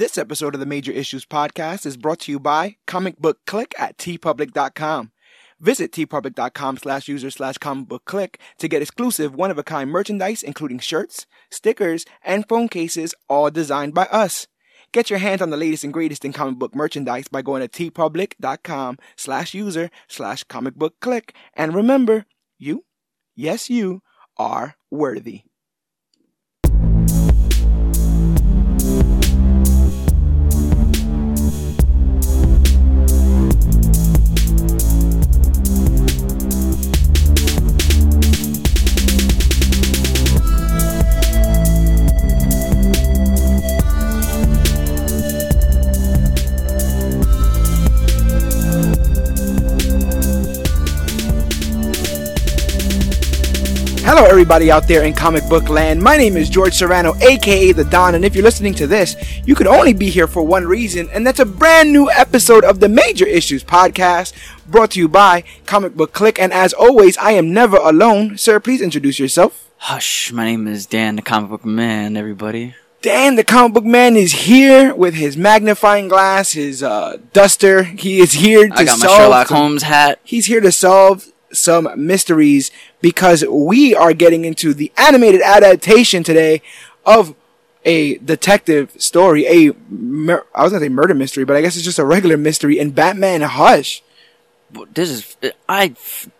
This episode of the Major Issues Podcast is brought to you by Comic Book Click at teepublic.com. Visit teepublic.com slash user slash comic book click to get exclusive one of a kind merchandise, including shirts, stickers, and phone cases, all designed by us. Get your hands on the latest and greatest in comic book merchandise by going to teepublic.com slash user slash comic book click. And remember, you, yes, you are worthy. Hello, everybody out there in comic book land. My name is George Serrano, aka The Don, and if you're listening to this, you could only be here for one reason, and that's a brand new episode of the Major Issues Podcast, brought to you by Comic Book Click. And as always, I am never alone. Sir, please introduce yourself. Hush, my name is Dan, the comic book man, everybody. Dan, the comic book man, is here with his magnifying glass, his uh, duster. He is here to I got my solve Sherlock Holmes hat. He's here to solve some mysteries because we are getting into the animated adaptation today of a detective story, a mur- I was gonna say murder mystery, but I guess it's just a regular mystery in Batman Hush. This is, I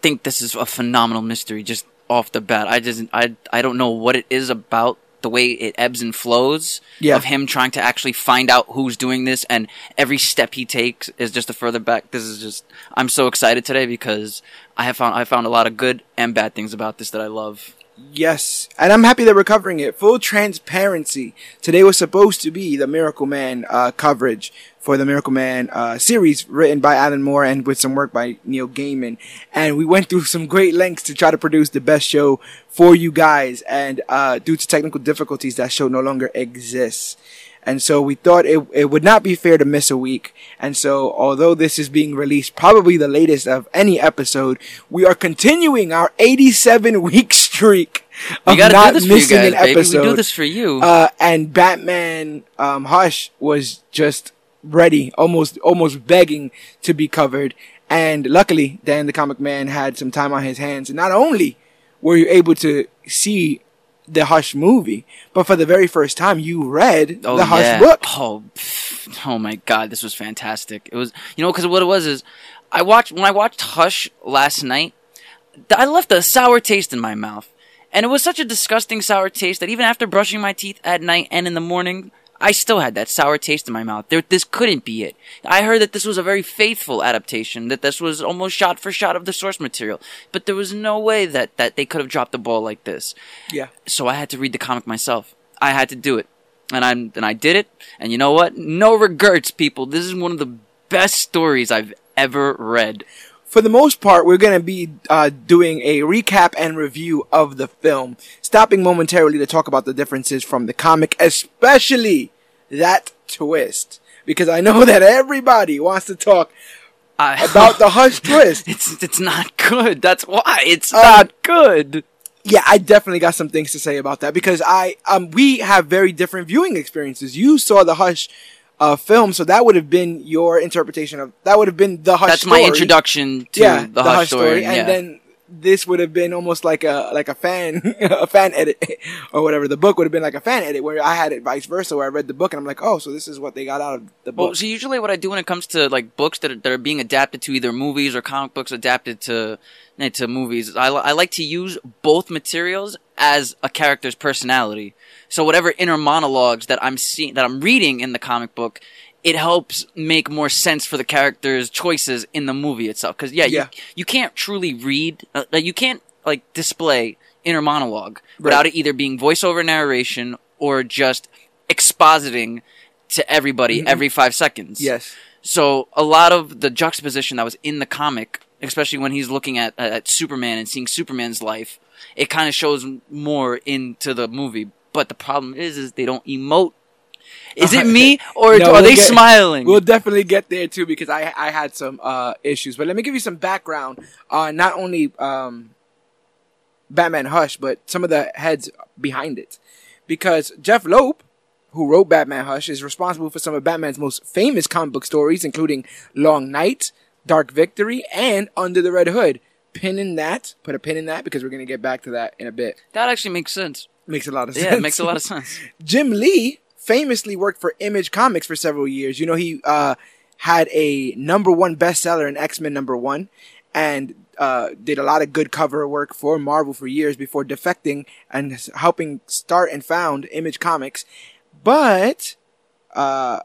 think this is a phenomenal mystery just off the bat. I just, I, I don't know what it is about the way it ebbs and flows Yeah. of him trying to actually find out who's doing this, and every step he takes is just a further back. This is just, I'm so excited today because I have found, I found a lot of good and bad things about this that I love. Yes, and I'm happy that we're covering it. Full transparency. Today was supposed to be the Miracle Man uh, coverage for the Miracle Man uh, series written by Alan Moore and with some work by Neil Gaiman. And we went through some great lengths to try to produce the best show for you guys. And uh, due to technical difficulties, that show no longer exists. And so we thought it, it would not be fair to miss a week. And so, although this is being released probably the latest of any episode, we are continuing our 87 week streak We of gotta not do this for you missing guys, an baby. episode. We do this for you. Uh, and Batman um, Hush was just ready, almost almost begging to be covered. And luckily, Dan the Comic Man had some time on his hands. And not only were you able to see the Hush movie, but for the very first time, you read Oh, the Hush yeah. book. Oh, pff, oh my god, this was fantastic. It was, you know, because what it was is, I watched when I watched Hush last night. I left a sour taste in my mouth, and it was such a disgusting sour taste that even after brushing my teeth at night and in the morning, I still had that sour taste in my mouth. There, this couldn't be it. I heard that this was a very faithful adaptation, that this was almost shot for shot of the source material, but there was no way that that they could have dropped the ball like this Yeah. so I had to read the comic myself. I had to do it, and I and I did it. And you know what? No regrets, people. This is one of the best stories I've ever read. For the most part, we're going to be uh, doing a recap and review of the film, stopping momentarily to talk about the differences from the comic, especially that twist. Because I know that everybody wants to talk about the Hush twist. it's it's not good. That's why it's Uh, not good. Yeah, I definitely got some things to say about that because I um we have very different viewing experiences. You saw the Hush uh, film, so that would have been your interpretation of that would have been the Hush. That's my introduction to yeah, the, Hush, story. and yeah. then this would have been almost like a like a fan a fan edit or whatever. The book would have been like a fan edit where I had it vice versa, where I read the book and I'm like, oh, so this is what they got out of the book. Well, so usually what I do when it comes to like books that are, that are being adapted to either movies or comic books adapted to eh, to movies, I, I like to use both materials as a character's personality. So whatever inner monologues that I'm seeing that I'm reading in the comic book, it helps make more sense for the character's choices in the movie itself. Because yeah, Yeah. You, you can't truly read, uh, you can't like display inner monologue without it either being voiceover narration or just expositing to everybody every five seconds. yes, So a lot of the juxtaposition that was in the comic, especially when he's looking at at Superman and seeing Superman's life, it kind of shows more into the movie. But the problem is, is they don't emote. Is it me or No, are we'll they get- smiling? We'll definitely get there too because I I had some uh, issues. But let me give you some background on not only um, Batman Hush, but some of the heads behind it. Because Jeph Loeb who wrote Batman Hush, is responsible for some of Batman's most famous comic book stories, including Long Night, Dark Victory, and Under the Red Hood. Pin in that, put a pin in that because we're going to get back to that in a bit. That actually makes sense. Makes a lot of sense. Yeah, it makes a lot of sense. Jim Lee famously worked for Image Comics for several years. You know, he uh, had a number one bestseller in X Men number one and uh, did a lot of good cover work for Marvel for years before defecting and helping start and found Image Comics. But uh,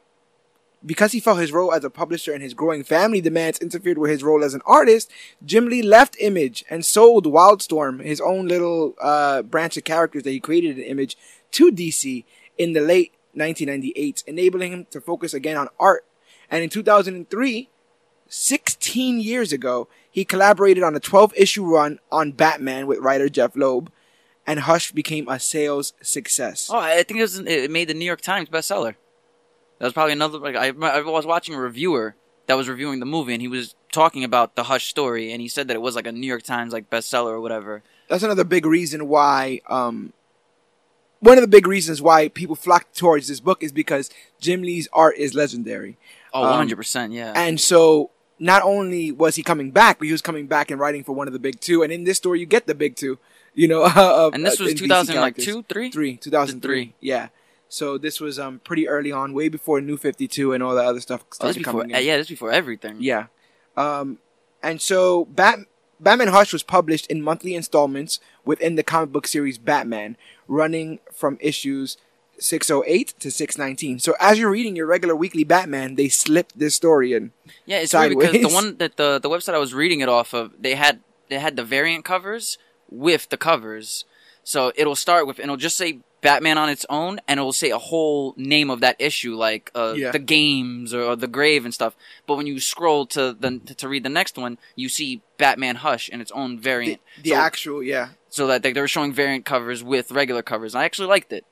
because he felt his role as a publisher and his growing family demands interfered with his role as an artist, Jim Lee left Image and sold Wildstorm, his own little uh, branch of characters that he created in Image, to DC in the late 1998, enabling him to focus again on art. And in 2003, 16 years ago, he collaborated on a 12 issue run on Batman with writer Jeph Loeb, and Hush became a sales success. Oh, I think it was it made the New York Times bestseller. That was probably another. Like I, I was watching a reviewer that was reviewing the movie, and he was talking about the Hush story, and he said that it was like a New York Times like bestseller or whatever. That's another big reason why. Um, one of the big reasons why people flock towards this book is because Jim Lee's art is legendary. Oh, Um, 100 percent, yeah. And so not only was he coming back, but he was coming back and writing for one of the big two. And in this story, you get the big two. You know, of, And this uh, was in 2000 like two, three. three, 2003. Yeah. So this was um pretty early on, way before New Fifty Two and all that other stuff Oh, started before, coming uh, in. yeah, this before everything. Yeah. Um, and so Bat- Batman Hush was published in monthly installments within the comic book series Batman, running from issues 608 to 619. So as you're reading your regular weekly Batman, they slipped this story in. Yeah, it's weird because the one that the the website I was reading it off of, they had they had the variant covers with the covers. So it'll start with and it'll just say Batman on its own, and it'll say a whole name of that issue, like uh, Yeah. the games or the grave and stuff. But when you scroll to the to read the next one, you see Batman Hush in its own variant. the so, actual, yeah. so that they, they were showing variant covers with regular covers. And I actually liked it.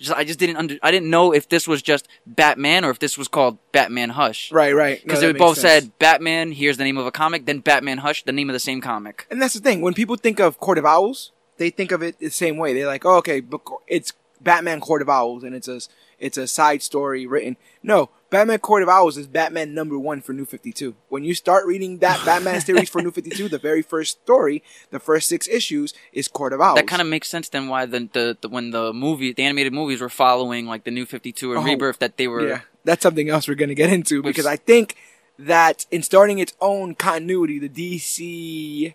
Just, I just didn't under, I didn't know if this was just Batman or if this was called Batman Hush. Right, right. Because that they both sense. said Batman, here's the name of a comic, then Batman Hush, the name of the same comic. And that's the thing. When people think of Court of Owls, they think of it the same way. They're like, oh, okay, but it's Batman Court of Owls, and it's a it's a side story written. No, Batman Court of Owls is Batman number one for New Fifty Two. When you start reading that Batman series for New Fifty Two, the very first story, the first six issues is Court of Owls. That kind of makes sense then why the, the, the when the movie the animated movies were following like the new 52 and Oh, Rebirth that they were yeah, that's something else we're gonna get into Which- because I think that in starting its own continuity, the DC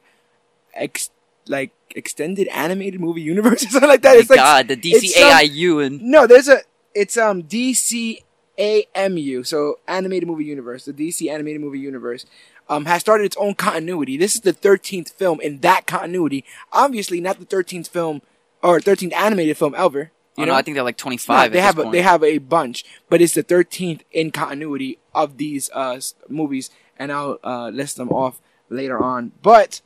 ex like extended animated movie universe or something like that. It's like God, the DCAIU and No, there's a it's um DCAMU, so animated movie universe. The DC animated movie universe um has started its own continuity. This is the 13th film in that continuity. Obviously, not the 13th film or 13th animated film ever. You oh, know, no, I think they're like 25 Nah, at they have a, they have a bunch, but it's the 13th in continuity of these uh movies, and I'll uh list them off later on. But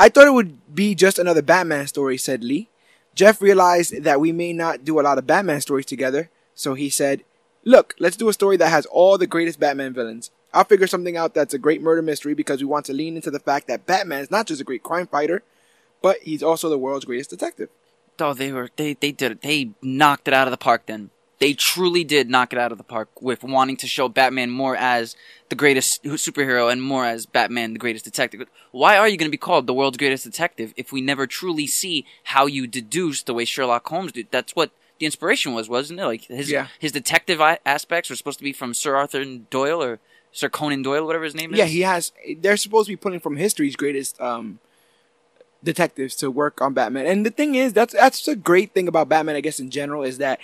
I thought it would be just another Batman story, said Lee. Jeff realized that we may not do a lot of Batman stories together, so he said, Look, let's do a story that has all the greatest Batman villains. I'll figure something out that's a great murder mystery because we want to lean into the fact that Batman is not just a great crime fighter, but he's also the world's greatest detective. Oh, they were they they did it. They knocked it out of the park. Then they truly did knock it out of the park with wanting to show Batman more as the greatest superhero and more as Batman, the greatest detective. Why are you going to be called the world's greatest detective if we never truly see how you deduce the way Sherlock Holmes did? That's what the inspiration was, wasn't it? Like his Yeah. his detective aspects were supposed to be from Sir Arthur Doyle or Sir Conan Doyle, whatever his name is. Yeah, he has. They're supposed to be pulling from history's greatest um, detectives to work on Batman. And the thing is, that's that's a great thing about Batman, I guess in general, is that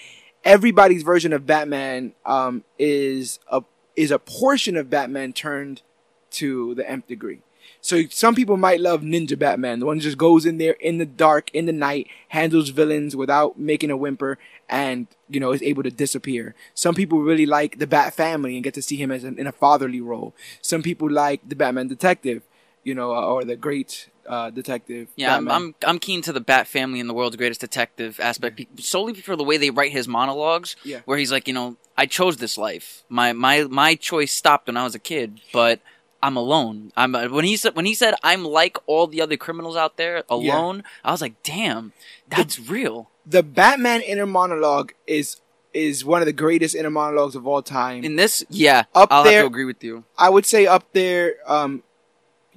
everybody's version of Batman um, is a is a portion of Batman turned to the nth degree. So some people might love Ninja Batman, the one who just goes in there in the dark, in the night, handles villains without making a whimper, and you know is able to disappear. Some people really like the Bat Family and get to see him as an, in a fatherly role. Some people like the Batman Detective, you know, uh, or the Great uh, Detective. Yeah, I'm, Batman. I'm I'm keen to the Bat family and the world's greatest detective aspect solely for the way they write his monologues. Yeah. where he's like, you know, I chose this life. My my my choice stopped when I was a kid, but I'm alone. I'm uh, when he said when he said I'm like all the other criminals out there alone. I was like, damn, that's real. the Batman inner monologue is is one of the greatest inner monologues of all time. In this, yeah, Up I'll there- have to agree with you. I would say up there. Um,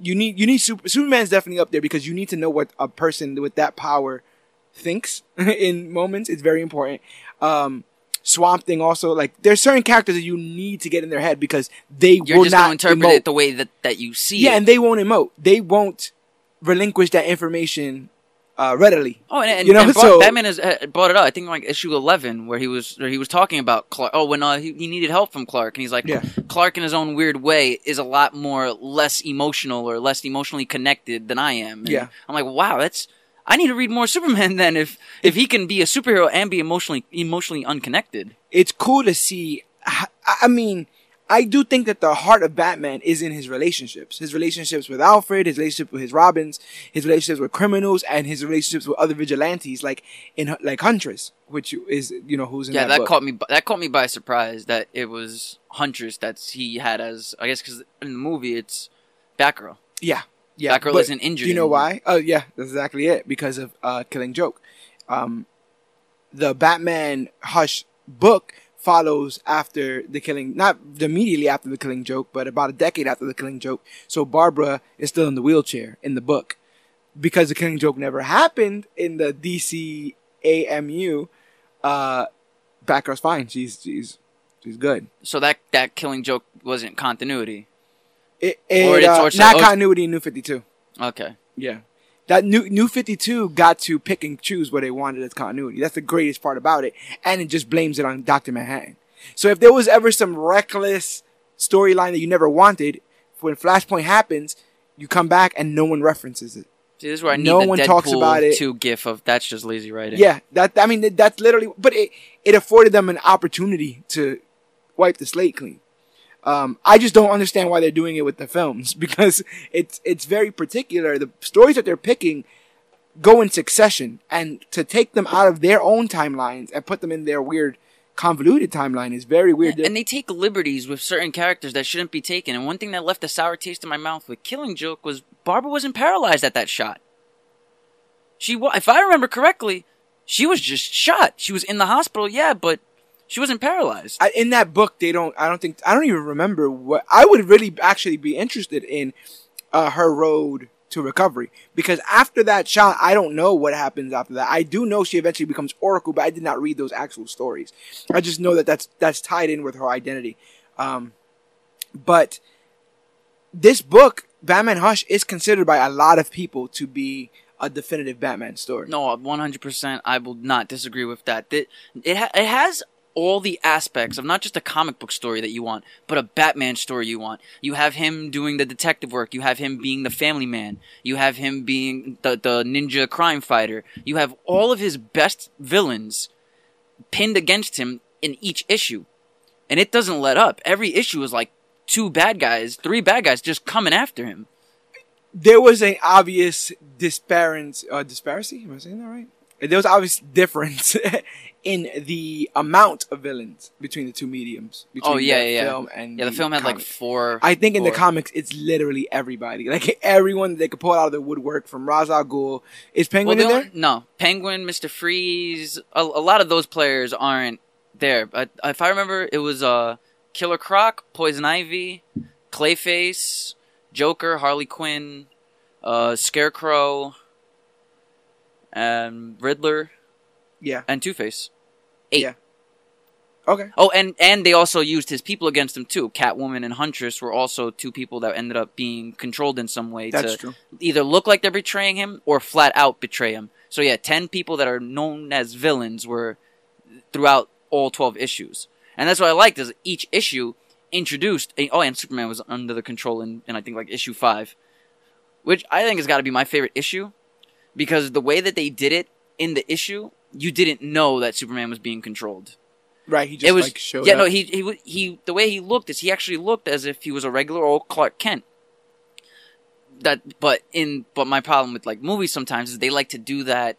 you need you need super, Superman's definitely up there because you need to know what a person with that power thinks in moments. It's very important. Um, Swamp Thing also like there's certain characters that you need to get in their head because they You're will just not interpret emote. it the way that, that you see yeah, it. and they won't emote. They won't relinquish that information uh, readily. Oh, and, and, You know, and so- Batman has uh, brought it up. I think like issue eleven, where he was where he was talking about Clark. Oh, when uh, he, he needed help from Clark, and he's like, Yeah. Clark in his own weird way is a lot more less emotional or less emotionally connected than I am. And Yeah. I'm like, wow, that's. I need to read more Superman then if if he can be a superhero and be emotionally emotionally unconnected. it's cool to see. I mean, I do think that the heart of Batman is in his relationships. His relationships with Alfred, his relationship with his Robins, his relationships with criminals, and his relationships with other vigilantes, like in like Huntress, which is you know who's in yeah, that, that, caught me. That caught me by surprise that it was Huntress that he had as I guess because in the movie it's Batgirl. yeah, yeah. Batgirl but isn't injured Do you know why? Oh yeah, that's exactly it. Because of uh, Killing Joke. Um, the Batman Hush book follows after the killing, not immediately after the Killing Joke, but about a decade after the Killing Joke. So Barbara is still in the wheelchair in the book because the Killing Joke never happened in the DC AMU. Uh, Batgirl's fine. She's she's she's good. So that that killing joke wasn't continuity. It, Or it, it's- uh, not continuity in New Fifty Two. Okay. Yeah. That new new 52 got to pick and choose what they wanted as continuity. That's the greatest part about it. And it just blames it on Dr. Manhattan. So if there was ever some reckless storyline that you never wanted, when Flashpoint happens, you come back and no one references it. See, this is where I need No the one Deadpool talks about it. 2 gif of that's just lazy writing. Yeah, that I mean that's literally but it it afforded them an opportunity to wipe the slate clean. Um, I just don't understand why they're doing it with the films because it's it's very particular. The stories that they're picking go in succession, and to take them out of their own timelines and put them in their weird convoluted timeline is very weird. And they take liberties with certain characters that shouldn't be taken. And one thing that left a sour taste in my mouth with Killing Joke was Barbara wasn't paralyzed at that shot. She, if I remember correctly, she was just shot. She was in the hospital, yeah, but she wasn't paralyzed. I, in that book, they don't. I don't think. I don't even remember what. I would really actually be interested in uh, her road to recovery because after that shot, I don't know what happens after that. I do know she eventually becomes Oracle, but I did not read those actual stories. I just know that that's that's tied in with her identity. Um, but this book, Batman Hush, is considered by a lot of people to be a definitive Batman story. No, one hundred percent. I will not disagree with that. It it, ha- it has all the aspects of not just a comic book story that you want, but a Batman story you want. You have him doing the detective work. You have him being the family man. You have him being the the ninja crime fighter. You have all of his best villains pinned against him in each issue, and it doesn't let up. Every issue is like two bad guys, three bad guys just coming after him. there was an obvious disparity. Uh, disparity? Am I saying that right? There was obvious difference in the amount of villains between the two mediums. Between Oh yeah, the yeah, film and yeah. The film had like four. I think in the comics, it's literally everybody. Like everyone they could pull out of the woodwork from Ra's al Ghul. Is Penguin Well, in there? no, Penguin, Mister Freeze. A, a lot of those players aren't there. But if I remember, it was uh, Killer Croc, Poison Ivy, Clayface, Joker, Harley Quinn, uh, Scarecrow, and Riddler, Yeah. and Two Face. Eight. Yeah. Okay. Oh, and and they also used his people against him too. Catwoman and Huntress were also two people that ended up being controlled in some way That's to true. either look like they're betraying him or flat out betray him. So yeah, ten people that are known as villains were throughout all twelve issues, and that's what I liked is each issue introduced. A, oh, and Superman was under the control in, in I think like issue five, which I think has got to be my favorite issue because the way that they did it in the issue, you didn't know that Superman was being controlled Right. He just it was like showed yeah up. no he he he the way he looked is he actually looked as if he was a regular old Clark Kent. That but in but my problem with like movies sometimes is they like to do that.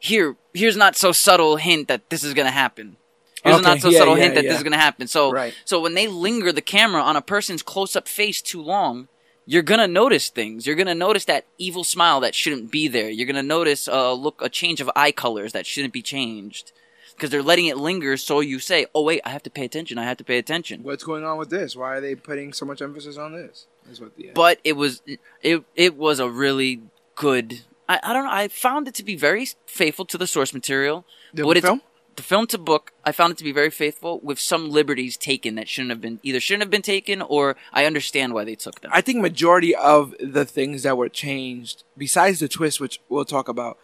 Here here's not so subtle hint that this is gonna happen. Here's a not so yeah, subtle yeah, hint that yeah. this is gonna happen. So Right. so when they linger the camera on a person's close up face too long, you're gonna notice things. You're gonna notice that evil smile that shouldn't be there. You're gonna notice a look, a change of eye colors that shouldn't be changed, because they're letting it linger. So you say, "Oh wait, I have to pay attention. I have to pay attention." What's going on with this? Why are they putting so much emphasis on this? Is what the But it was it it was a really good. I, I don't know. I found it to be very faithful to the source material. the it's- film. The film to book, I found it to be very faithful with some liberties taken that shouldn't have been either shouldn't have been taken or I understand why they took them. I think majority of the things that were changed, besides the twist, which we'll talk about,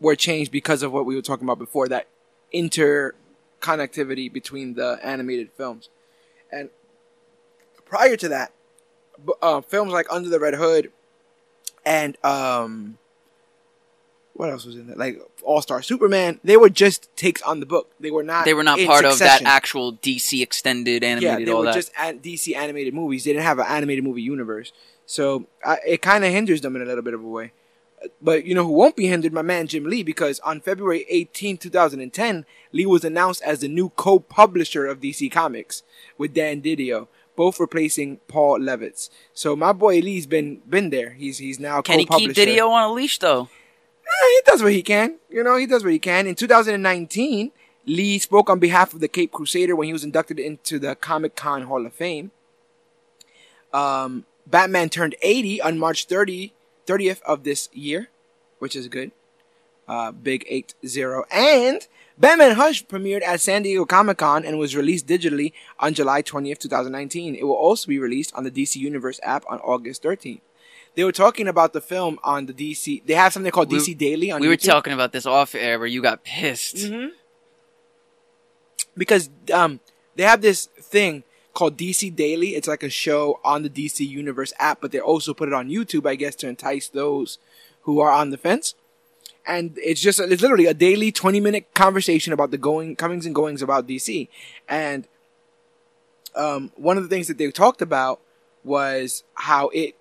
were changed because of what we were talking about before that interconnectivity between the animated films. And prior to that, uh, films like Under the Red Hood and um, what else was in there? Like All Star Superman. They were just takes on the book. They were not. they were not part of that actual DC extended animated. Yeah, they all were that. just an- DC animated movies. They didn't have an animated movie universe, so I, it kind of hinders them in a little bit of a way. But you know who won't be hindered? My man Jim Lee, because on February 18, 2010, Lee was announced as the new co-publisher of DC Comics with Dan Didio, both replacing Paul Levitz. So my boy Lee's been been there. He's he's now Can he keep Didio on a leash though? Eh, he does what he can. You know, he does what he can. In 2019, Lee spoke on behalf of the Cape Crusader when he was inducted into the Comic Con Hall of Fame. Um, Batman turned 80 on March 30, 30th of this year, which is good. Uh, big 8-0. And Batman Hush premiered at San Diego Comic Con and was released digitally on July 20th, 2019. It will also be released on the DC Universe app on August 13th. They were talking about the film on the DC. They have something called We- DC Daily on We were talking about this off air where you got pissed. Mhm. because um they have this thing called DC Daily. It's like a show on the DC Universe app, but they also put it on YouTube, I guess, to entice those who are on the fence. And it's just it's literally a daily twenty minute conversation about the going comings and goings about DC. And um, one of the things that they talked about was how it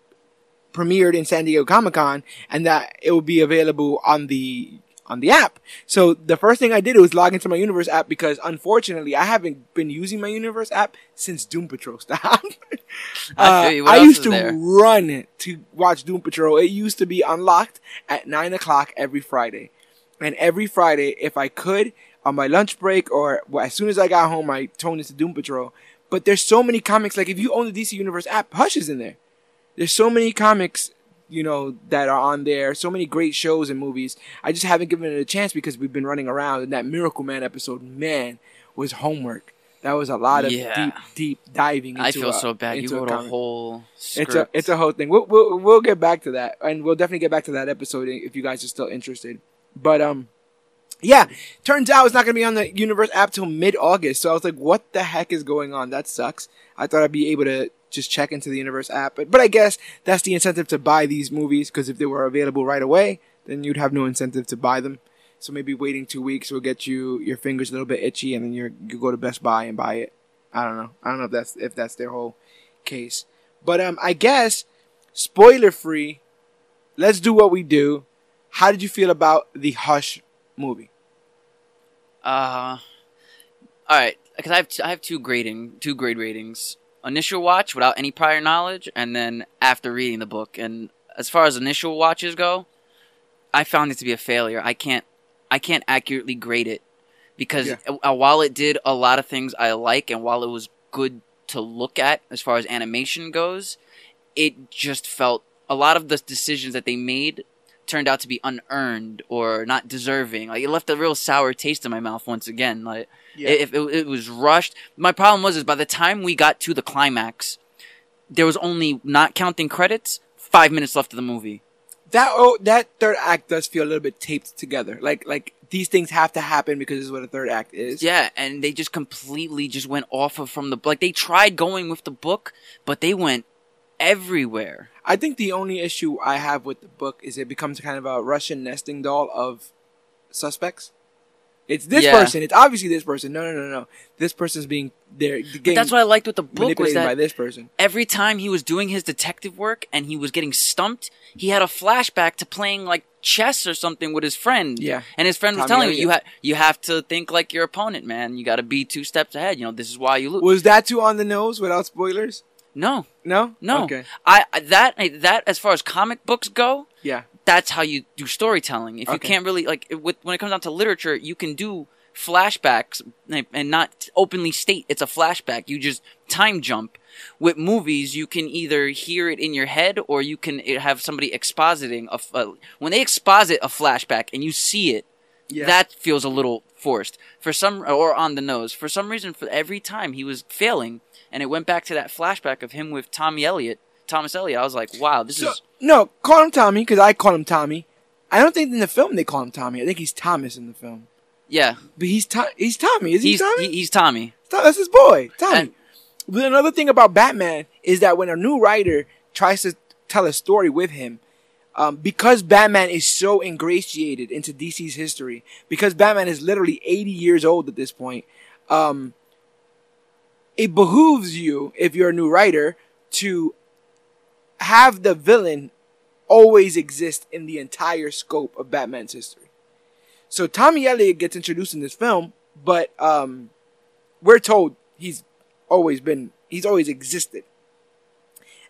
premiered in San Diego Comic Con and that it would be available on the on the app. So the first thing I did was log into my Universe app because unfortunately I haven't been using my Universe app since Doom Patrol stopped. I uh, you. I used to there? run to watch Doom Patrol. It used to be unlocked at nine o'clock every Friday, and every Friday, if I could, on my lunch break or well, as soon as I got home, I toned into Doom Patrol. But there's so many comics. Like if you own the DC Universe app, Hush is in there. There's so many comics, you know, that are on there. So many great shows and movies. I just haven't given it a chance because we've been running around. And that Miracle Man episode, man, was homework. That was a lot of Yeah. deep, deep diving. Into I feel a- so bad. You wrote a comic. whole script. It's a it's a whole thing. We'll, we'll we'll get back to that, and we'll definitely get back to that episode if you guys are still interested. But um, yeah, turns out it's not gonna be on the Universe app till mid August. So I was like, what the heck is going on? That sucks. I thought I'd be able to just check into the Universe app, but but I guess that's the incentive to buy these movies because if they were available right away, then you'd have no incentive to buy them. So maybe waiting two weeks will get you your fingers a little bit itchy, and then you you go to Best Buy and buy it. I don't know. I don't know if that's if that's their whole case. But um, I guess spoiler free. Let's do what we do. How did you feel about the Hush movie? Uh, all right, because I have t- I have two grading two grade ratings. Initial watch without any prior knowledge, and then after reading the book. And as far as initial watches go, I found it to be a failure. I can't I can't accurately grade it because Yeah. uh, while it did a lot of things I like, and while it was good to look at as far as animation goes, it just felt a lot of the decisions that they made turned out to be unearned or not deserving. Like it left a real sour taste in my mouth once again. Like if it, it was rushed. My problem was is by the time we got to the climax, there was only not counting credits, five minutes left of the movie. that oh that third act does feel a little bit taped together. Like like these things have to happen because this is what a third act is. Yeah, and they just completely just went off of from the like they tried going with the book, but they went everywhere. I think the only issue I have with the book is it becomes kind of a Russian nesting doll of suspects. It's this Yeah. person. It's obviously this person. No, no, no, no. This person's being there. That's what I liked with the book was that by this person. every time he was doing his detective work and he was getting stumped, he had a flashback to playing like chess or something with his friend. Yeah. And his friend was Tommy telling him, you have you have to think like your opponent, man. You got to be two steps ahead. You know, this is why you lose. Was that too on the nose without spoilers? No, No, no. Okay, I I- that that as far as comic books go, yeah, that's how you do storytelling. If you Okay. can't really like with when it comes down to literature, you can do flashbacks and- not openly state it's a flashback. You just time jump. With movies, you can either hear it in your head or you can have somebody expositing a- when they exposit a flashback and you see it. yeah. That feels a little forced for some or on the nose. For some reason, for every time he was failing, and it went back to that flashback of him with Tommy Elliot, Thomas Elliot. I was like, wow, this So, is no, call him Tommy because I call him Tommy. I don't think in the film they call him Tommy. I think he's Thomas in the film. yeah. But he's to- he's Tommy. Is he He's Tommy? he, he's Tommy. That's his boy, Tommy. And- But another thing about Batman is that when a new writer tries to tell a story with him, um, because Batman is so ingratiated into DC's history, because Batman is literally 80 years old at this point, um, it behooves you, if you're a new writer, to have the villain always exist in the entire scope of Batman's history. So Tommy Elliot gets introduced in this film, but um, we're told he's always been, he's always existed.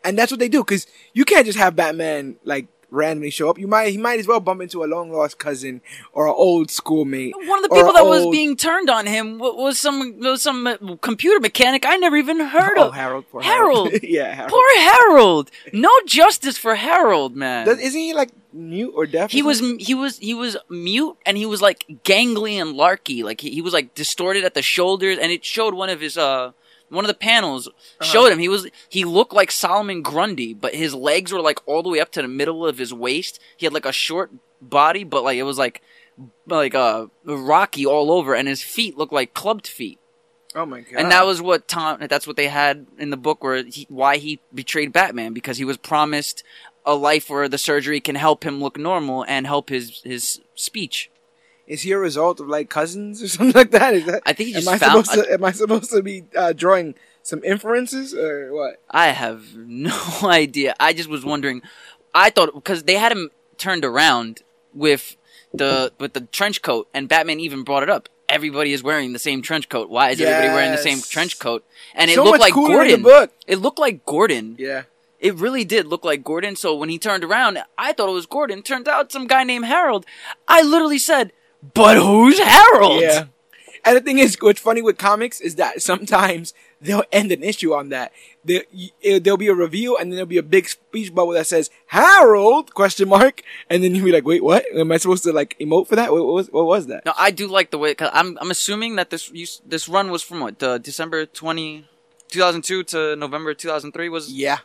And that's what they do, because you can't just have Batman like randomly show up. You might, he might as well bump into a long lost cousin or an old schoolmate. One of the people that was being turned on him was some was some computer mechanic I never even heard Oh, of. Harold. Poor Harold. yeah, Harold. Poor Harold. No justice for Harold, man. Does- Isn't he like mute or deaf? he was he was he was mute and he was like gangly and larky like he, he was like distorted at the shoulders and it showed one of his uh one of the panels Uh-huh. showed him he was he looked like Solomon Grundy but his legs were like all the way up to the middle of his waist he had like a short body but like it was like like uh rocky all over and his feet looked like clubbed feet Oh my god. and that was what Tom. That's what they had in the book where he, why he betrayed Batman because he was promised a life where the surgery can help him look normal and help his his speech. Is he a result of like cousins or something like that? Is that? I think he just am I found- supposed to? Am I supposed to be uh, drawing some inferences or what? I have no idea. I just was wondering. I thought because they had him turned around with the with the trench coat, and Batman even brought it up. Everybody is wearing the same trench coat. Why is everybody wearing the same trench coat? And it so looked like Gordon. It looked like Gordon. Yeah. It really did look like Gordon. So when he turned around, I thought it was Gordon. Turned out some guy named Harold. I literally said, "But who's Harold?" Yeah. And the thing is, what's funny with comics is that sometimes they'll end an issue on that. There, y- there'll be a review, and then there'll be a big speech bubble that says Harold question mark, and then you'll be like, "Wait, what? Am I supposed to like emote for that? What, what was what was that?" No, I do like the way. Cause I'm I'm assuming that this you, this run was from what uh, December 20, 2002 to November two thousand three was. Yeah.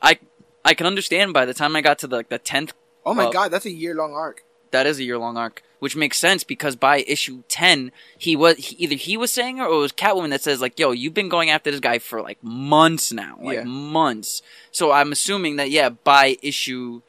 I I can understand by the time I got to the like, the tenth. Oh my Uh, god, that's a year long arc. That is a year long arc, which makes sense because by issue ten, he was he, either he was saying it or it was Catwoman that says like, "Yo, you've been going after this guy for like months now, like Yeah. months." So I'm assuming that yeah, by issue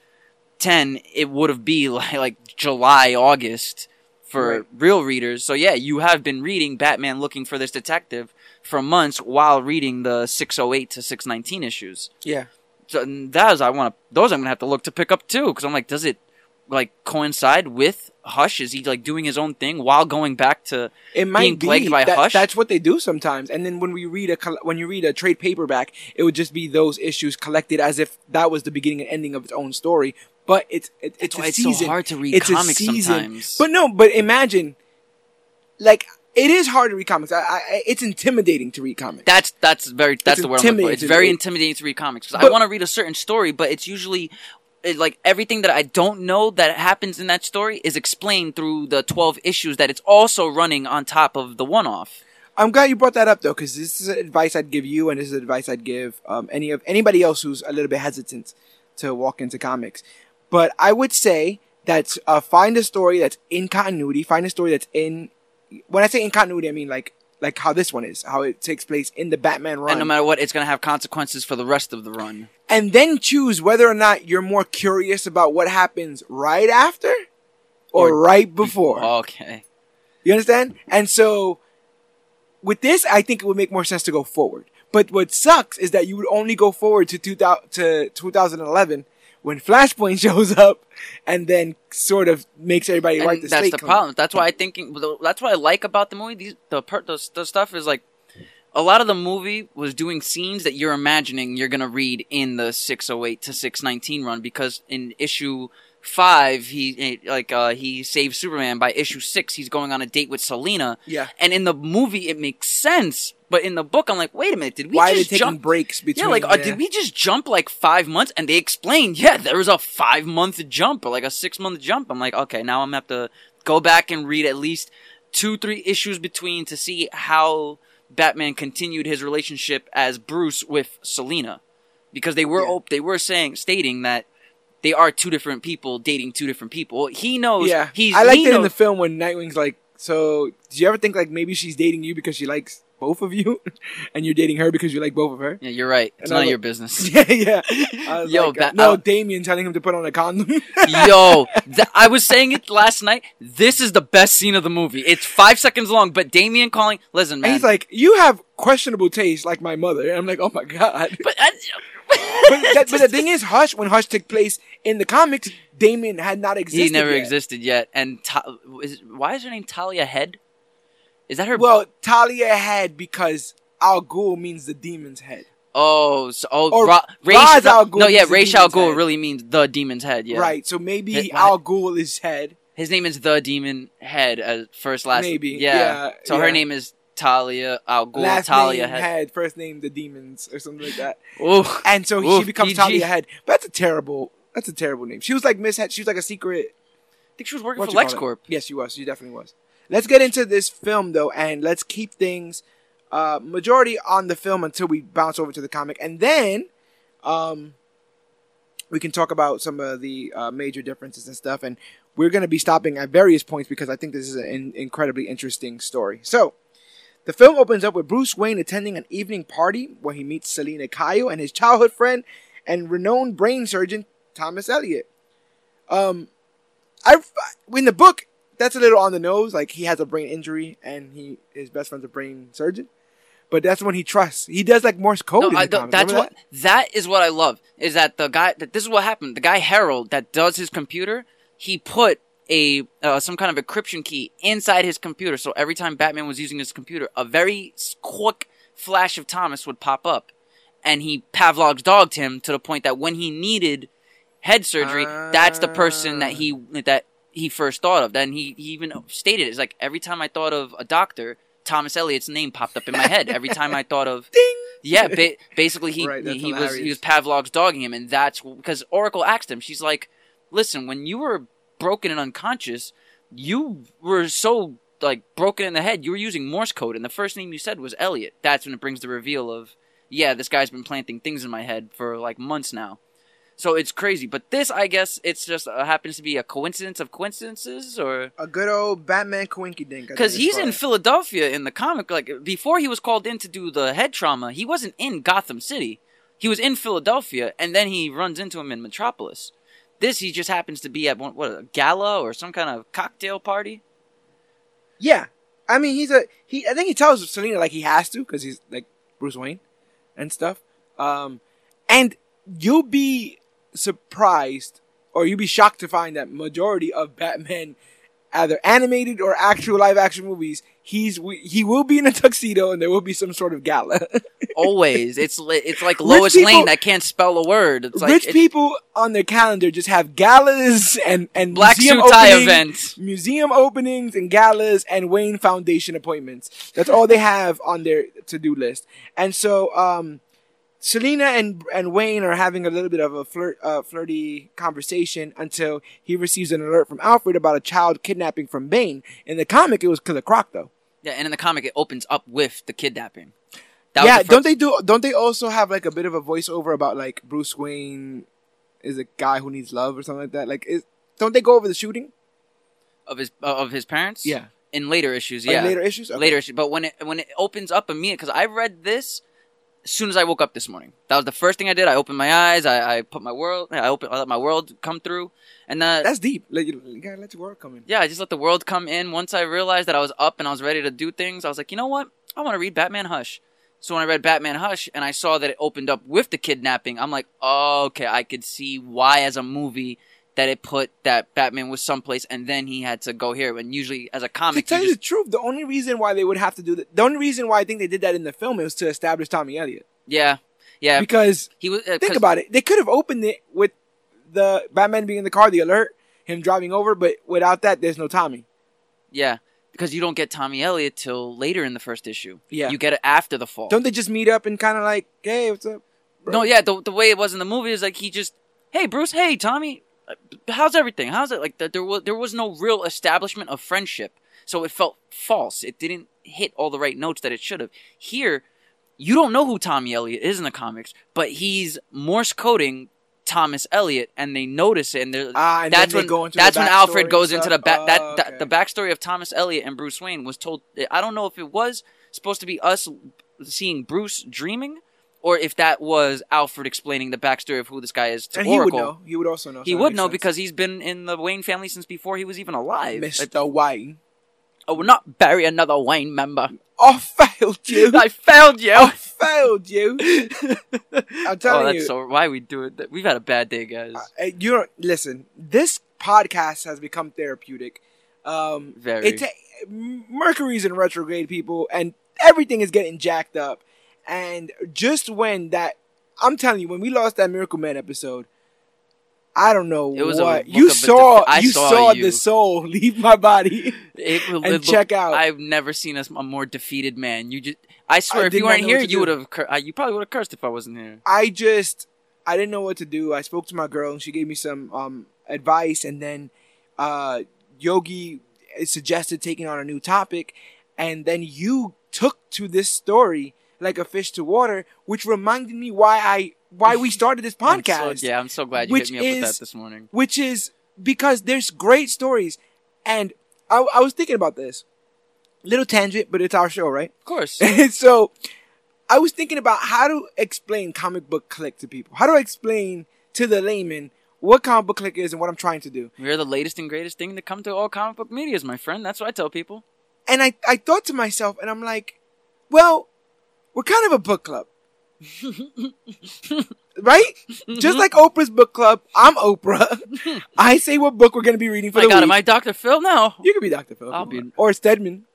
ten, it would have be like like July, August for Right. real readers. So yeah, you have been reading Batman looking for this detective for months while reading the 608 to 619 issues. Yeah. So that is I want to those I'm gonna have to look to pick up too because I'm like, does it like coincide with Hush? Is he like doing his own thing while going back to? It might being be plagued by that- Hush? That's what they do sometimes. And then when we read a when you read a trade paperback, it would just be those issues collected as if that was the beginning and ending of its own story. But it's it, it's a it's so hard to read it's comics sometimes. But no, but imagine, like it is hard to read comics. I, I, it's intimidating to read comics. That's that's very that's the word I'm looking for. It's very intimidating to read comics because I want to read a certain story, but it's usually. It, like everything that I don't know that happens in that story is explained through the 12 issues that it's also running on top of the one off. I'm glad you brought that up though, because this is advice I'd give you, and this is advice I'd give um, any of anybody else who's a little bit hesitant to walk into comics. But I would say that uh, find a story that's in continuity. Find a story that's in. When I say in continuity, I mean like like how this one is, how it takes place in the Batman run, And no matter what, it's going to have consequences for the rest of the run. and then choose whether or not you're more curious about what happens right after or, Or right before. Okay. You understand? And so with this, I think it would make more sense to go forward. But what sucks is that you would only go forward to 2000, to 2011 when Flashpoint shows up and then sort of makes everybody And right the that's the clean. problem. That's why I thinking. That's what I like about the movie. These the the, the stuff is like a lot of the movie was doing scenes that you're imagining you're gonna read in the 608 to 619 run because in issue five he eh, like uh he saves Superman by issue six he's going on a date with Selina Yeah. and in the movie it makes sense but in the book I'm like wait a minute did we Why are they just jump breaks between? yeah, like, uh, did we just jump like five months? And they explained, yeah, there was a five month jump or like a six month jump. I'm like, okay, now I'm gonna have to go back and read at least two, three issues between to see how Batman continued his relationship as Bruce with Selina, because they were Yeah. op- they were saying stating that they are two different people dating two different people. He knows. Yeah, he's. I liked he it in the film when Nightwing's like, "So, do you ever think like maybe she's dating you because she likes both of you, and you're dating her because you like both of her?" Yeah, you're right. It's And none of was your business. yeah, yeah. Yo, like, uh, Bat- no, I- Damian telling him to put on a condom. Yo, th- I was saying it last night. This is the best scene of the movie. It's five seconds long, but Damian calling, listen, man. and he's like, "You have questionable taste, like my mother." And I'm like, "Oh my god." but, I, but, that, but the thing is, Hush, when Hush took place in the comics, Damian had not existed. he never yet. existed yet. And Ta- is, why is her name Talia Head? Is that her? Well, Talia Head because Al Ghul means the demon's head. oh, so, oh, or Ra- Ra's al Ghul No, yeah, Ra's al Ghul head. really means the demon's head. Yeah, Right. So maybe It- Al Ghul is head. His name is the demon head as first last. Maybe, Yeah. yeah, so her name is Talia Al Ghul. Last Talia name Head. head. first name the demons or something like that. Ooh. And so she becomes PG. Talia Head. But that's a terrible. That's a terrible name. She was like Miss Head. She was like a secret. I think she was working What for? LexCorp. Yes, she was. She definitely was. Let's get into this film though, and let's keep things uh, majority on the film until we bounce over to the comic, and then um, we can talk about some of the uh, major differences and stuff. And we're going to be stopping at various points because I think this is an incredibly interesting story. So. The film opens up with Bruce Wayne attending an evening party where he meets Selina Kyle and his childhood friend and renowned brain surgeon Thomas Elliot. Um, I in the book that's a little on the nose. Like he has a brain injury and he his best friend's a brain surgeon, but that's when he trusts. He does like Morse code. No, in the I, th- that's Remember what that is what I love is that the guy that this is what happened. The guy Harold that does his computer, he put a uh, some kind of encryption key inside his computer. So every time Batman was using his computer, a very quick flash of Thomas would pop up, and he Pavlov's dogged him to the point that when he needed head surgery, that's the person that he that he first thought of. Then he, he even stated it's like every time I thought of a doctor. Thomas Elliot's name popped up in my head every time I thought of Ding. yeah, ba- basically he Right, he was he was Pavlov's dogging him, and that's because Oracle asked him. She's like, "Listen, when you were broken and unconscious, you were so like broken in the head. You were using Morse code, and the first name you said was Elliot. That's when it brings the reveal of, yeah, this guy's been planting things in my head for like months now. So it's crazy. But this, I guess, it's just uh, happens to be a coincidence of coincidences, or A good old Batman coinky dink. because he's in Philadelphia in the comic. Like before, he was called in to do the head trauma. He wasn't in Gotham City. He was in Philadelphia, and then he runs into him in Metropolis. This he just happens to be at one, what a gala or some kind of cocktail party. Yeah, I mean he's a he. I think he tells Selina like he has to because he's like Bruce Wayne and stuff. Um, and you'll be surprised or you'll be shocked to find that majority of Batman, either animated or actual live action movies, he's he will be in a tuxedo and there will be some sort of gala. Always, it's it's like Lois people- Lane that can't spell a word. It's like Rich it- people on their calendar just have galas and and black museum suit tie events. museum openings and galas and Wayne Foundation appointments. That's all they have on their to do list. And so, um, Selina and and Wayne are having a little bit of a flirt, uh, flirty conversation until he receives an alert from Alfred about a child kidnapping from Bane. In the comic, it was Killer Croc, though. Yeah, and in the comic, it opens up with the kidnapping. That yeah, the don't they do? Don't they also have like a bit of a voiceover about like Bruce Wayne is a guy who needs love or something like that? Like, is don't they go over the shooting? of his uh, of his parents? Yeah. in later issues. Like, Yeah, later issues. Okay. later issues. But when it when it opens up immediately, because I read this as soon as I woke up this morning. That was the first thing I did. I opened my eyes. I, I put my world. I opened. I let my world come through, and uh, That's deep. Like, you you gotta let your work come in. yeah, I just let the world come in. Once I realized that I was up and I was ready to do things, I was like, you know what? I want to read Batman Hush. So when I read Batman Hush and I saw that it opened up with the kidnapping, I'm like, oh, okay, I could see why as a movie that it put that Batman was someplace and then he had to go here. And usually, as a comic, To tell you just, the truth, the only reason why they would have to do that, the only reason why I think they did that in the film was to establish Tommy Elliot. yeah, yeah. Because he was uh, think about it, they could have opened it with the Batman being in the car, the alert, him driving over, but without that, there's no Tommy. Yeah, because you don't get Tommy Elliot till later in the first issue. Yeah. you get it after the fall. Don't they just meet up and kind of like, hey, what's up? bro?" No, yeah, the the way it was in the movie is like he just, hey Bruce, hey Tommy, how's everything? How's it? Like th- there was there was no real establishment of friendship, so it felt false. It didn't hit all the right notes that it should have. Here, you don't know who Tommy Elliot is in the comics, but he's Morse coding Thomas Elliot, and they notice it, and they're. Ah, and that's when that's when Alfred goes into the back that, Oh, that okay. the backstory of Thomas Elliot and Bruce Wayne was told. I don't know if it was supposed to be us seeing Bruce dreaming, or if that was Alfred explaining the backstory of who this guy is to and he would know. He would also know. He so would know sense. because he's been in the Wayne family since before he was even alive. Like, Mr. White. I will not bury another Wayne member. I failed you. I failed you. I failed you. I'm oh, telling that's you. so. Why we do it? We've had a bad day, guys. Uh, you don't listen. This podcast has become therapeutic. Um, Very. It's Mercury's in retrograde, people, and everything is getting jacked up. And just when that, I'm telling you, when we lost that Miracle Man episode, I don't know It was what you saw. I you saw saw, you. the soul leave my body. It, will- and it check looked- out. I've never seen a, a more defeated man. You just. I swear, I if you weren't here, you would have. Cur- uh, you probably would have cursed if I wasn't here. I just I didn't know what to do. I spoke to my girl and she gave me some um, advice, and then uh, Yogi suggested taking on a new topic, and then you took to this story like a fish to water, which reminded me why I why we started this I'm podcast. So, yeah, I'm so glad you hit me up with that this morning. which is because there's great stories, and I, I was thinking about this. Little tangent, but it's our show, right? Of course. So I was thinking about how to explain comic book click to people. How to explain to the layman what comic book click is and what I'm trying to do. We're the latest and greatest thing to come to all comic book medias, my friend. That's what I tell people. And I, I thought to myself, and I'm like, well, we're kind of a book club. right? Just like Oprah's book club, I'm Oprah. I say what book we're going to be reading for My the God, week. am I Dr. Phil? No. You could be Dr. Phil. I'll be-. Or Stedman.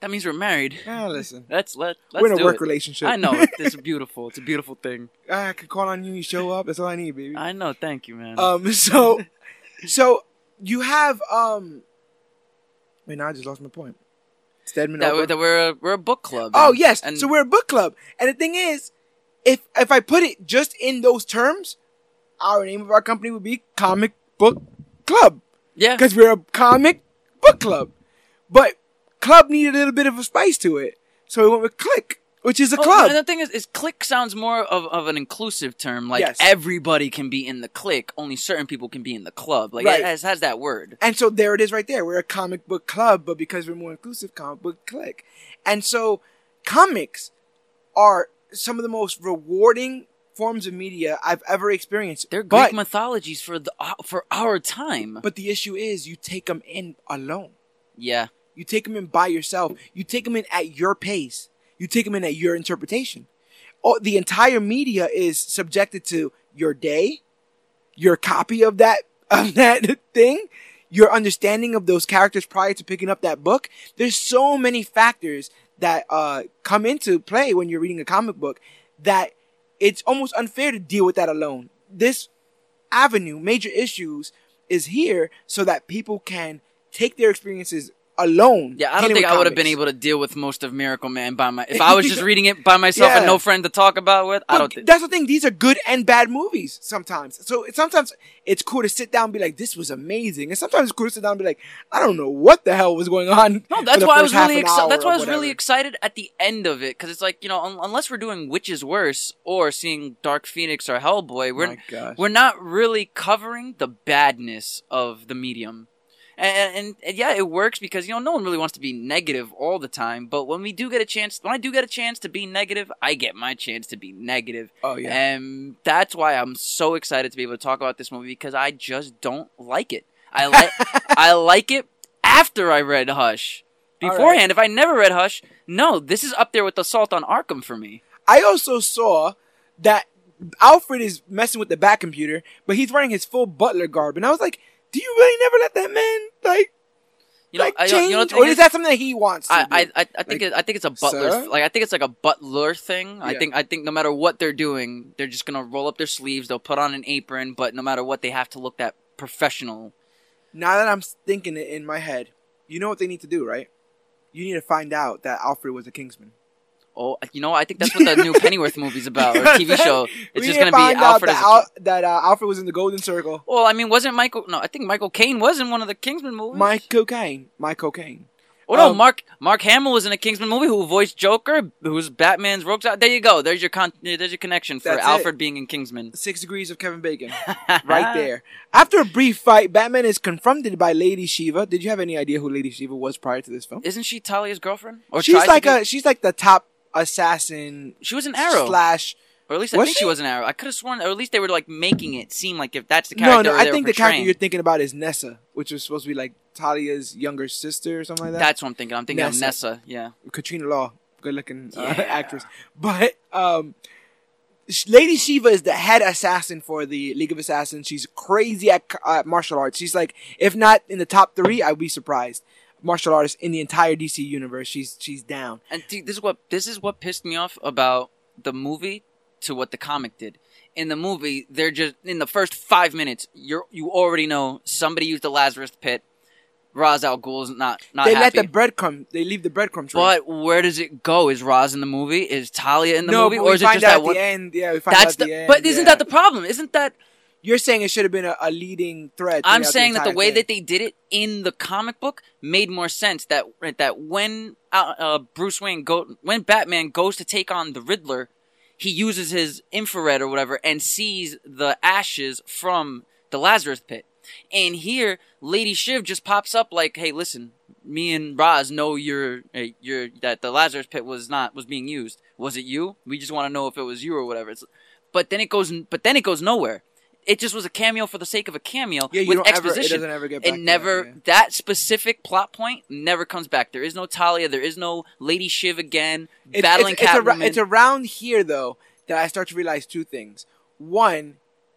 That means we're married. Ah, listen. Let's let let's we're in a do work it. relationship. I know. It's beautiful. It's a beautiful thing. I could call on you, you show up. That's all I need, baby. I know. Thank you, man. Um, so, so you have um. Wait, now I just lost my point. Stedman. that, Oprah. we're, that we're a, we're a book club. oh and- yes, and so we're a book club, and the thing is, if if I put it just in those terms, our name of our company would be Comic Book Club yeah, because we're a comic book club. But club needed a little bit of a spice to it, so we went with Click, which is a Well, club. And the thing is, is clique sounds more of, of an inclusive term. Like Yes. everybody can be in the clique, only certain people can be in the club. Like Right. it has, has that word. And so there it is right there. We're a comic book club, but because we're more inclusive, comic book click. And so comics are some of the most rewarding forms of media I've ever experienced. They're but, mythologies for the uh, for our time. but the issue is you take them in alone. yeah, You take them in by yourself. You take them in at your pace. You take them in at your interpretation. Oh, the entire media is subjected to your day, your copy of that of that thing, your understanding of those characters prior to picking up that book. There's so many factors that uh, come into play when you're reading a comic book that it's almost unfair to deal with that alone. This avenue, major issues, is here so that people can take their experiences alone. yeah. I don't think I would have been able to deal with most of Miracle Man by my. If I was just reading it by myself and no friend to talk about with, I don't think. that's the thing. These are good and bad movies sometimes. So it- sometimes it's cool to sit down and be like, "This was amazing," and sometimes it's cool to sit down and be like, "I don't know what the hell was going on." No, that's why I was really excited. That's why I was really excited at the end of it because it's like you know, un- unless we're doing Which is Worse or seeing Dark Phoenix or Hellboy, we're we're not really covering the badness of the medium. And, and, and yeah, it works because you know no one really wants to be negative all the time. But when we do get a chance, when I do get a chance to be negative, I get my chance to be negative. Oh yeah. And that's why I'm so excited to be able to talk about this movie because I just don't like it. I like I like it after I read Hush. All right. Beforehand, if I never read Hush, no, this is up there with Assault on Arkham for me. I also saw that Alfred is messing with the back computer, but he's wearing his full butler garb, and I was like, "Do you really never let that man like You know, like I, change, you know, or is is- that something that he wants?" To I, do? I, I, I think Like, it, I think it's a butler sir? like I think it's like a butler thing. I think I think no matter what they're doing, they're just gonna roll up their sleeves. They'll put on an apron, but no matter what, they have to look that professional. now that I'm thinking it in my head, you know what they need to do, right? You need to find out that Alfred was a Kingsman. Oh, you know, I think that's what the new Pennyworth movie's about or TV show. It's We just gonna be find out Alfred that, Al- that uh, Alfred was in the Golden Circle. Well, I mean, wasn't Michael? No, I think Michael Caine was in one of the Kingsman movies. My cocaine, my cocaine. Oh no, um, Mark Mark Hamill was in a Kingsman movie who voiced Joker, who's Batman's rogues. There you go. There's your con- There's your connection for That's it. Alfred being in Kingsman. Six degrees of Kevin Bacon, right there. After a brief fight, Batman is confronted by Lady Shiva. Did you have any idea who Lady Shiva was prior to this film? Isn't she Talia's girlfriend? Or she's like be? a she's like the top assassin She was an Arrow, slash. or at least I Was think she? she? was an Arrow. I could have sworn, or at least they were like making it seem like if that's the character. no, they I think the character you're thinking about is Nyssa, which was supposed to be like Talia's younger sister or something like that. That's what I'm thinking. I'm thinking Nyssa. of Nyssa. Yeah. Katrina Law, good looking uh, Yeah. actress. But um, Lady Shiva is the head assassin for the League of Assassins. She's crazy at uh, martial arts. She's like, if not in the top three, I'd be surprised. Martial artist in the entire DC universe. She's she's down. And dude, this is what this is what pissed me off about the movie to what the comic did. In the movie, they're just in the first five minutes, you're you already know somebody used the Lazarus pit. Ra's al Ghul's not not they happy. let the breadcrumb. They leave the breadcrumb trail. but where does it go? Is Ra's in the movie? Is Talia in the no, movie? Or is it just that at one? the end. Yeah, we find That's the. the end. but isn't yeah. that the problem? Isn't that? You're saying it should have been a, a leading thread. I'm saying that the way thing. that they did it in the comic book made more sense. That that when uh, uh, Bruce Wayne go when Batman goes to take on the Riddler, he uses his infrared or whatever and sees the ashes from the Lazarus pit. And here, Lady Shiv just pops up like, "Hey, listen, me and Ra's know you're uh, you're that the Lazarus pit was not was being used. Was it you? We just want to know if it was you or whatever." It's, but then it goes, but then it goes nowhere. It just was a cameo for the sake of a cameo yeah, with don't ever. It exposition doesn't ever get back. it never That, yeah. that specific plot point never comes back. There is no Talia. There is no Lady Shiv again It's, battling it's, it's, ar- it's around here though that I start to realize two things. One,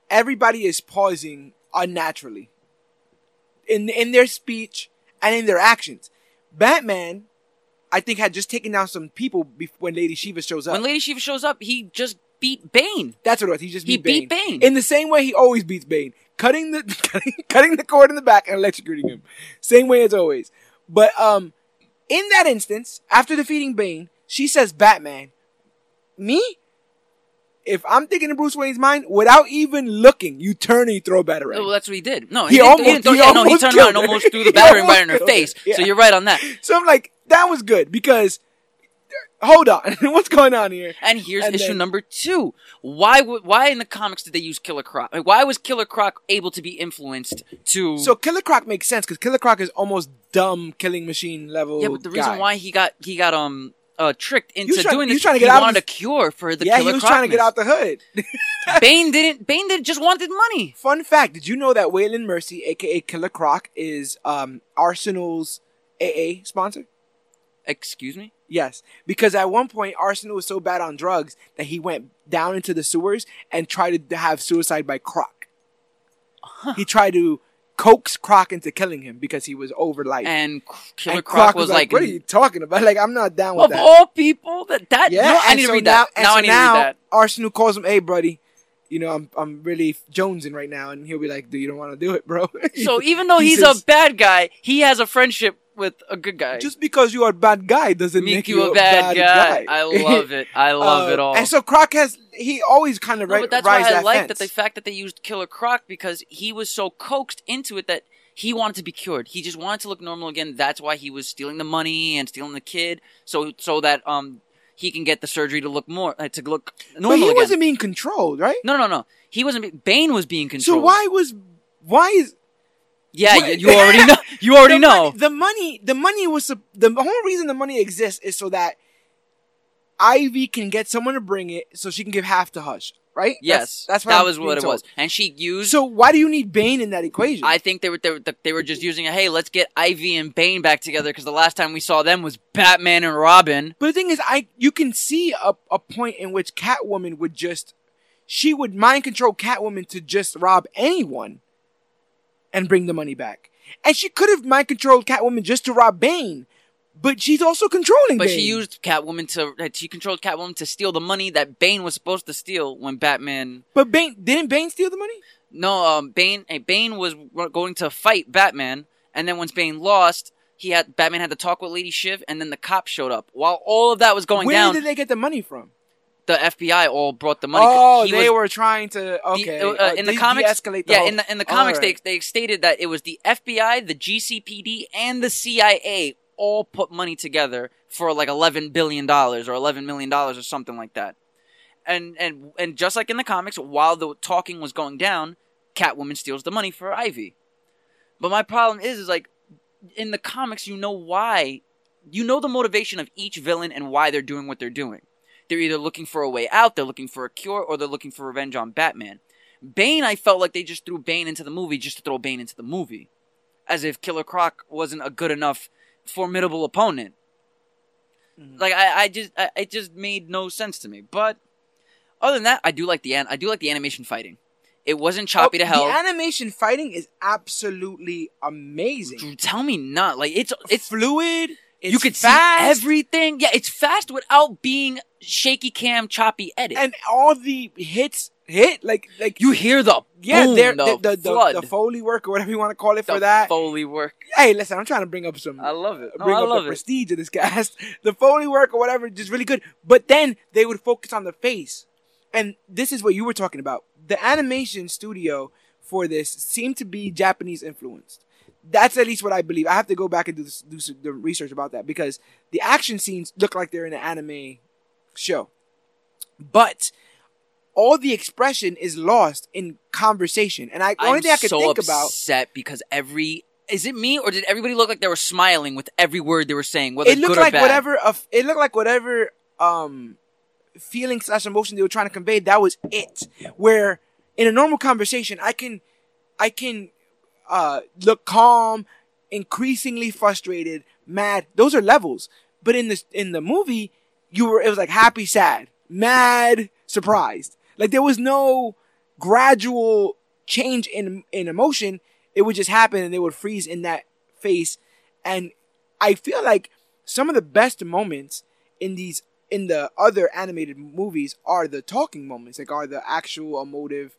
everybody is pausing unnaturally in in their speech and in their actions. Batman, I think, had just taken down some people bef- when Lady Shiva shows up. when Lady Shiva shows up, he just beat Bane. That's what it was. He just He beat Bane. beat Bane. in the same way he always beats Bane, cutting the cutting, cutting the cord in the back and electrocuting him. Same way as always. But um, in that instance, after defeating Bane, she says, "Batman, me." If I'm thinking in Bruce Wayne's mind, without even looking, you turn and you throw a batarang. Well, that's what he did. No, He he, almost- he didn't throw- he yeah, no, he turned around and almost threw the He batarang right in her her. face. Yeah. So you're right on that. So I'm like, that was good because, hold on, what's going on here? And here's And issue then- number two. Why would why in the comics did they use Killer Croc? Like, Why was Killer Croc able to be influenced to? So Killer Croc makes sense because Killer Croc is almost dumb killing machine level. yeah, but the reason why he got he got um uh tricked into trying- doing he this, was trying to he get out of wanted his- a cure for the yeah, Killer he was trying to get out the hood. Bane didn't. Bane did just wanted money. Fun fact: Did you know that Waylon Mercy, aka Killer Croc, is um, Arsenal's AA sponsor? Excuse me. Yes, because at one point Arsenal was so bad on drugs that he went down into the sewers and tried to have suicide by Croc. He tried to coax Croc into killing him because he was over life. And Killer And Croc, was like, "What are you talking about? Like, I'm not down with of that." all people, that that Yeah, know, I need to read now, that. Now so I need now to read that. Arsenal calls him, "Hey, buddy, you know I'm I'm really jonesing right now," and he'll be like, "Do you don't want to do it, bro?" So even though He he's says- a bad guy, he has a friendship with a good guy. just because you are a bad guy doesn't make make, you a bad, guy. I love it. I love Uh, it all. And so Croc has he always kind of No, ri- but that's rides why I that like that the fact that they used Killer Croc because he was so coaxed into it that he wanted to be cured. He just wanted to look normal again. That's why he was stealing the money and stealing the kid, so so that um he can get the surgery to look more uh, to look but normal he again. wasn't being controlled, right? no, no, no. He wasn't. be- Bane was being controlled. So why was why is Yeah, What? you, you already know. You already the know. Money, the money, the money was the whole reason the money exists is so that Ivy can get someone to bring it, so she can give half to Hush, right? Yes, that's, that's what that I'm was what it told. was. And she used. So why do you need Bane in that equation? I think they were they were, they were just using it. Hey, let's get Ivy and Bane back together because the last time we saw them was Batman and Robin. But the thing is, I you can see a, a point in which Catwoman would just she would mind control Catwoman to just rob anyone and bring the money back. And she could have mind controlled Catwoman just to rob Bane, but she's also controlling But Bane. she used Catwoman to she controlled Catwoman to steal the money that Bane was supposed to steal when Batman. But Bane didn't Bane steal the money? No, um, Bane. eh, Bane was going to fight Batman, and then once Bane lost, he had Batman had to talk with Lady Shiv, and then the cops showed up. While all of that was going down Where down, did they get the money from? The FBI all brought the money. Oh, He they was- were trying to the- uh, uh, in the comics, the yeah, whole- in the in the comics, right. they they stated that it was the FBI, the GCPD, and the CIA all put money together for like eleven billion dollars or eleven million dollars or something like that. And and and just like in the comics, while the talking was going down, Catwoman steals the money for Ivy. But my problem is, is like in the comics, you know why, you know the motivation of each villain and why they're doing what they're doing. They're either looking for a way out, they're looking for a cure, or they're looking for revenge on Batman. Bane, I felt like they just threw Bane into the movie just to throw Bane into the movie, as if Killer Croc wasn't a good enough, formidable opponent. Mhm. Like I, I just, I, it just made no sense to me. But other than that, I do like the an- I do like the animation fighting. It wasn't choppy Oh, to hell. The animation fighting is absolutely amazing. Tell me not like it's it's fluid. It's you could fast, see everything. Yeah, it's fast without being shaky cam choppy edit. and all the hits hit like like you hear the yeah, boom, the, the, the, the, foley work or whatever you want to call it the for that. foley work. hey, listen, I'm trying to bring up some I love it. No, bring I up the it. prestige of this cast. The foley work or whatever, just really good. But then they would focus on the face, and this is what you were talking about. The animation studio for this seemed to be Japanese influenced. That's at least what I believe. I have to go back and do, this, do some, the research about that because the action scenes look like they're in an anime show, but all the expression is lost in conversation. And I only I'm thing I could so think about upset because every is it me or did everybody look like they were smiling with every word they were saying, whether it looked good or like whatever of it looked like whatever um feeling slash emotion they were trying to convey that was it where in a normal conversation i can i can uh look calm increasingly frustrated mad. Those are levels. But in this in the movie you were it was like happy sad mad surprised. Like there was no gradual change in in emotion. It would just happen and they would freeze in that face. And I feel like some of the best moments in these in the other animated movies are the talking moments, like are the actual emotive.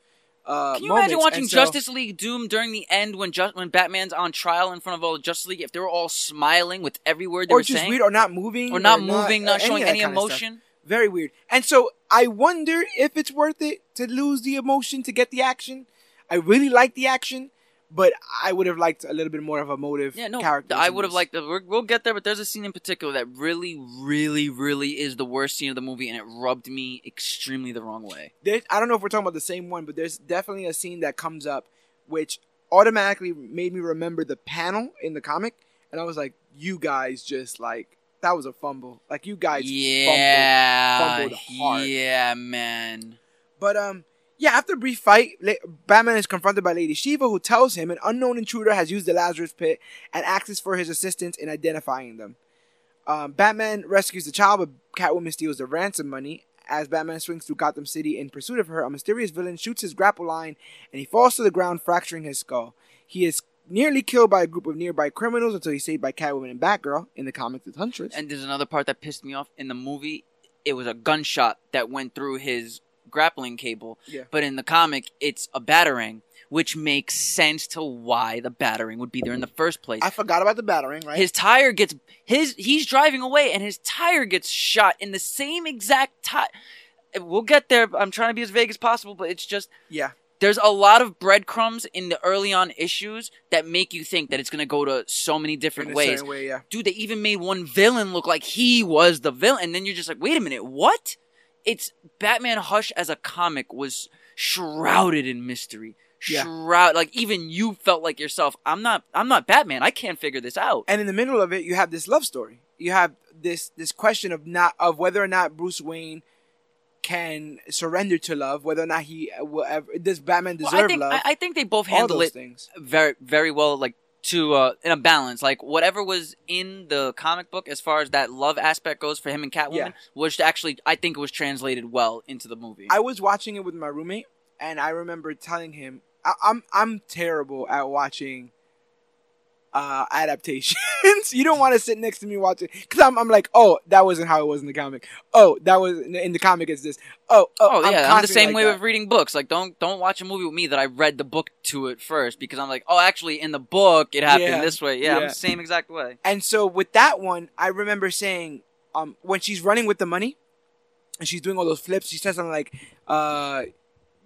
Uh, Can you moments. imagine watching so- Justice League Doom during the end when just when Batman's on trial in front of all the Justice League? If they were all smiling with every word they or were just saying, weird, or not moving, or not moving, uh, not showing of that any stuff. emotion? Very weird. And so I wonder if it's worth it to lose the emotion to get the action. I really like the action, but I would have liked a little bit more of a motive Yeah, no, character. I would have liked. The, we'll get there, but there's a scene in particular that really, really, really is the worst scene of the movie, and it rubbed me extremely the wrong way. There, I don't know if we're talking about the same one, but there's definitely a scene that comes up which automatically made me remember the panel in the comic, and I was like, "You guys just like that was a fumble. Like you guys yeah, fumbled hard. yeah, man. But um, yeah. After a brief fight, Batman is confronted by Lady Shiva, who tells him an unknown intruder has used the Lazarus Pit and asks for his assistance in identifying them. Um, Batman rescues the child, but Catwoman steals the ransom money. As Batman swings through Gotham City in pursuit of her, a mysterious villain shoots his grapple line and he falls to the ground, fracturing his skull. He is nearly killed by a group of nearby criminals until he's saved by Catwoman and Batgirl in the comics with Huntress. And there's another part that pissed me off in the movie. It was a gunshot that went through his grappling cable, Yeah. but in the comic, it's a batarang, which makes sense to why the batarang would be there in the first place. I forgot about the batarang, right? His tire gets his he's driving away and his tire gets shot in the same exact tire. We'll get there. I'm trying to be as vague as possible, but it's just yeah. there's a lot of breadcrumbs in the early on issues that make you think that it's gonna go to so many different ways. way, yeah. Dude, they even made one villain look like he was the villain, and then you're just like, wait a minute, what? It's Batman Hush as a comic was shrouded in mystery. Yeah. Shroud like even you felt like yourself. I'm not. I'm not Batman. I can't figure this out. and in the middle of it you have this love story you have this this question of not of whether or not bruce wayne can surrender to love whether or not he uh, will ever does batman Well, deserve I think love I, I think they both handle those it things very very well. Like to uh, in a balance. Like whatever was in the comic book as far as that love aspect goes for him and Catwoman, Yeah. was actually I think it was translated well into the movie. I was watching it with my roommate, and I remember telling him, I- "I'm I'm terrible at watching uh, adaptations. you don't want to sit next to me watching because I'm I'm like, oh, that wasn't how it was in the comic. Oh, that was in the, in the comic. It's this. Oh, oh, Oh yeah, I'm, the same like way that. with reading books. Like, don't don't watch a movie with me that I read the book to it first because I'm like, oh, actually, in the book it happened Yeah, this way. Yeah, I'm the same exact way. And so with that one, I remember saying, um, when she's running with the money, and she's doing all those flips, she says something like, uh.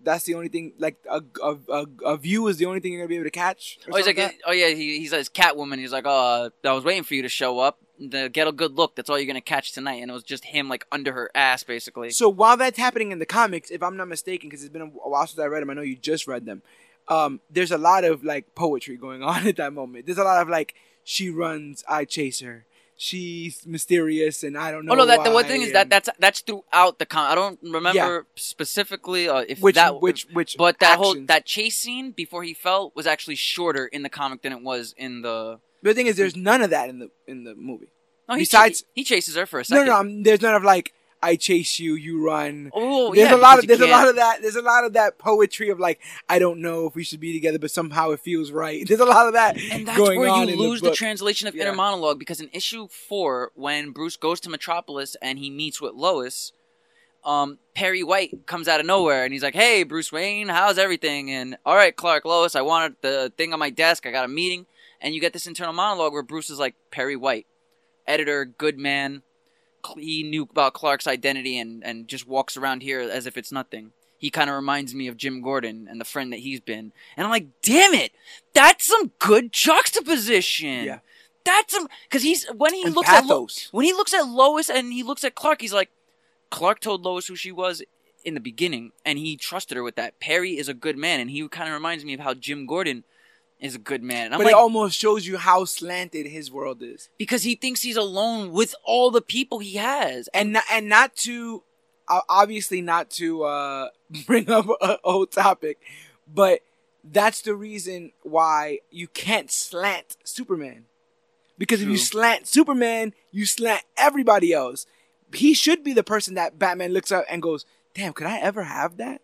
That's the only thing. Like a, a, a, a view is the only thing you're gonna be able to catch. Oh, he's like, that. oh yeah, he, he says Catwoman. He's like, oh, I was waiting for you to show up to get a good look. That's all you're gonna catch tonight. And it was just him like under her ass, basically. So while that's happening in the comics, if I'm not mistaken, because it's been a while since I read them, I know you just read them. Um, there's a lot of like poetry going on at that moment. There's a lot of like, she runs, I chase her. She's mysterious, and I don't know. Oh no, that the one thing is that that's that's throughout the con. I don't remember specifically uh, if which that which which but that whole that chase scene before he fell was actually shorter in the comic than it was in the. But the thing is, there's none of that in the in the movie. No, he Besides- cha- he chases her for a No, second. no, I'm, there's none of like, I chase you, you run. Oh, there's yeah, a lot of there's a can't- lot of that. There's a lot of that poetry of like, I don't know if we should be together, but somehow it feels right. There's a lot of that And that's where you lose the, the, translation of Yeah. inner monologue because in issue four, when Bruce goes to Metropolis and he meets with Lois, um, Perry White comes out of nowhere and he's like, "Hey, Bruce Wayne, how's everything?" And all right, Clark, Lois, I wanted the thing on my desk. I got a meeting, and you get this internal monologue where Bruce is like, "Perry White, editor, good man. He knew about Clark's identity and and just walks around here as if it's nothing." He kind of reminds me of Jim Gordon and the friend that he's been. And I'm like, damn it, that's some good juxtaposition. Yeah. That's some because he's when he And looks at Lo- when he looks at Lois and he looks at Clark, he's like, Clark told Lois who she was in the beginning, and he trusted her with that. Perry is a good man, and he kind of reminds me of how Jim Gordon is a good man. But like, it almost shows you how slanted his world is, because he thinks he's alone with all the people he has. and not, and not to obviously not to uh, bring up a old topic, but that's the reason why you can't slant Superman, because if you slant Superman, you slant everybody else. He should be the person that Batman looks up and goes, "Damn, could I ever have that?"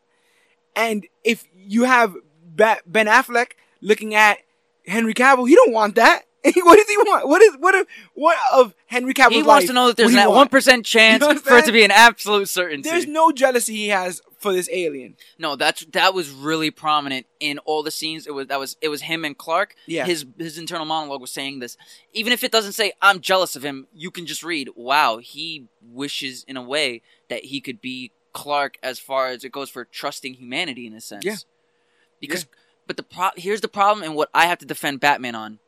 And if you have Bat- Ben Affleck looking at Henry Cavill, he don't want that. what does he want? What is what of what of Henry Cavill's He wants life to know that there's he that one percent chance You know for it to be an absolute certainty. There's no jealousy he has for this alien. No, that's that was really prominent in all the scenes. It was that was it was him and Clark. Yeah. His his internal monologue was saying this. Even if it doesn't say I'm jealous of him, you can just read, wow, he wishes in a way that he could be Clark as far as it goes for trusting humanity in a sense. Yeah. Because but the pro- here's the problem and what I have to defend Batman on.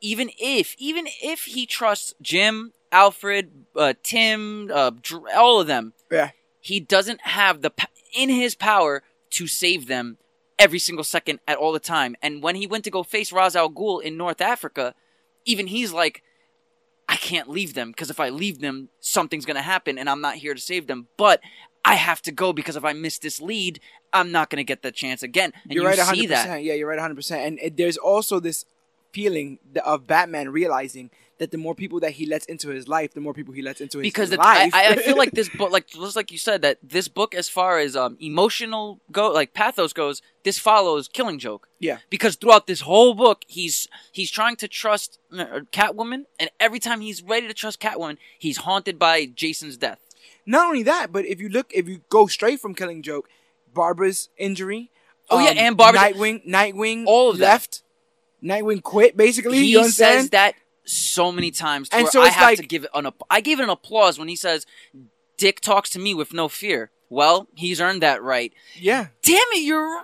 Even if even if he trusts Jim, Alfred, uh, Tim, uh, Dr- all of them, Yeah. he doesn't have the in his power to save them every single second at all the time. And when he went to go face Ra's al Ghul in North Africa, even he's like, I can't leave them because if I leave them, something's gonna happen, and I'm not here to save them. But I have to go because if I miss this lead, I'm not gonna get the chance again. And you're you right, see 100. that. percent Yeah, you're right, 100. percent And it, there's also this feeling of Batman realizing that the more people that he lets into his life, the more people he lets into his, because his life. I I feel like this book, like just like you said, that this book, as far as um, emotional go, like pathos goes, this follows Killing Joke. Yeah. Because throughout this whole book, he's he's trying to trust uh, Catwoman, and every time he's ready to trust Catwoman, he's haunted by Jason's death. Not only that, but if you look, if you go straight from Killing Joke, Barbara's injury. um, Oh, yeah, and Barbara's- Nightwing, Nightwing, All of that. left. Nightwing quit. Basically, he you understand? says that so many times, to And so I it's have like- to give it an. I gave it an applause when he says, "Dick talks to me with no fear." Well, he's earned that right. yeah. Damn it, you're.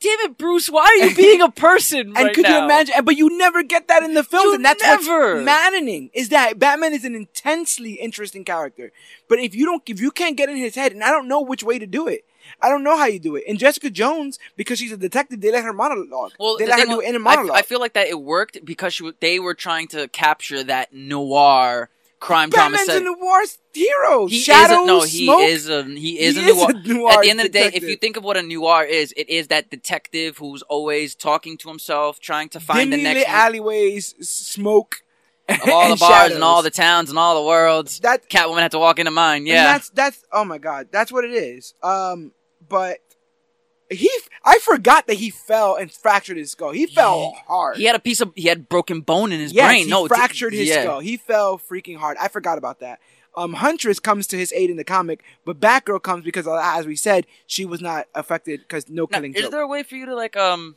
Damn it, Bruce! Why are you being a person And right could you imagine? and- But you never get that in the films, You and that's never. what's maddening. Is that Batman is an intensely interesting character, but if you don't, if you can't get in his head, and I don't know which way to do it. I don't know how you do it. And Jessica Jones, because she's a detective, they let her monologue. Well, they the let her thing do it in a I monologue. I, feel like that it worked because she, they were trying to capture that noir crime drama Batman's a noir hero. he Shadows, is a, no, he smoke. is a he is He a is noir. a noir At the end of the day, if you think of what a noir is, it is that detective who's always talking to himself, trying to find the next alleyways, smoke, of all the bars and all the towns and all the worlds. that. Catwoman had to walk into mine. and Yeah, that's that's. Oh my god, that's what it is. Um, but he, I forgot that he fell and fractured his skull. He fell hard. he had a piece of he had broken bone in his yes, brain. he no, fractured his yeah. skull. He fell freaking hard. I forgot about that. Um, Huntress comes to his aid in the comic, but Batgirl comes because, uh, as we said, she was not affected because no Now, killing is joke. there a way for you to like um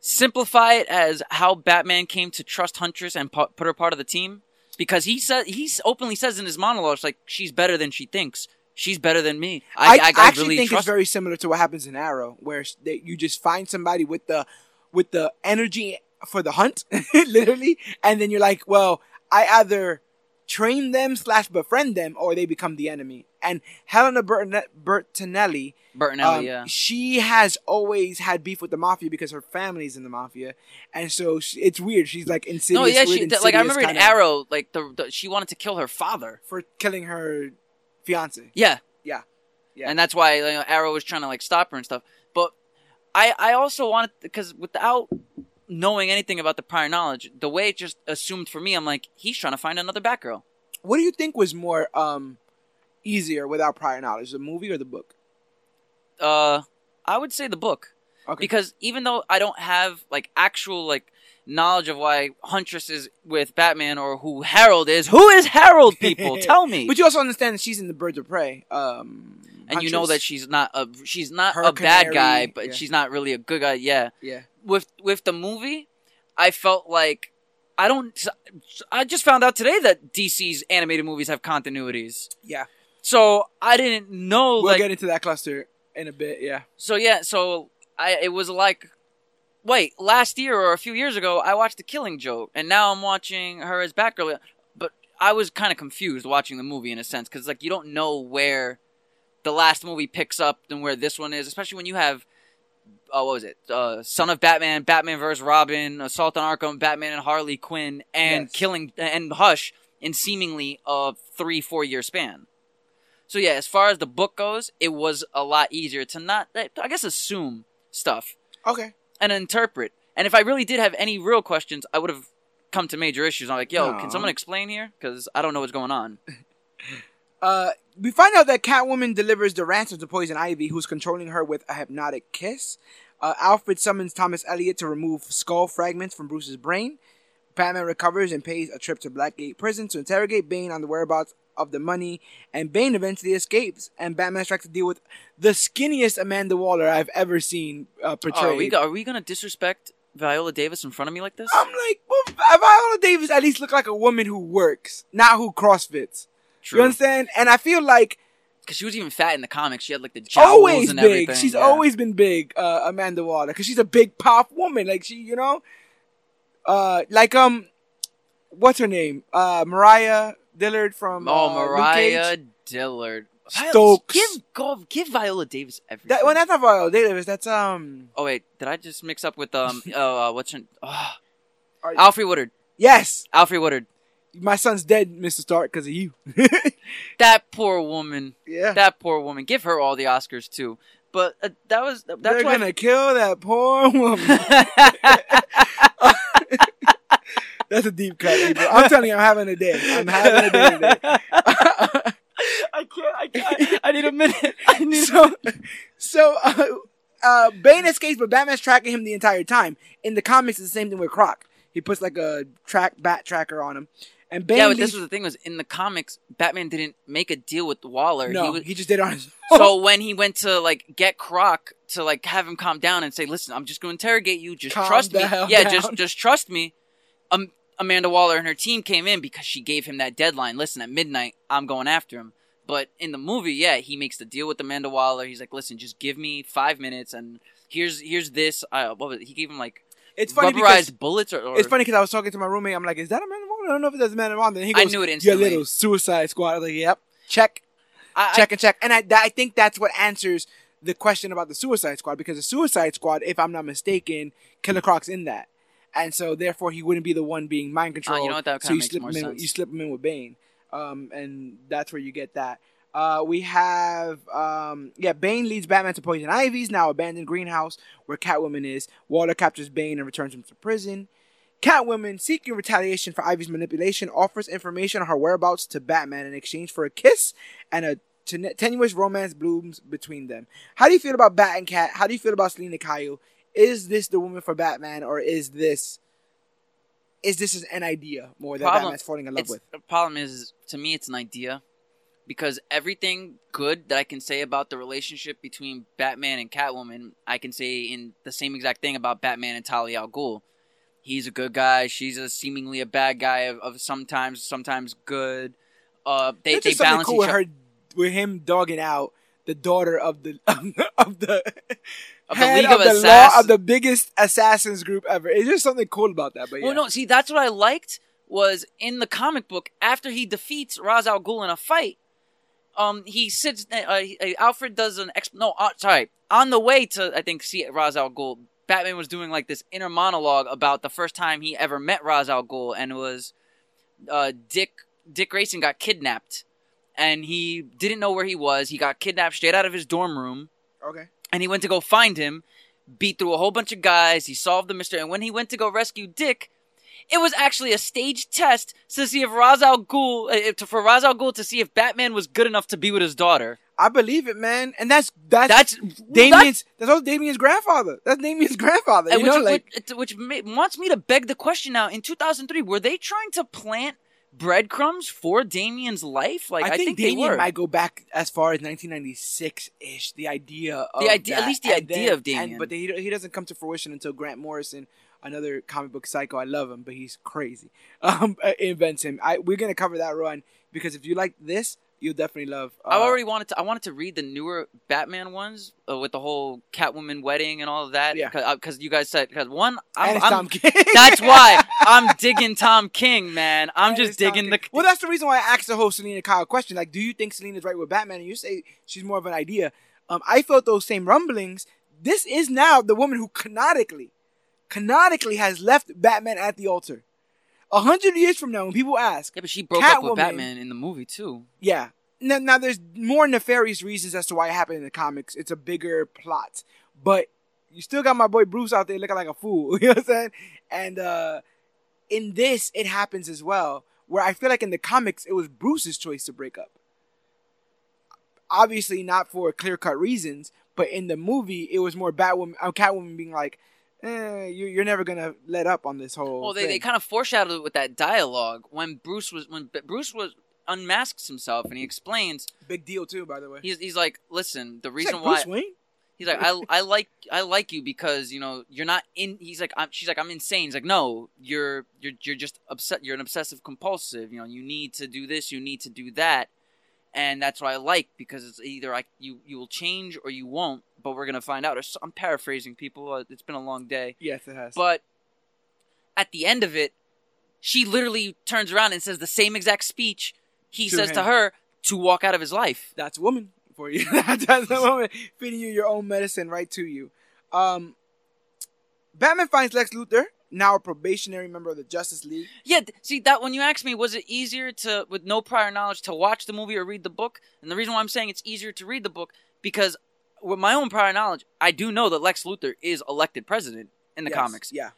simplify it as how Batman came to trust Huntress and pu- put her part of the team? Because he said he openly says in his monologues like she's better than she thinks. She's better than me. I, I, I, I actually really think it's very similar to what happens in Arrow, where they, you just find somebody with the with the energy for the hunt, literally, and then you're like, well, I either train them slash befriend them, or they become the enemy. And Helena Bertin- Bertinelli, Bertinelli, um, yeah. she has always had beef with the mafia because her family's in the mafia, and so she, it's weird. She's like insidious. No, yeah, she th- like I remember in Arrow, like the, the she wanted to kill her father. for killing her fiance. Yeah, Yeah. Yeah. and that's why you know, Arrow was trying to like stop her and stuff. But I I also wanted because without knowing anything about the prior knowledge, the way it just assumed for me, I'm like he's trying to find another Batgirl. What do you think was more um easier without prior knowledge, the movie or the book? Uh, I would say the book. Okay. because even though I don't have like actual like knowledge of why Huntress is with Batman or who Harold is, who is Harold? People, tell me. But you also understand that she's in the Birds of Prey. Um, and you know that she's not a she's not Her a bad canary, guy, but yeah. she's not really a good guy. Yeah. yeah. With with the movie, I felt like I don't. I just found out today that DC's animated movies have continuities. Yeah. So I didn't know. We'll like, get into that cluster in a bit. Yeah. So yeah, so I it was like wait, last year or a few years ago I watched The Killing Joke and now I'm watching her as Batgirl but I was kind of confused watching the movie in a sense cuz like you don't know where the last movie picks up and where this one is, especially when you have uh, what was it? Uh, Son of Batman, Batman vs. Robin, Assault on Arkham, Batman and Harley Quinn, and Yes. Killing and Hush in seemingly a three four year span. So yeah, as far as the book goes, it was a lot easier to not, I guess, assume stuff Okay. And interpret. And if I really did have any real questions, I would have come to major issues. I'm like, yo, Aw. can someone explain here? Because I don't know what's going on. Uh, we find out that Catwoman delivers the ransom to Poison Ivy, who's controlling her with a hypnotic kiss. Uh, Alfred summons Thomas Elliot to remove skull fragments from Bruce's brain. Batman recovers and pays a trip to Blackgate Prison to interrogate Bane on the whereabouts of the money, and Bane eventually escapes. And Batman strikes to deal with the skinniest Amanda Waller I've ever seen uh, Oh, portrayed. are we are we gonna disrespect Viola Davis in front of me like this? I'm like, well, Viola Davis at least look like a woman who works, not who crossfits. True. You understand? And I feel like Because she was even fat in the comics. She had like the jowls always and big. everything. She's yeah. always been big, uh, Amanda Waller, because she's a big pop woman. Like she, you know, uh, like um, what's her name? Uh, Mariah Dillard from Oh, uh, Mariah. Dillard. Stokes. Give give Viola Davis everything. That well, that's not Viola Davis. That's um, oh wait, did I just mix up with um? oh, uh, what's her? Oh, Are- Alfre Woodard. yes, Alfre Woodard. my son's dead, Mister Stark, because of you. That poor woman. yeah, That poor woman. Give her all the Oscars too. But uh, that was that's they're gonna kill that poor woman. That's a deep cut. April. I'm telling you, I'm having a day. I'm having a day today. I can't. I can't. I need a minute. I need. so, so uh, uh, Bane escapes, but Batman's tracking him the entire time. In the comics, it's the same thing with Croc. He puts like a track bat tracker on him, and Bane. yeah, but this leaves- was the thing: was in the comics, Batman didn't make a deal with Waller. no, he he, just did it on his own. so when he went to like get Croc to like have him calm down and say, "Listen, I'm just going to interrogate you. Just Calm trust the me. hell Yeah, down." just just trust me." Um, Amanda Waller and her team came in because she gave him that deadline. Listen, at midnight, I'm going after him. But in the movie, yeah, he makes the deal with Amanda Waller. He's like, "Listen, just give me five minutes, and here's here's this." Uh, what was it? He gave him like it's funny rubberized because bullets, or, or it's funny because I was talking to my roommate. I'm like, "Is that a man I don't know if it does a man and Then he I goes, knew it instantly. Your little Suicide Squad. I was like, "Yep, check, I, I- check, and check." And I, I think that's what answers the question about the Suicide Squad because the Suicide Squad, if I'm not mistaken, Killer Croc's in that, and so therefore he wouldn't be the one being mind controlled. Oh, know what? That so you slip him in, sense. you slip him in with Bane. um, and that's where you get that. Uh, we have um, yeah, Bane leads Batman to Poison Ivy's now abandoned greenhouse where Catwoman is. Waller captures Bane and returns him to prison. Catwoman, seeking retaliation for Ivy's manipulation, offers information on her whereabouts to Batman in exchange for a kiss and a ten- tenuous romance blooms between them. How do you feel about Bat and Cat? How do you feel about Selina Kyle? Is this the woman for Batman, or is this is this an idea more that Problem- Batman's falling in love with? the problem is, to me, it's an idea because everything good that I can say about the relationship between Batman and Catwoman, I can say in the same exact thing about Batman and Talia al Ghul. He's a good guy. She's a seemingly a bad guy of, of sometimes, sometimes good. Uh, they There's they just balance cool each with other. her, with him dogging out the daughter of the of the Of the League of the Assass- law of the biggest assassins group ever. It's just something cool about that. But yeah, Well, no, see, that's what I liked was in the comic book after he defeats Ra's al Ghul in a fight. Um, he sits. Uh, uh, Alfred does an exp- no, uh, sorry. On the way to, I think, see Ra's al Ghul, Batman was doing like this inner monologue about the first time he ever met Ra's al Ghul, and it was uh, Dick Dick Grayson got kidnapped, and he didn't know where he was. He got kidnapped straight out of his dorm room okay. And he went to go find him, beat through a whole bunch of guys. He solved the mystery, and when he went to go rescue Dick, it was actually a staged test to see if Ra's al Ghul, uh, for Ra's al Ghul to see if Batman was good enough to be with his daughter. I believe it, man, and that's that's That's Damian's. That's also Damian's grandfather. That's Damian's grandfather. You which, know, like which, which ma- wants me to beg the question now. In 2003, were they trying to plant breadcrumbs for Damian's life? Like I, think, they Damian were. might go back as far as 1996 ish. The idea of The idea- at least the And idea of Damian. and- but he he doesn't come to fruition until Grant Morrison, another comic book psycho. I love him, but he's crazy. Um, uh, invents him. I we're gonna cover that run because if you like this, you'll definitely love. Uh, I already wanted to. I wanted to read the newer Batman ones uh, with the whole Catwoman wedding and all of that. Yeah. Because you guys said because one, and I'm, I'm- Tom King. that's why I'm digging Tom King, man. I'm And just digging the. Well, that's the reason why I asked the whole Selina Kyle question. Like, do you think Selina's right with Batman? And you say she's more of an idea. Um, I felt those same rumblings. This is now the woman who canonically, canonically has left Batman at the altar. A hundred years from now, when people ask, yeah, but she broke up with Batman in the movie too. yeah. Now, now, there's more nefarious reasons as to why it happened in the comics. It's a bigger plot, but you still got my boy Bruce out there looking like a fool. You know what I'm saying? And uh, in this, it happens as well. Where I feel like in the comics, it was Bruce's choice to break up. Obviously, not for clear cut reasons, but in the movie, it was more Batwoman, uh, Catwoman being like, eh, you, "You're never gonna let up on this whole." Well, they, thing. they kind of foreshadowed it with that dialogue when Bruce was when Bruce was unmasks himself and he explains big deal too, by the way. he's he's like, listen, the reason why Wayne. He's like, I, I like I like you because you know you're not in. He's like, I'm, she's like, I'm insane. He's like, no, you're you're you're just upset. You're an obsessive compulsive. You know, you need to do this, you need to do that, and that's what I like because it's either like you you will change or you won't. But we're gonna find out. I'm paraphrasing people. Uh, it's been a long day, Yes, it has. but at the end of it, she literally turns around and says the same exact speech he To says to her to walk out of his life. that's a woman for you. that's a woman feeding you your own medicine right to you. Um, Batman finds Lex Luthor, now a probationary member of the Justice League. Yeah, see that when you ask me, was it easier to, with no prior knowledge, to watch the movie or read the book? And the reason why I'm saying it's easier to read the book because with my own prior knowledge, I do know that Lex Luthor is elected president in the Yes, comics. Yeah,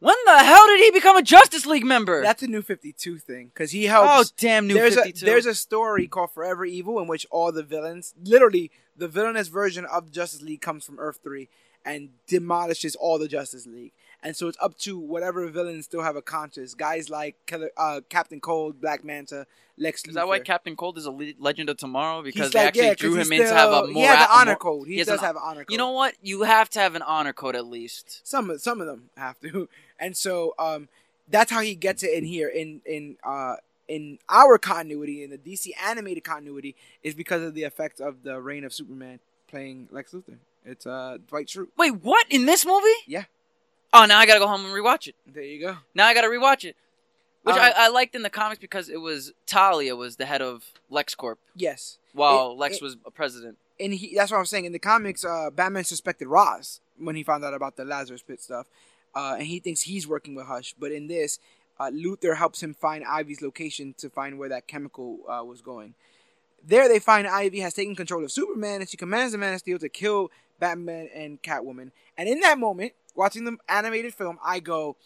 When the hell did he become a Justice League member? that's a new Fifty Two thing because he helps. oh damn, new Fifty Two. there's a story called Forever Evil in which all the villains, literally the villainous version of Justice League, comes from Earth Three and demolishes all the Justice League. And so it's up to whatever villains still have a conscience. Guys like uh, Captain Cold, Black Manta, Lex Luthor. is that why Captain Cold is a le- Legend of Tomorrow because He's they like, actually yeah, drew him in to have a more He has an honor code. He, he does an- have an honor code. You know what? You have to have an honor code at least. some of some of them have to, and so um, that's how he gets it in here in in uh in our continuity in the DC animated continuity is because of the effect of the reign of Superman playing Lex Luthor. It's uh Dwight Schrute. Wait, what in this movie? Yeah. Oh, now I gotta go home and rewatch it. There you go. Now I gotta rewatch it. Which Um, I, I liked in the comics because it was Talia was the head of LexCorp Yes, while It- Lex it- was a president. and he that's what I'm saying. In the comics, uh, Batman suspected Ra's when he found out about the Lazarus Pit stuff, uh, and he thinks he's working with Hush. But in this, uh, Luthor helps him find Ivy's location to find where that chemical uh, was going. There, they find Ivy has taken control of Superman, and she commands the Man of Steel to kill Batman and Catwoman. And in that moment, watching the animated film, I go,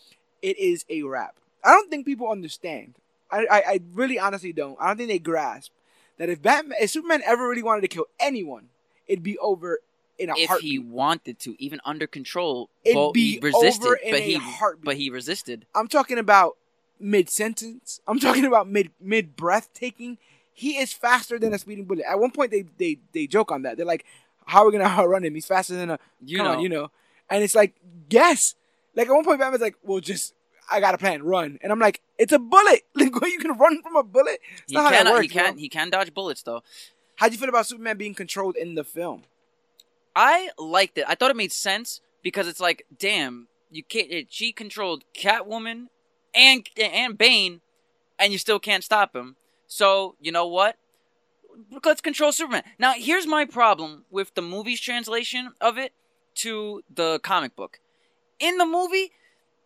"It is a wrap." I don't think people understand. I, I, I really honestly don't. I don't think they grasp that if Batman, if Superman ever really wanted to kill anyone, it'd be over in a if heartbeat. he wanted to, even under control, It'd but be he resisted. over in but a he, heartbeat. but he resisted. I'm talking about mid sentence. I'm talking about mid mid breath taking. He is faster than a speeding bullet. At one point, they they they joke on that. They're like, "How are we gonna outrun him? He's faster than a You know, on, you know." And it's like, yes. Like at one point, Batman's like, "Well, just I got a plan, run." And I'm like, "It's a bullet. Like, what, you can run from a bullet." It's he not how that can. works, he can. He can dodge bullets though. How do you feel about Superman being controlled in the film? I liked it. I thought it made sense because it's like, damn, you can't. It, she controlled Catwoman and and Bane, and you still can't stop him. So you know what? Let's control Superman. Now, here's my problem with the movie's translation of it to the comic book. In the movie,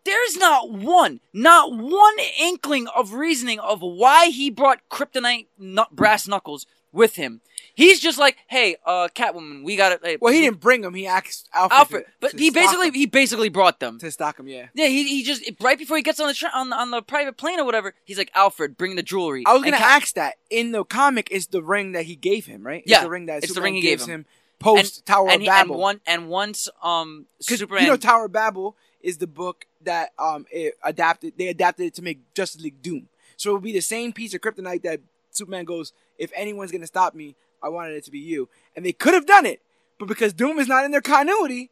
there's not one, not one inkling of reasoning of why he brought Kryptonite brass knuckles with him. He's just like, hey, uh, Catwoman, we got to. Well, he didn't bring him. He asked Alfred. Alfred, to- but to he basically him. he basically brought them. to stock him. Yeah. Yeah, he, he just right before he gets on the tra- on the, on the private plane or whatever, he's like, Alfred, bring the jewelry. I was gonna Cat- ask that. In the comic, is the ring that he gave him, right? It's Yeah, the ring that it's the ring he gave gives him. post Tower and, of he, and Babel. one and once um Because Superman you know Tower of Babel is the book that um it adapted. They adapted it to make Justice League Doom. So it would be the same piece of kryptonite that Superman goes, if anyone's gonna stop me, I wanted it to be you. And they could have done it, but because Doom is not in their continuity,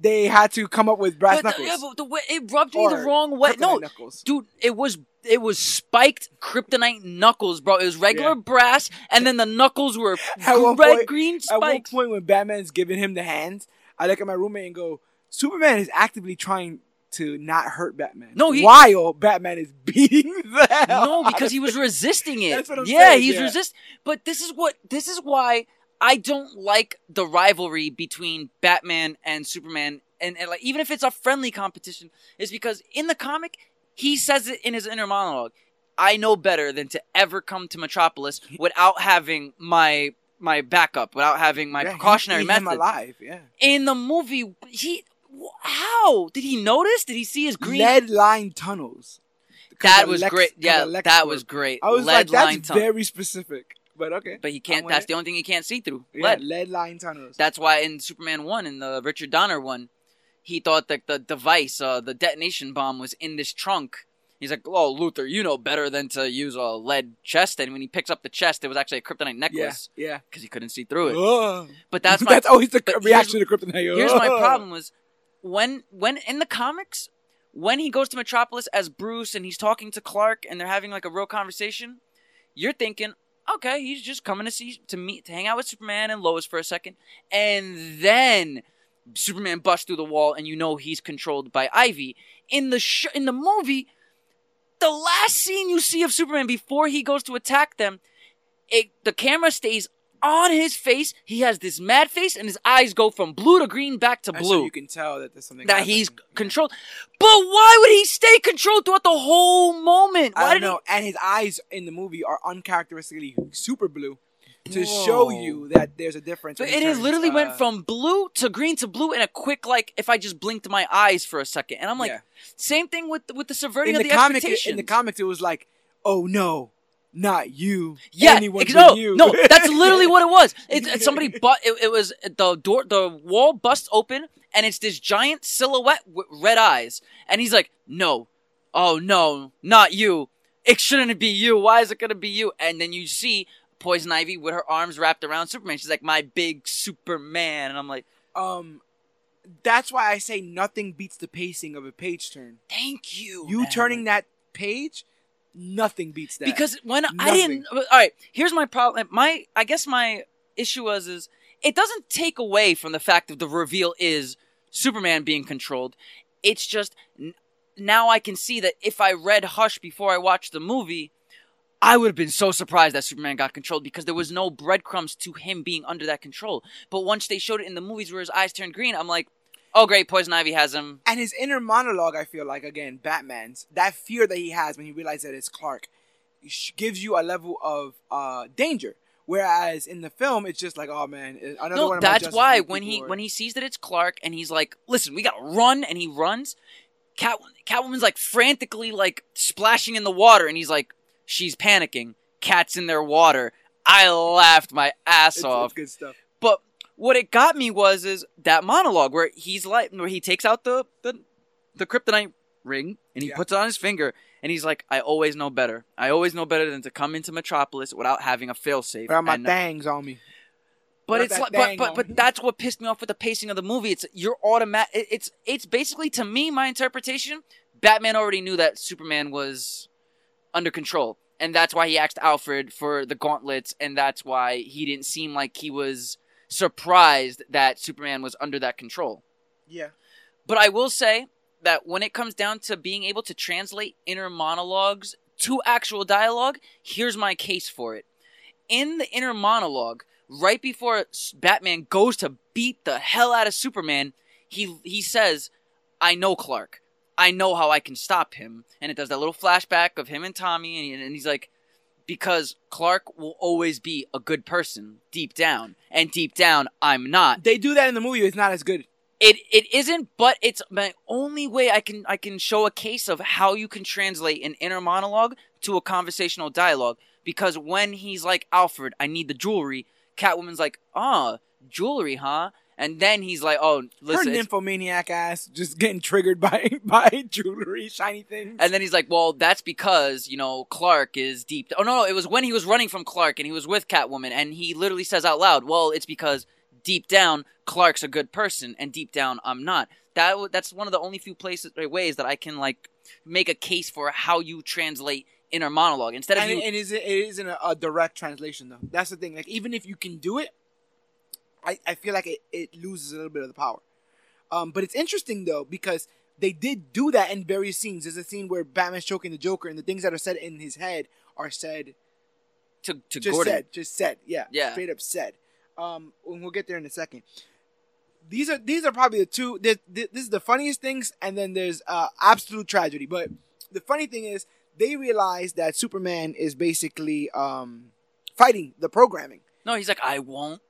they had to come up with brass but the, knuckles. yeah, but the way it rubbed me the wrong way. No, knuckles. dude, it was it was spiked kryptonite knuckles, bro. It was regular Yeah. brass, and then the knuckles were red point- green At one point, when Batman's giving him the hands, I look at my roommate and go, Superman is actively trying to not hurt Batman. No, he- while Batman is beating the No, because he was resisting it. That's what I'm yeah, saying, he's yeah. resist. But this is what this is why I don't like the rivalry between Batman and Superman, and, and like even if it's a friendly competition, is because in the comic he says it in his inner monologue. I know better than to ever come to Metropolis without having my my backup, without having my Yeah, he precautionary him method. alive. Yeah, In the movie, he wh- how did he notice? Did he see his green? lead line tunnels? that was Lex- great. Yeah, that was great. I was Lead like, that's tunnel. very specific. But okay, But he can't. That's it. the only thing he can't see through. yeah, Lead. lead line tunnels. That's why in Superman one, in the Richard Donner one, he thought that the device, uh, the detonation bomb, was in this trunk. He's like, "Oh, Luthor, you know better than to use a lead chest." And when he picks up the chest, it was actually a kryptonite necklace yeah. because he couldn't see through it. But that's my that's always the reaction to kryptonite. here's my problem was when when in the comics when he goes to metropolis as bruce and he's talking to clark and they're having like a real conversation you're thinking okay he's just coming to see to meet to hang out with superman and lois for a second. And then superman busts through the wall and you know he's controlled by ivy. In the sh- in the movie the last scene you see of superman before he goes to attack them it, the camera stays on his face. He has this mad face, and his eyes go from blue to green back to so blue. you can tell that there's something that happening. he's controlled. But why would he stay controlled throughout the whole moment? Why I don't he- know. And his eyes in the movie are uncharacteristically super blue to Whoa. show you that there's a difference. So he turns, literally uh, went from blue to green to blue in a quick like if I just blinked my eyes for a second, and I'm like, Yeah. same thing with with the subverting in of the, the, comic. expectations. In the comics, it was like, oh no, not you. Yeah, anyone ex- but no, you. no, that's literally what it was. It, it- somebody, but it, it was the door, the wall busts open, and it's this giant silhouette with red eyes, and he's like, "No, oh no, not you. It shouldn't be you. Why is it gonna be you?" And then you see Poison Ivy with her arms wrapped around Superman. She's like, "My big Superman," and I'm like, um, that's why I say nothing beats the pacing of a page turn. "Thank you." You man." turning that page, nothing beats that. because when I didn't. All right, here's my problem. My I guess my issue was is it doesn't take away from the fact that the reveal is Superman being controlled. It's just now I can see that if I read Hush before I watched the movie. I would have been so surprised that Superman got controlled because there was no breadcrumbs to him being under that control. But once they showed it in the movies where his eyes turned green, I'm like, Oh, great! Poison Ivy has him. And his inner monologue, I feel like, again, Batman's that fear that he has when he realizes that it's Clark, gives you a level of uh, danger. Whereas in the film, it's just like, oh man, another no, one of that's why when he are- when he sees that it's Clark and he's like, "Listen, we gotta run," and he runs. Cat Catwoman's like frantically like splashing in the water, and he's like, she's panicking. Cat's in their water. I laughed my ass it's, off. it's good stuff. But what it got me was is that monologue where he's like where he takes out the the, the kryptonite ring and he Yeah. puts it on his finger and he's like, I always know better. I always know better than to come into Metropolis without having a failsafe. Got my And- uh, thangs on me. but it's like, but but but that's what pissed me off with the pacing of the movie. It's you're automatic. It's it's basically to me my interpretation. Batman already knew that Superman was under control, and that's why he asked Alfred for the gauntlets, and that's why he didn't seem like he was surprised that Superman was under that control. Yeah. But I will say that when it comes down to being able to translate inner monologues to actual dialogue, here's my case for it. In the inner monologue, right before Batman goes to beat the hell out of Superman, he he says, "I know Clark. I know how I can stop him." And it does that little flashback of him and Tommy, and, he, and he's like, "Because Clark will always be a good person deep down, and deep down, I'm not." They do that in the movie. It's not as good. It it isn't, but it's my only way I can I can show a case of how you can translate an inner monologue to a conversational dialogue. Because when he's like Alfred, I need the jewelry. Catwoman's like, ah, jewelry, huh? And then he's like, oh, Her listen. it's- nymphomaniac ass just getting triggered by by jewelry, shiny things. And then he's like, well, that's because, you know, Clark is deep. Oh, no, no, it was when he was running from Clark and he was with Catwoman. And he literally says out loud, well, it's because deep down, Clark's a good person. And deep down, I'm not. That w- That's one of the only few places or ways that I can, like, make a case for how you translate inner monologue. Instead of and you. it, it is it isn't a, a direct translation though. That's the thing. Like even if you can do it, I, I feel like it, it loses a little bit of the power. Um, but it's interesting though because they did do that in various scenes. There's a scene where Batman's choking the Joker, and the things that are said in his head are said to, to just Gordon. said, just said, yeah, Yeah. straight up said. Um, and we'll get there in a second. These are these are probably the two. This, this is the funniest things, and then there's uh, absolute tragedy. But the funny thing is, they realize that Superman is basically um, fighting the programming. No, he's like, I won't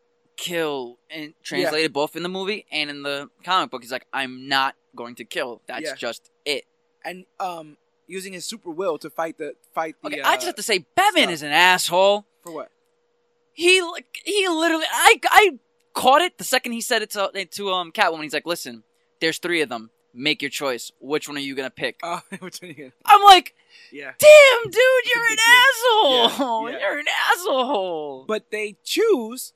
kill. And translated both in the movie and in the comic book. He's like, I'm not going to kill. That's Yeah. just it. and um using his super will to fight the fight the Okay, uh, I just have to say, Batman stuff. is an asshole. for what He like he literally I I caught it the second he said it to to um Catwoman. He's like, "Listen, there's three of them. Make your choice. Which one are you gonna pick?" oh which one again I'm like, yeah "Damn, dude, you're an asshole. Yeah, yeah. You're an asshole." but they choose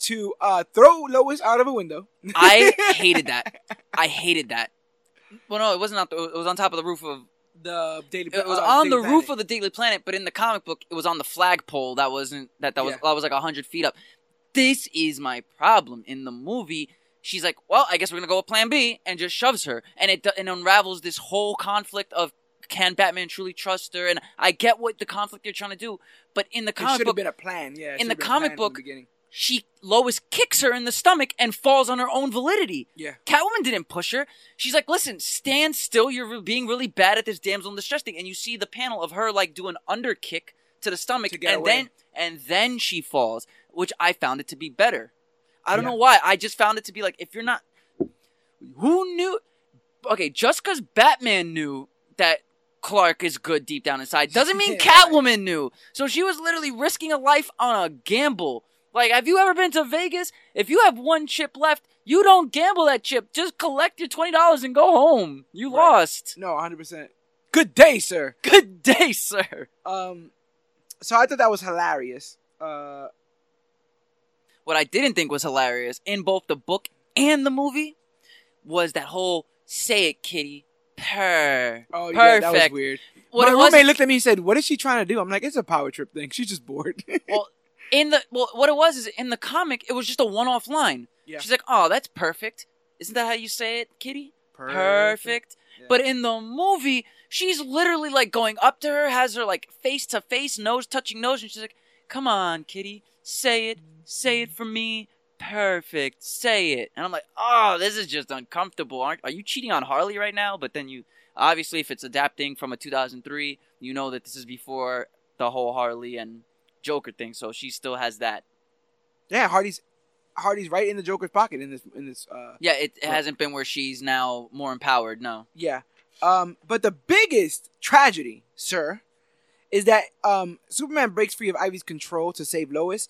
to uh throw Lois out of a window I hated that. I hated that. Well, no, it wasn't. Out the, it was on top of the roof of. the daily Planet. It was uh, on the Daily roof of the Daily Planet, but in the comic book, it was on the flagpole. That wasn't that. That was Yeah. that was like hundred feet up. This is my problem in the movie. She's like, "Well, I guess we're gonna go with Plan B," and just shoves her, and it and unravels this whole conflict of can Batman truly trust her? And I get what the conflict you're trying to do, but in the comic should have book, been a plan. Yeah, in the comic book- the. She Lois kicks her in the stomach and falls on her own validity. Yeah, Catwoman didn't push her. She's like, listen, stand still. You're being really bad at this damsel in distress thing. And you see the panel of her like do an under kick to the stomach, To and away. then and then she falls, which I found it to be better. I don't Yeah. know why. I just found it to be like, if you're not, who knew? Okay, just because Batman knew that Clark is good deep down inside doesn't mean Yeah. Catwoman knew. So she was literally risking a life on a gamble. Like, have you ever been to Vegas? If you have one chip left, you don't gamble that chip. Just collect your twenty dollars and go home. You Right. lost. no, hundred percent. Good day, sir. Good day, sir. Um, so I thought that was hilarious. Uh, What I didn't think was hilarious in both the book and the movie was that whole "say it, kitty." Purr. oh Perfect. yeah, that was weird. What My roommate looked at me and said, "What is she trying to do?" I'm like, "It's a power trip thing. She's just bored." well in the well, what it was is in the comic, it was just a one-off line. Yeah. She's like, "Oh, that's perfect." Isn't that how you say it, kitty? Perfect. Yeah. But in the movie, she's literally like going up to her, has her like face to face, nose touching nose, and she's like, "Come on, kitty, say it, say it for me, perfect. Say it. And I'm like, oh, this is just uncomfortable. Aren't, are you cheating on Harley right now? But then you, obviously, if it's adapting from a 2003, you know that this is before the whole Harley and Joker thing. So she still has that. Yeah, Harley's Harley's right in the Joker's pocket in this in this. Uh, Yeah, it, it hasn't been where she's now more empowered. No. yeah. Um, but the biggest tragedy, sir, is that um, Superman breaks free of Ivy's control to save Lois.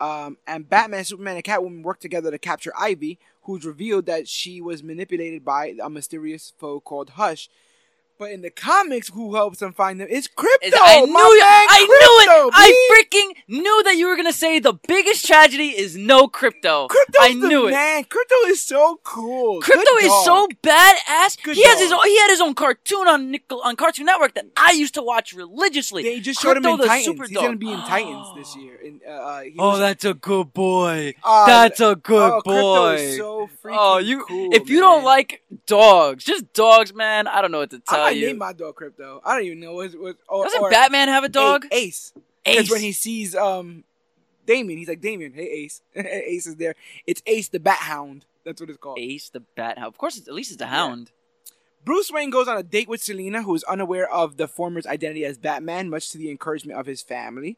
Um, and Batman, Superman, and Catwoman work together to capture Ivy, who's revealed that she was manipulated by a mysterious foe called Hush. But in the comics, who helps them find them is Krypto. Is- I knew my you. man, I knew Krypto, it. I freaking knew that you were gonna say the biggest tragedy is no Krypto. Krypto's I the knew it. man. Krypto is so cool. Krypto Good is dog. so badass. Good he has his own, he had his own cartoon on Nickel on Cartoon Network that I used to watch religiously. They just showed him Krypto in Titans. Super He's gonna Dog. be in Titans this year. In, uh, uh, he Oh, was- that's a good boy. uh, that's a good oh, Krypto boy. is so freaking oh, you cool, if you don't like dogs, just dogs, man. I don't know what to I tell might you. name my dog Krypto. I don't even know what. what or, Doesn't or Batman have a dog? Ace. Ace. when he sees um, Damian, he's like Damian. Hey Ace. Ace is there. It's Ace the Bat Hound. That's what it's called. Ace the Bat Hound. Of course, it's, at least it's a hound. Bruce Wayne goes on a date with Selina, who is unaware of the former's identity as Batman, much to the encouragement of his family.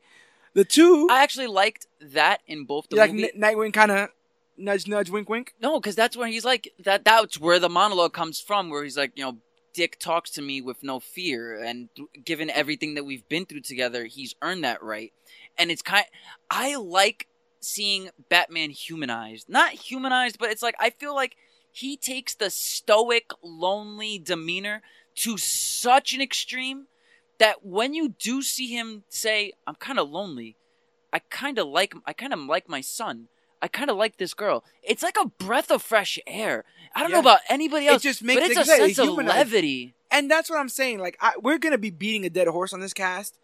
The two, I actually liked that in both the like. N- Nightwing, kind of nudge, nudge, wink, wink. No, because that's where he's like that. That's where the monologue comes from, where he's like, you know, Dick talks to me with no fear, and th- given everything that we've been through together, he's earned that right. And it's kind. I like seeing Batman humanized, not humanized, but it's like I feel like he takes the stoic, lonely demeanor to such an extreme that when you do see him say, "I'm kind of lonely," I kind of like, I kind of like my son. I kind of like this girl. It's like a breath of fresh air. I don't know about anybody else, just makes but it's it a exactly sense of levity. And that's what I'm saying. Like, I, we're gonna be beating a dead horse on this cast.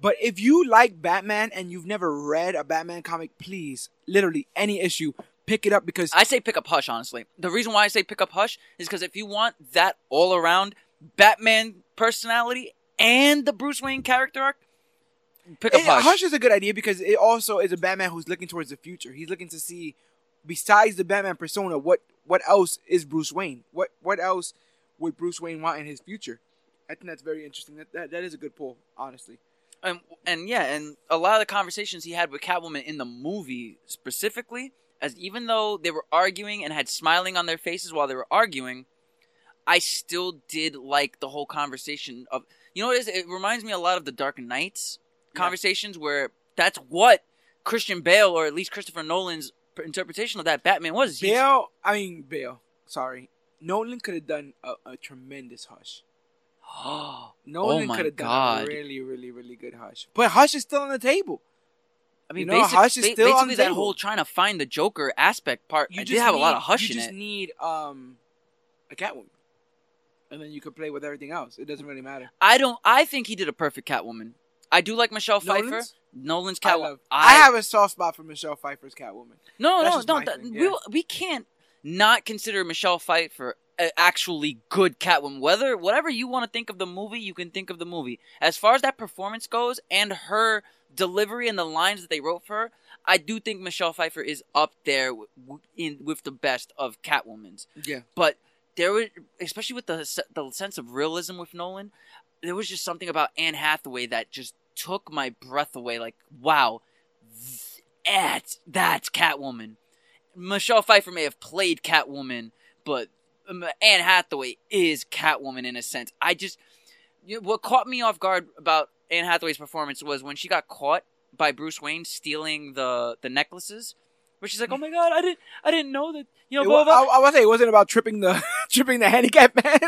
But if you like Batman and you've never read a Batman comic, please, literally any issue, pick it up because I say pick up Hush, honestly. The reason why I say pick up Hush is because if you want that all around Batman personality and the Bruce Wayne character arc, pick It- Hush. Hush is a good idea because it also is a Batman who's looking towards the future. He's looking to see, besides the Batman persona, what what else is Bruce Wayne? What what else would Bruce Wayne want in his future? I think that's very interesting. That that, that is a good pull, honestly. and, and yeah, and a lot of the conversations he had with Catwoman in the movie specifically, as even though they were arguing and had smiling on their faces while they were arguing, I still did like the whole conversation of you know what it is? It reminds me a lot of the Dark Knights. Conversations where that's what Christian Bale or at least Christopher Nolan's interpretation of that Batman was. He's- Bale, I mean Bale. Sorry, Nolan could have done a, a tremendous Hush. Nolan Oh could have done God. a really, really, really good Hush. But Hush is still on the table. I mean, You know, basic- Hush is ba- still on basically the that table. whole trying to find the Joker aspect part. You I just did have a lot of Hush You in just it. need um a Catwoman, and then you can play with everything else. It doesn't really matter. I don't. I think he did a perfect Catwoman. I do like Michelle Pfeiffer. Nolan's? Nolan's I, Catwoman. love, I, have a soft spot for Michelle Pfeiffer's Catwoman. no, that's no, no. that- we we can't not consider Michelle Pfeiffer actually good Catwoman. Whether whatever you want to think of the movie, you can think of the movie. As far as that performance goes, and her delivery and the lines that they wrote for her, I do think Michelle Pfeiffer is up there w- w- in with the best of Catwomans. Yeah, but there was especially with the the sense of realism with Nolan, there was just something about Anne Hathaway that just took my breath away. Like, wow, that's that's Catwoman. Michelle Pfeiffer may have played Catwoman, but Anne Hathaway is Catwoman in a sense. I just you know, what caught me off guard about Anne Hathaway's performance was when she got caught by Bruce Wayne stealing the the necklaces. Where she's like, "Oh my god, I didn't, I didn't know that." You know, blah, blah, blah. I, I was say it wasn't about tripping the tripping the handicap man.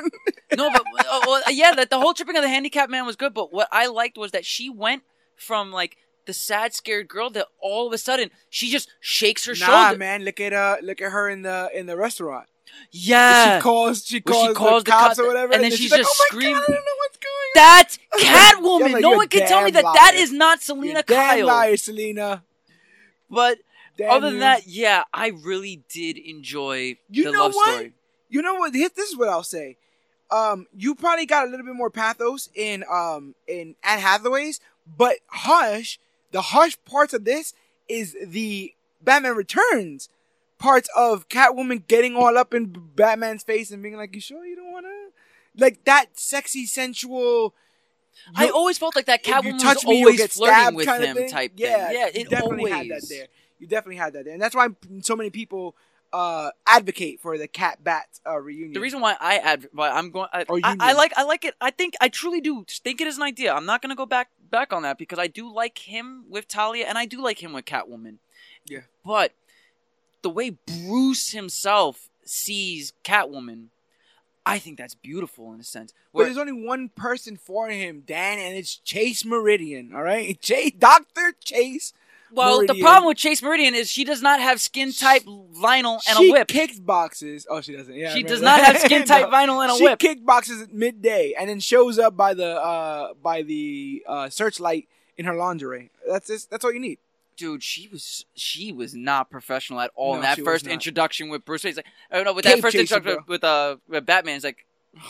no, but uh, well, yeah, that the whole tripping of the handicap man was good. But what I liked was that she went from like the sad, scared girl that all of a sudden she just shakes her nah, shoulder. man, look at uh, look at her in the in the restaurant. Yeah, she calls, she calls, she calls the the cops cop- or whatever, and then she's she's like, just "Oh my screaming. God, I don't know what's going on." that's Catwoman. like, no one can tell me that that liar. is not Selina damn Kyle. liar, Selina. But Damn other than that, yeah, I really did enjoy You the know love what? story. You know what? This this is what I'll say. Um, you probably got a little bit more pathos in um in Anne Hathaway's, but Hush, the Hush parts of this is the Batman Returns parts of Catwoman getting all up in Batman's face and being like, "You sure you don't want to?" Like that sexy, sensual. I always felt like that Catwoman was always flirting with him type yeah, thing. Yeah, it definitely always. had that there. You definitely had that there, and that's why so many people uh, advocate for the Cat Bat uh, reunion. The reason why I adv- why I'm going, I, I, I like, I like it. I think I truly do think it is an idea. I'm not gonna go back back on that because I do like him with Talia and I do like him with Catwoman. Yeah. But the way Bruce himself sees Catwoman, I think that's beautiful in a sense. But there's only one person for him, Dan, and it's Chase Meridian. All right, Chase, Doctor Chase. Well, the problem with Chase Meridian is she does not have skin type vinyl and she a whip. She kicks boxes. Oh, she doesn't. Yeah, she does that. not have skin type No. vinyl and a whip. she whip. kickboxes at midday and then shows up by the uh by the uh searchlight in her lingerie. That's just, that's all you need. dude, she was she was not professional at all in that first introduction with Bruce Wayne. It's like, oh no, with Cape that first chaser, introduction bro. with uh with Batman, it's like,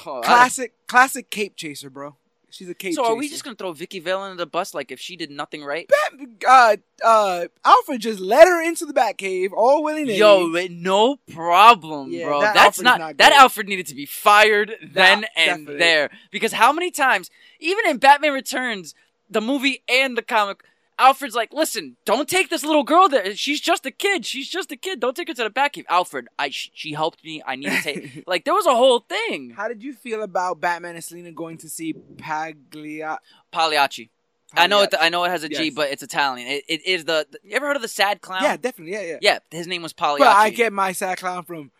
oh, Classic classic cape chaser, bro. She's a cape So chaser. are we just gonna throw Vicki Vale under the bus like if she did nothing right? uh uh Alfred just led her into the Batcave all willy nilly. Yo, no problem, Yeah, bro. that That's not, not that. Alfred needed to be fired then and definitely. there because how many times, even in Batman Returns, the movie and the comic. Alfred's like, listen, don't take this little girl there. She's just a kid. She's just a kid. Don't take her to the Batcave. Alfred, I she helped me. I need to take. like there was a whole thing. How did you feel about Batman and Selina going to see Paglia? Pagliacci. I know it. I know it has a G, Yes. but it's Italian. It, it is the, the- You ever heard of the sad clown? Yeah, definitely. Yeah, yeah. Yeah, his name was Pagliacci. But I get my sad clown from.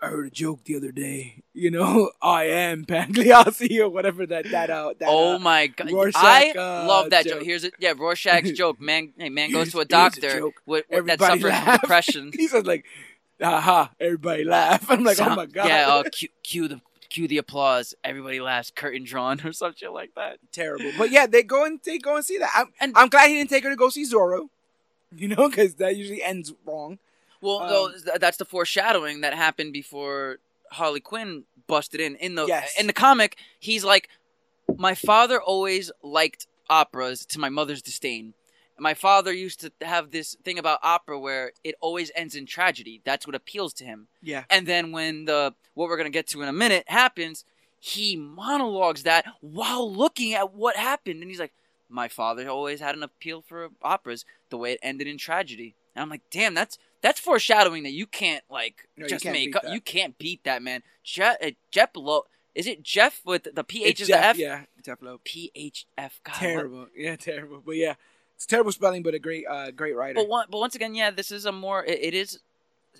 I heard a joke the other day. You know, I am Pagliacci or whatever that that out. That, Oh uh, my god! Rorschach, I uh, love that joke. joke. Here's it. Yeah, Rorschach's joke. Man, hey, man goes to a Here's a doctor with, with, that suffers from depression. he says like, "Aha!" Everybody laugh. I'm like, "Oh my god!" Yeah, uh, cue, cue the cue the applause. Everybody laughs. Curtain drawn or some shit like that. terrible. But yeah, they go and they go and see that. I'm, And- I'm glad he didn't take her to go see Zorro. You know, because that usually ends wrong. Well, Um, th- that's the foreshadowing that happened before Harley Quinn busted in. In the Yes. in the comic, he's like, my father always liked operas to my mother's disdain. My father used to have this thing about opera where it always ends in tragedy. That's what appeals to him. Yeah. And then when the what we're gonna get to in a minute happens, he monologues that while looking at what happened, and he's like, "My father always had an appeal for operas. The way it ended in tragedy." And I'm like, "Damn, that's that's foreshadowing that you can't like No, you just can't make up. You can't beat that, man." Jeff, uh, Jeph Loeb, is it Jeff with the PH It's is Jeff, the F? Yeah, Jeph Loeb. PHF. God, what- Terrible. Yeah, terrible. But yeah, it's terrible spelling, but a great, uh, great writer. But one, but once again, yeah, this is a more. It, it is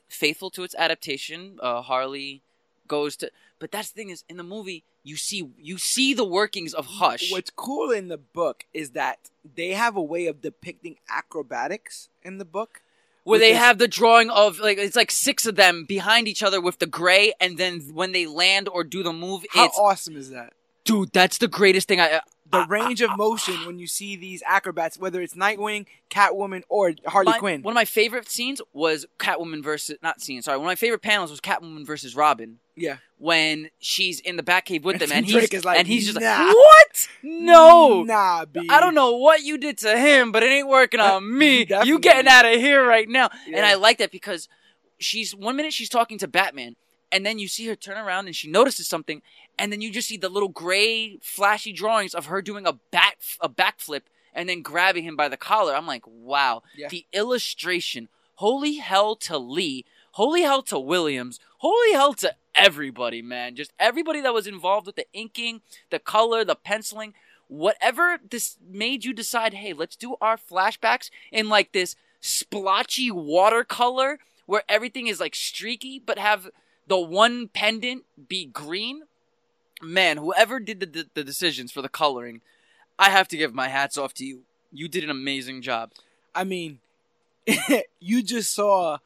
faithful to its adaptation. Uh, Harley goes to, but that's the thing is in the movie you see you see the workings of Hush. What's cool in the book is that they have a way of depicting acrobatics in the book. Where they have the drawing of like it's like six of them behind each other with the gray, and then when they land or do the move, How it's awesome is that? dude. That's the greatest thing I. The range of motion when you see these acrobats, whether it's Nightwing, Catwoman, or Harley my- Quinn. One of my favorite scenes was Catwoman versus not scene. Sorry, one of my favorite panels was Catwoman versus Robin. yeah, when she's in the Batcave with them, And he's like, and he's just "Nah." like, "What? No, nah, B. I don't know what you did to him, but it ain't working on me. You getting out of here right now." Yeah. And I like that because she's one minute she's talking to Batman, and then you see her turn around and she notices something, and then you just see the little gray flashy drawings of her doing a back a backflip and then grabbing him by the collar. I'm like, wow, Yeah. the illustration. Holy hell to Lee. Holy hell to Williams. Holy hell to everybody, man. Just everybody that was involved with the inking, the color, the penciling, whatever this made you decide, hey, let's do our flashbacks in like this splotchy watercolor where everything is like streaky, but have the one pendant be green. Man, whoever did the, the, the decisions for the coloring, I have to give my hats off to you. You did an amazing job. I mean, you just saw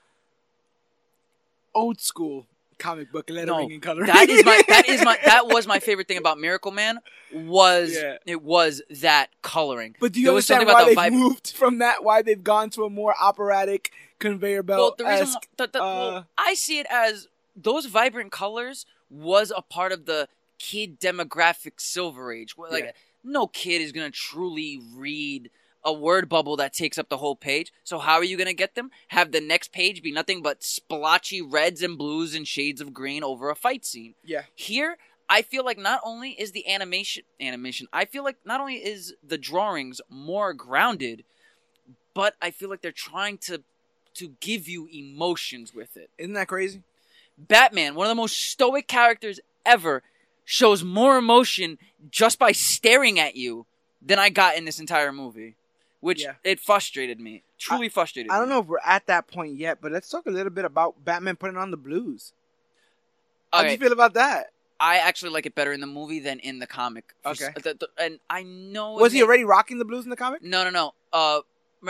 old school comic book lettering No, and coloring. That is my that is my that was my favorite thing about Miracle Man was Yeah. it was that coloring. But do you There understand why about they've the moved from that? Why they've gone to a more operatic conveyor belt? Well, the reason why, the, the, well, uh, I see it as those vibrant colors was a part of the kid demographic Silver Age. Like Yeah. no kid is gonna truly read a word bubble that takes up the whole page. So how are you going to get them? Have the next page be nothing but splotchy reds and blues and shades of green over a fight scene. Yeah. Here, I feel like not only is the animation animation, I feel like not only is the drawings more grounded, but I feel like they're trying to to give you emotions with it. Isn't that crazy? Batman, one of the most stoic characters ever, shows more emotion just by staring at you than I got in this entire movie. Which Yeah. it frustrated me. Truly frustrated me. I don't me. know if we're at that point yet, but let's talk a little bit about Batman putting on the blues. How do you feel about that? I actually like it better in the movie than in the comic. S- Okay. the- the- and I know Was he already rocking the blues in the comic? No, no, no. Uh,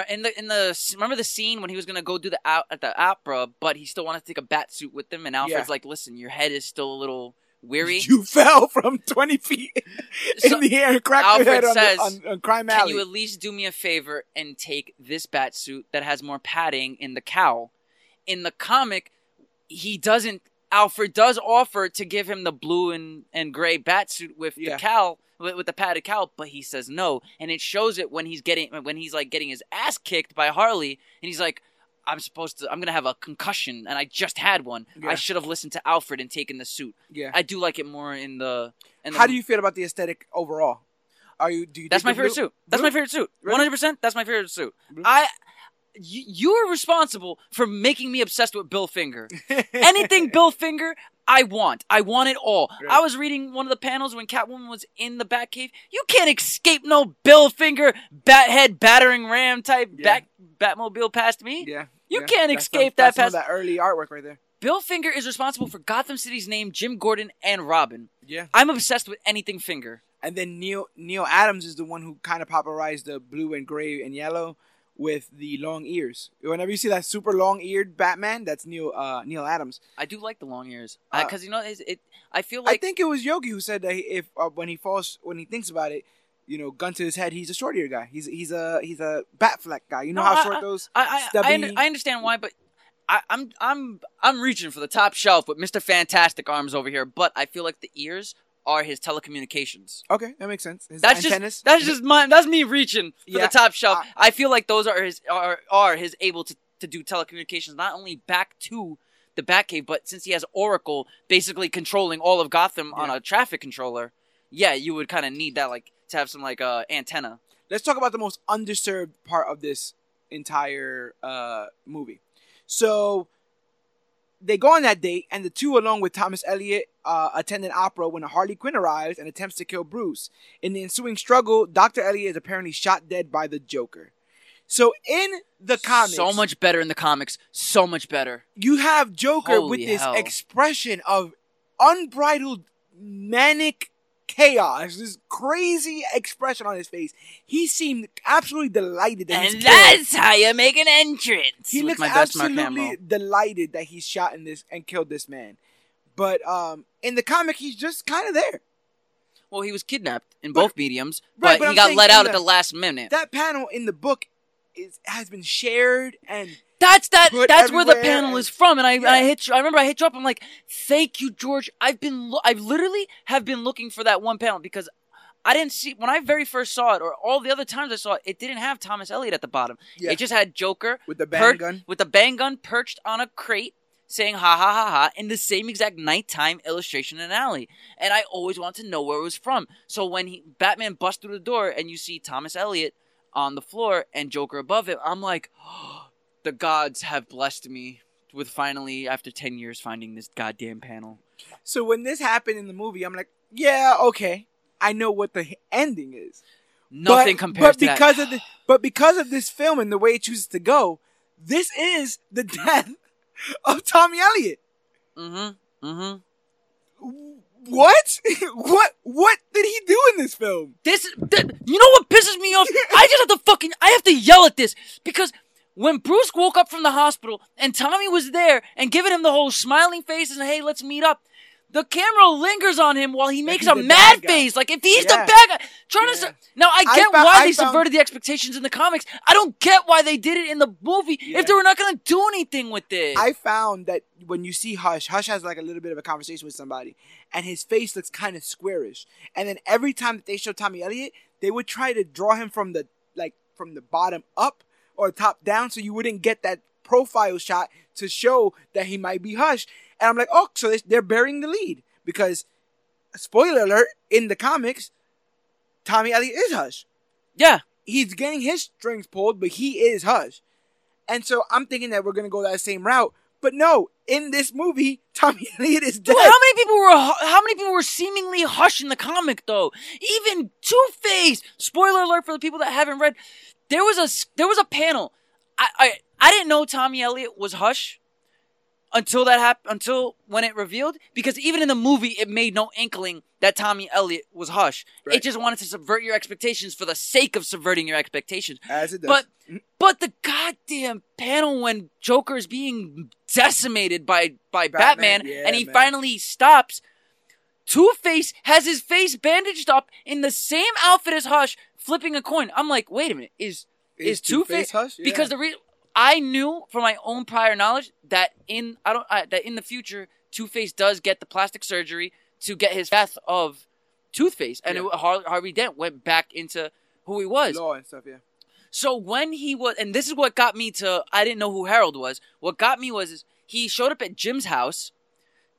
in the in the remember the scene when he was gonna go do the out at the opera, but he still wanted to take a bat suit with him, and Alfred's Yeah. like, "Listen, your head is still a little weary. You fell from 20 feet So- in the air and cracked Alfred your head on, says, the, on, on Crime Can you at least do me a favor and take this bat suit that has more padding in the cowl? In the comic, he doesn't. Alfred does offer to give him the blue and, and gray bat suit with Yeah. the cowl with, with the padded cowl, but he says no, and it shows it when he's getting when he's like getting his ass kicked by Harley, and he's like. I'm supposed to. I'm gonna have a concussion, and I just had one. Yeah. I should have listened to Alfred and taken the suit. yeah. I do like it more in the. In the How do you feel about the aesthetic overall? Are you? Do you? That's my favorite blue- suit. That's blue? my favorite suit. One hundred percent. That's my favorite suit. Blue? I, you, are responsible for making me obsessed with Bill Finger. Anything Bill Finger, I want. I want it all. Right. I was reading one of the panels when Catwoman was in the Batcave. You can't escape no Bill Finger, Bathead, battering ram type Yeah. Bat Batmobile past me. Yeah. You yeah. can't escape that that's past- that early artwork right there. Bill Finger is responsible for Gotham City's name, Jim Gordon, and Robin. Yeah. I'm obsessed with anything Finger. And then Neal Neal Adams is the one who kind of popularized the blue and gray and yellow with the long ears. Whenever you see that super long eared Batman, that's Neal uh, Neal Adams. I do like the long ears Uh, because you know it's- it. I feel like I think it was Yogi who said that if uh, when he falls when he thinks about it, you know, gun to his head, he's a short ear guy. He's he's a he's a bat Batfleck guy. You know No, how I- short those I I. I, I understand why, but I, I'm I'm I'm reaching for the top shelf with Mister Fantastic arms over here. But I feel like the ears are his telecommunications. okay, that makes sense. His That's antennas. just that's just my that's me reaching for Yeah, the top shelf. I- I, feel like those are his are are his able to to do telecommunications not only back to the Batcave, but since he has Oracle basically controlling all of Gotham on a traffic controller, yeah, you would kind of need that like to have some like uh antenna. let's talk about the most underserved part of this entire uh, movie. So they go on that date, and the two, along with Thomas Elliot, uh, attend an opera when a Harley Quinn arrives and attempts to kill Bruce. In the ensuing struggle, Dr. Elliot is apparently shot dead by the Joker. So in the comics, So much better in the comics. So much better. you have Joker Holy with this hell. expression of unbridled manic chaos, this crazy expression on his face. He seemed absolutely delighted that he's And killed. that's how you make an entrance. He looks my best Mark absolutely delighted that he's shot in this and killed this man. But um, in the comic, he's just kind of there. Well, he was kidnapped in But- both mediums, Right, but, but he I'm got let out the- at the last minute. That panel in the book is has been shared and that's that. put That's where the panel is from. And I, and I hit. You, I remember I hit you up. I'm like, thank you, George. I've been. Lo- I literally have been looking for that one panel because I didn't see when I very first saw it, or all the other times I saw it. It didn't have Thomas Elliot at the bottom. Yeah. It just had Joker with the per- bang gun. with the bang gun perched on a crate saying ha ha ha ha in the same exact nighttime illustration in an alley. And I always wanted to know where it was from. So when he Batman busts through the door and you see Thomas Elliot on the floor and Joker above it, I'm like, the gods have blessed me with finally after 10 years finding this goddamn panel. So when this happened in the movie, I'm like, yeah, okay, I know what the ending is. Nothing but, compares but to that. because of the, but because of this film and the way it chooses to go, this is the death of Tommy Elliot. Mm-hmm. Mm-hmm. What? what? What did he do in this film? This, th- you know what pisses me off? I just have to fucking, I have to yell at this because when Bruce woke up from the hospital and Tommy was there and giving him the whole smiling face and hey, let's meet up. The camera lingers on him while he makes a mad face, like if he's Yeah. the bad guy. Trying to Yeah. s- now, I I get why I they found- subverted the expectations in the comics. I don't get why they did it in the movie Yeah. if they were not going to do anything with it. I found that when you see Hush, Hush has like a little bit of a conversation with somebody, and his face looks kind of squarish. And then every time that they show Tommy Elliot, they would try to draw him from the like from the bottom up or top down, so you wouldn't get that profile shot to show that he might be Hush. And I'm like, oh, so they- they're burying the lead because, spoiler alert, in the comics, Tommy Elliot is Hush. Yeah. He's getting his strings pulled, but he is Hush. And so I'm thinking that we're gonna go that same route. But no, in this movie, Tommy Elliot is dead. Dude, how many people were how many people were seemingly hush in the comic though? Even Two Face. Spoiler alert for the people that haven't read. There was a there was a panel. I I, I didn't know Tommy Elliot was hush until that happened. Until when it revealed, because even in the movie, it made no inkling that Tommy Elliot was hush. It just wanted to subvert your expectations for the sake of subverting your expectations. As it does. But but the goddamn panel when Joker is being decimated by by Batman, Batman, yeah, and he man. finally stops. Two Face has his face bandaged up in the same outfit as Hush, flipping a coin. I'm like, wait a minute, is is, Two Face Hush? Yeah. Because the reason I knew from my own prior knowledge that in I don't I, that in the future Two Face does get the plastic surgery to get his death of Toothface, and Yeah. it, Har- Harvey Dent went back into who he was. law and stuff, yeah. So when he was, and this is what got me to, I didn't know who Harold was. What got me was is he showed up at Jim's house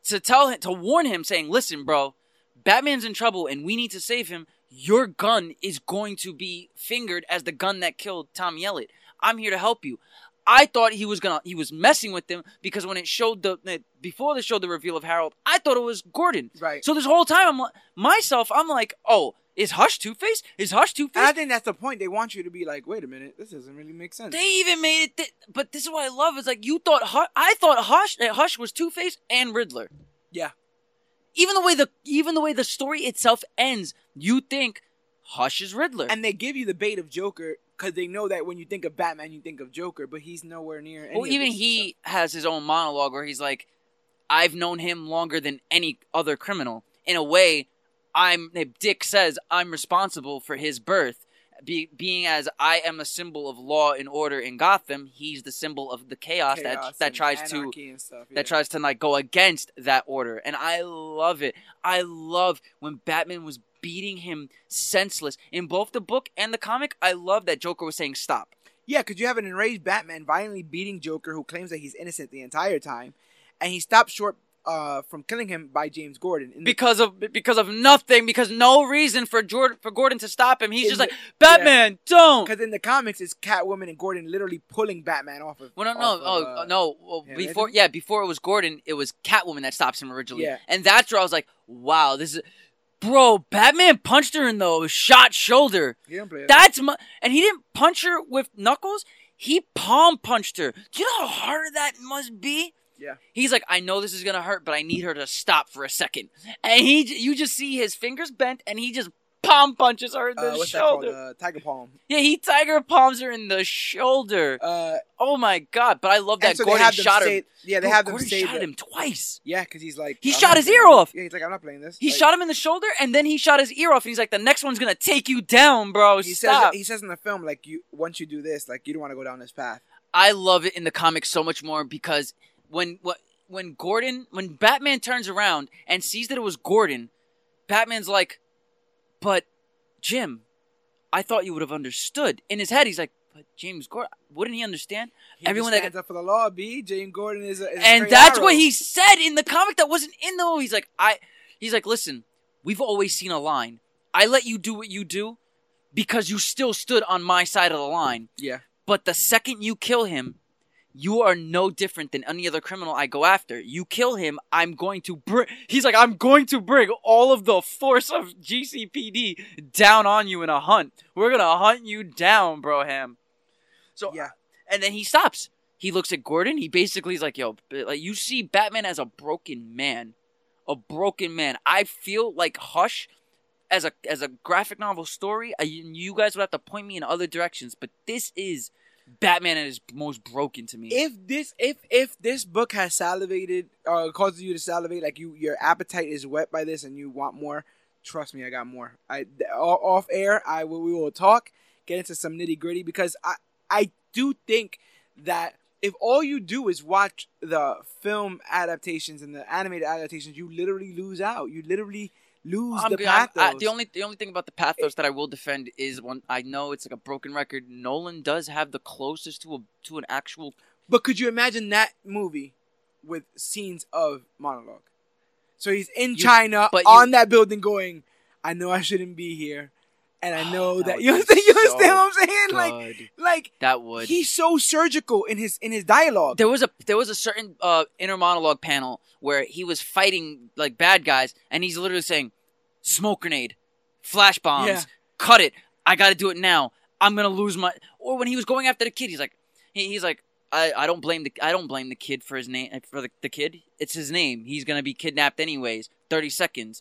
to tell him, to warn him, saying, "Listen, bro, Batman's in trouble, and we need to save him. Your gun is going to be fingered as the gun that killed Tom Elliot. I'm here to help you." I thought he was gonna, he was messing with them because when it showed the, before they showed the reveal of Harold, I thought it was Gordon. Right. So this whole time, I'm like, myself, I'm like, oh, is Hush Two Face? Is Hush Two Face? I think that's the point. They want you to be like, wait a minute, this doesn't really make sense. They even made it. Th- but this is what I love. Is like you thought. Hush, I thought Hush. that Hush was Two Face and Riddler. yeah. Even the way the even the way the story itself ends, you think Hush is Riddler. And they give you the bait of Joker because they know that when you think of Batman, you think of Joker, but he's nowhere near. Any well, even he has his own monologue where he's like, "I've known him longer than any other criminal." In a way, I'm. Dick says I'm responsible for his birth. Be, being as I am a symbol of law and order in Gotham, he's the symbol of the chaos, stuff. that that tries to stuff, yeah. that tries to like go against that order. And I love it. I love when Batman was beating him senseless in both the book and the comic. I love that Joker was saying stop. Yeah, because you have an enraged Batman violently beating Joker, who claims that he's innocent the entire time, and he stops short uh, from killing him by James Gordon. In the- Because of because of nothing, because no reason for Jordan for Gordon to stop him. He's In just the- like, Batman, don't. Because in the comics, it's Catwoman and Gordon literally pulling Batman off of. Well, no, no, of, oh, uh, no. Well, him, before, yeah, before it was Gordon, it was Catwoman that stops him originally. Yeah. And that's where I was like, wow, this is, bro, Batman punched her in the shot shoulder. He didn't play. That's my, and he didn't punch her with knuckles. He palm punched her. Do you know how hard that must be? Yeah. He's like, I know this is gonna hurt, but I need her to stop for a second. And he, you just see his fingers bent, and he just palm punches her in the uh, what's that called? shoulder. Uh, Tiger Palm. yeah, he tiger palms her in the shoulder. Uh, Oh my god! But I love that so Gordon have shot say, her. yeah, they Bro, have them Gordon say shot that- him twice. Yeah, because he's like, He I'm shot his ear this. off. Yeah, he's like, I'm not playing this. He Like, shot him in the shoulder, and then he shot his ear off. And he's like, "The next one's gonna take you down, bro. He Stop." says he says in the film like you once you do this like you don't want to go down this path. I love it in the comics so much more because when what when Gordon when Batman turns around and sees that it was Gordon, Batman's like, "But Jim, I thought you would have understood." In his head, he's like, "But James Gordon, wouldn't he understand?" He Everyone that stands up for the law. B. James Gordon is a, is and that's arrow. what he said in the comic that wasn't in the movie. He's like, I, he's like, listen, we've always seen a line. I let you do what you do because you still stood on my side of the line. Yeah. But the second you kill him, you are no different than any other criminal I go after. You kill him, I'm going to bring. He's like, I'm going to bring all of the force of GCPD down on you in a hunt. We're gonna hunt you down, Broham. So Yeah. and then he stops. He looks at Gordon. He basically is like, "Yo, like you see Batman as a broken man, a broken man." I feel like Hush, as a as a graphic novel story, uh, I, you guys would have to point me in other directions, but this is Batman at his most broken to me. If this if if this book has salivated or causes you to salivate, like you your appetite is wet by this and you want more, trust me, I got more. I off air, I we will talk, get into some nitty gritty because I I do think that if all you do is watch the film adaptations and the animated adaptations, you literally lose out. You literally lose I'm the good. Pathos. I- the only the only thing about the pathos that I will defend is when I know it's like a broken record. Nolan does have the closest to a to an actual. But could you imagine that movie with scenes of monologue? So he's in You- China but you- on that building going, I know I shouldn't be here. And I know That that, you understand, you so what I'm saying? Like Good. like That would. he's so surgical in his in his dialogue. there was a there was a certain uh, inner monologue panel where he was fighting like bad guys, and he's literally saying, "Smoke grenade, flash bombs, Yeah. cut it. I got to do it now. I'm gonna lose my." Or when he was going after the kid, he's like, he, he's like, I, I don't blame the I don't blame the kid for his name for the, the kid. It's his name. He's gonna be kidnapped anyways. Thirty seconds.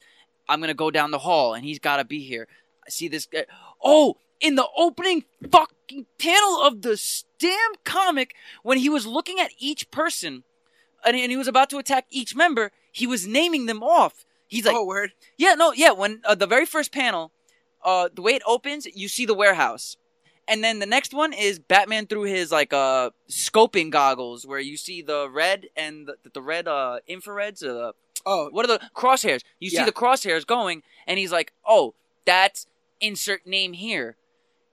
I'm gonna go down the hall, and he's gotta be here. See this guy. Oh, in the opening fucking panel of the damn comic, when he was looking at each person, and he, and he was about to attack each member, he was naming them off. He's like, oh word. yeah, no, yeah. When uh, the very first panel, uh, the way it opens, you see the warehouse, and then the next one is Batman through his like uh scoping goggles, where you see the red and the, the red uh infrareds. Uh, Oh what are the crosshairs? You see the crosshairs going, and he's like, "Oh, that's insert name here."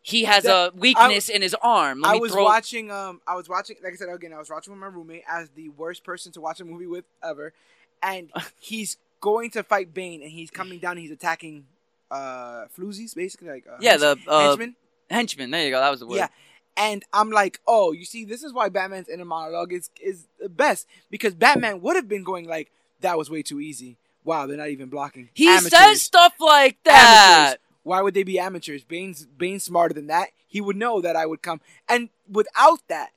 He has That- a weakness in his arm. Let I was throw- watching um I was watching like I said again, I was watching with my roommate as the worst person to watch a movie with ever. And he's going to fight Bane and he's coming down and he's attacking uh floozies basically like uh, Yeah, the uh, henchmen. henchman. There you go. That was the word. Yeah. And I'm like, oh, you see, this is why Batman's inner monologue is is the best because Batman would have been going like, that was way too easy. Wow, they're not even blocking. He Amateurs. says stuff like that. Amateurs. Why would they be amateurs? Bane's Bane's smarter than that. He would know that I would come, and without that,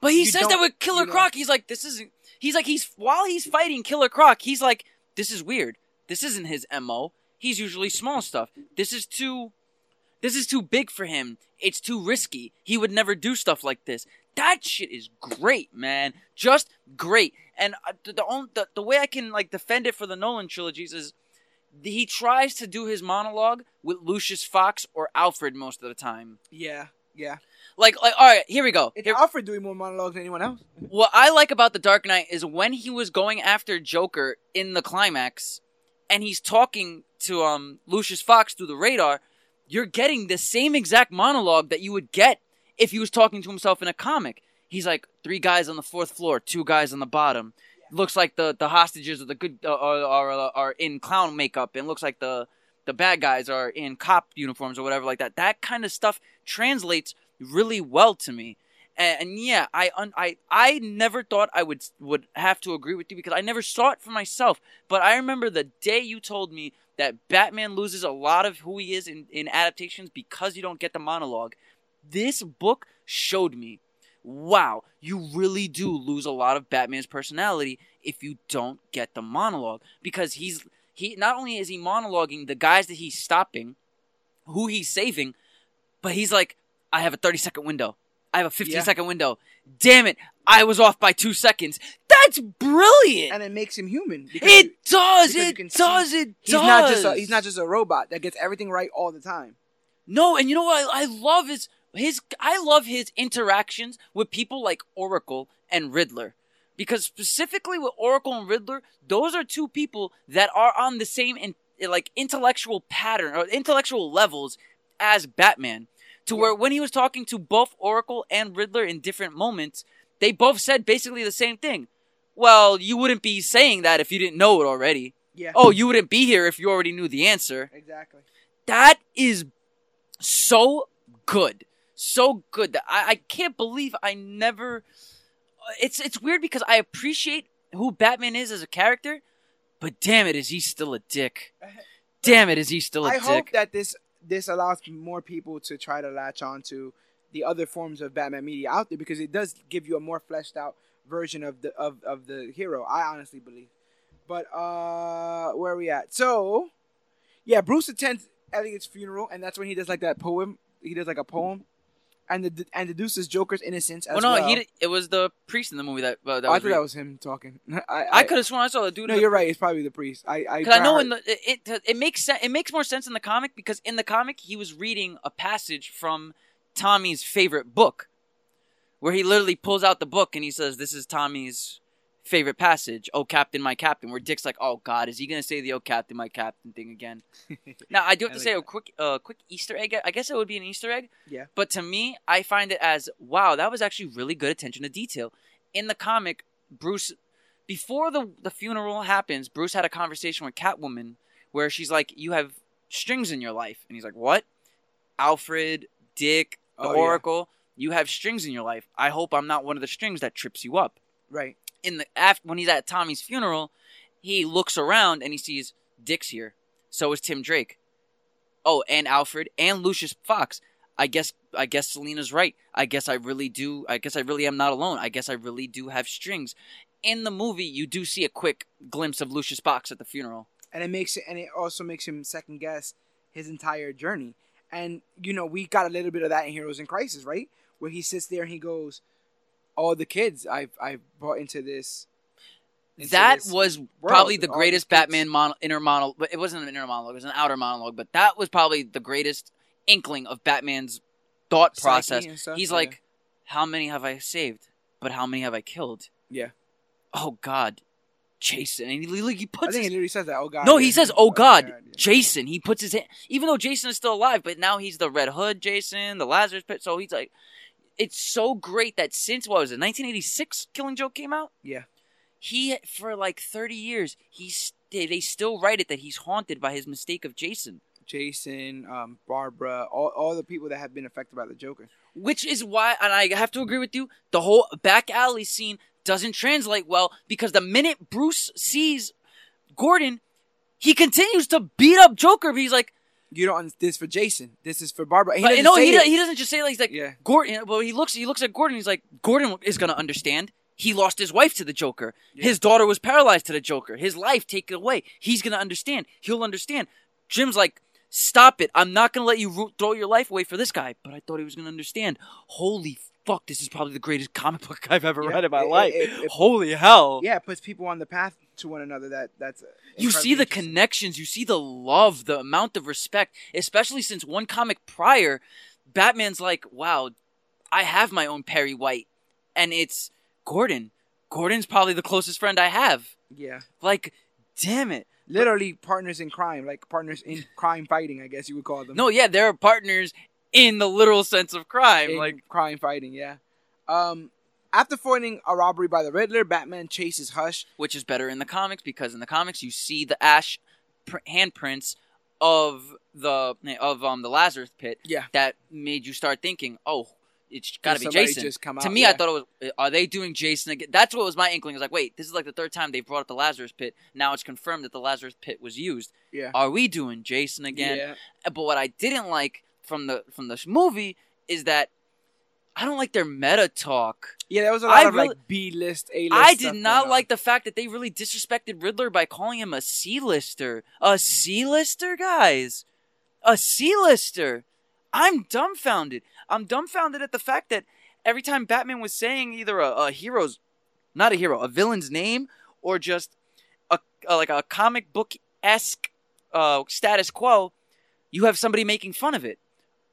But he says that with Killer you know- Croc. He's like, this isn't. He's like, he's while he's fighting Killer Croc, he's like, this is weird. This isn't his mo. He's usually small stuff. This is too. This is too big for him. It's too risky. He would never do stuff like this. That shit is great, man. Just great. And uh, the the, only, the the way I can like defend it for the Nolan trilogies is he tries to do his monologue with Lucius Fox or Alfred most of the time. yeah, yeah. Like like all right, here we go. It's Here- Alfred doing more monologues than anyone else. what I like about the Dark Knight is when he was going after Joker in the climax, and he's talking to um Lucius Fox through the radar. You're getting the same exact monologue that you would get if he was talking to himself in a comic. He's like three guys on the fourth floor, two guys on the bottom. Looks like the the hostages are the good uh, are, are are in clown makeup, and looks like the the bad guys are in cop uniforms or whatever like that. That kind of stuff translates really well to me. And, and yeah, I un, I I never thought I would would have to agree with you because I never saw it for myself. But I remember the day you told me that Batman loses a lot of who he is in, in adaptations because you don't get the monologue. This book showed me, wow, you really do lose a lot of Batman's personality if you don't get the monologue because he's he not only is he monologuing the guys that he's stopping, who he's saving, but he's like, I have a 30 second window. I have a 15 Yeah. second window. Damn it, I was off by two seconds. That's brilliant. and it makes him human. You- it does. It does. see It he's not just a, he's not just a robot that gets everything right all the time. No, and you know what I, I love is his I love his interactions with people like Oracle and Riddler. Because specifically with Oracle and Riddler, those are two people that are on the same in, like intellectual pattern or intellectual levels as Batman. To where when he was talking to both Oracle and Riddler in different moments, they both said basically the same thing. Well, you wouldn't be saying that if you didn't know it already. Yeah. Oh, you wouldn't be here if you already knew the answer exactly. that is so good so good that I, I can't believe i never it's it's weird because i appreciate who batman is as a character but damn it is he still a dick damn it is he still a I dick I hope that this this allows more people to try to latch on to the other forms of Batman media out there because it does give you a more fleshed out version of the of, of the hero. I honestly believe. But uh where are we at? So yeah, Bruce attends Elliot's funeral and that's when he does like that poem. He does like a poem. And the and deduces Joker's innocence as well no well. he di- it was the priest in the movie that, uh, that Oh, I thought that was him talking. I I could have sworn I saw the dude. No, the- you're right. It's probably the priest. I I, Because I know in the it, it it makes sense. It makes more sense in the comic because in the comic he was reading a passage from Tommy's favorite book, where he literally pulls out the book and he says, "This is Tommy's favorite passage, "Oh Captain, my Captain," where Dick's like, "Oh God, is he gonna say the "Oh Captain, my Captain" thing again?" now I do have I to like say a quick, uh, quick Easter egg. I guess it would be an Easter egg. Yeah. But to me, I find it as wow, that was actually really good attention to detail. In the comic, Bruce, before the the funeral happens, Bruce had a conversation with Catwoman where she's like, "You have strings in your life," and he's like, "What?" Alfred, Dick, the Oh, yeah. Oracle. You have strings in your life. I hope I'm not one of the strings that trips you up. Right. In the after when he's at Tommy's funeral, he looks around and he sees Dick's here. So is Tim Drake. Oh, and Alfred and Lucius Fox. I guess I guess Selina's right. I guess I really do. I guess I really am not alone. I guess I really do have strings. In the movie, you do see a quick glimpse of Lucius Fox at the funeral. and it makes it and it also makes him second guess his entire journey and you know we got a little bit of that in heroes in crisis right where he sits there and he goes all the kids i've i've brought into this into that this was probably the greatest. Batman mon- inner monologue, but it wasn't an inner monologue; it was an outer monologue. But that was probably the greatest inkling of Batman's thought process. stuff, He's yeah. like, "How many have I saved? But how many have I killed? Yeah. Oh God, Jason!" And he, he puts. i think he literally says that oh god no, he says, "Oh God. Jason." He puts his hand, even though Jason is still alive, but now he's the Red Hood Jason, the Lazarus Pit. So he's like, it's so great that since what was it, 1986, Killing Joke came out. Yeah. He for like 30 years, he's they still write it that he's haunted by his mistake of Jason, jason um barbara all, all the people that have been affected by the joker which is why, and I have to agree with you, the whole back alley scene doesn't translate well because the minute Bruce sees Gordon, he continues to beat up Joker. But he's like, you don't this for jason this is for barbara he but no, he, it. he doesn't just say like he's like yeah Gordon. Well, he looks he looks at Gordon. He's like Gordon is gonna understand. He lost his wife to the Joker. Yeah. His daughter was paralyzed to the Joker. His life taken away. He's gonna understand. He'll understand. Jim's like, stop it. I'm not gonna let you ro- throw your life away for this guy. But I thought he was gonna understand. Holy fuck! This is probably the greatest comic book I've ever Yeah. read in my it- life. it- it- Holy hell! yeah it puts people on the path to one another that that's You see the connections, you see the love, the amount of respect, especially since one comic prior, Batman's like, wow, I have my own Perry White, and it's Gordon. Gordon's probably the closest friend I have. yeah Like, damn it. literally partners in crime, like partners in crime fighting, I guess you would call them. No, yeah, they're partners in the literal sense of crime. in like, crime fighting, yeah. Um, after foiling a robbery by the Riddler, Batman chases Hush. which is better in the comics because in the comics you see the ash pr- handprints of the of um the Lazarus pit Yeah, that made you start thinking, oh, it's got to be Jason. Come to me, yeah. I thought it was. Are they doing Jason again? That's what was my inkling. I was like, wait, this is like the third time they've brought up the Lazarus Pit. Now it's confirmed that the Lazarus Pit was used. yeah, Are we doing Jason again? yeah, But what I didn't like from the from this movie is that I don't like their meta talk. yeah. There was a lot I of really- like B list, A list. I did not like the fact that they really disrespected Riddler by calling him a C-lister. A C-lister, guys. A C-lister. I'm dumbfounded. I'm dumbfounded at the fact that every time Batman was saying either a, a hero's, not a hero, a villain's name, or just a, a like a comic book esque uh, status quo, you have somebody making fun of it,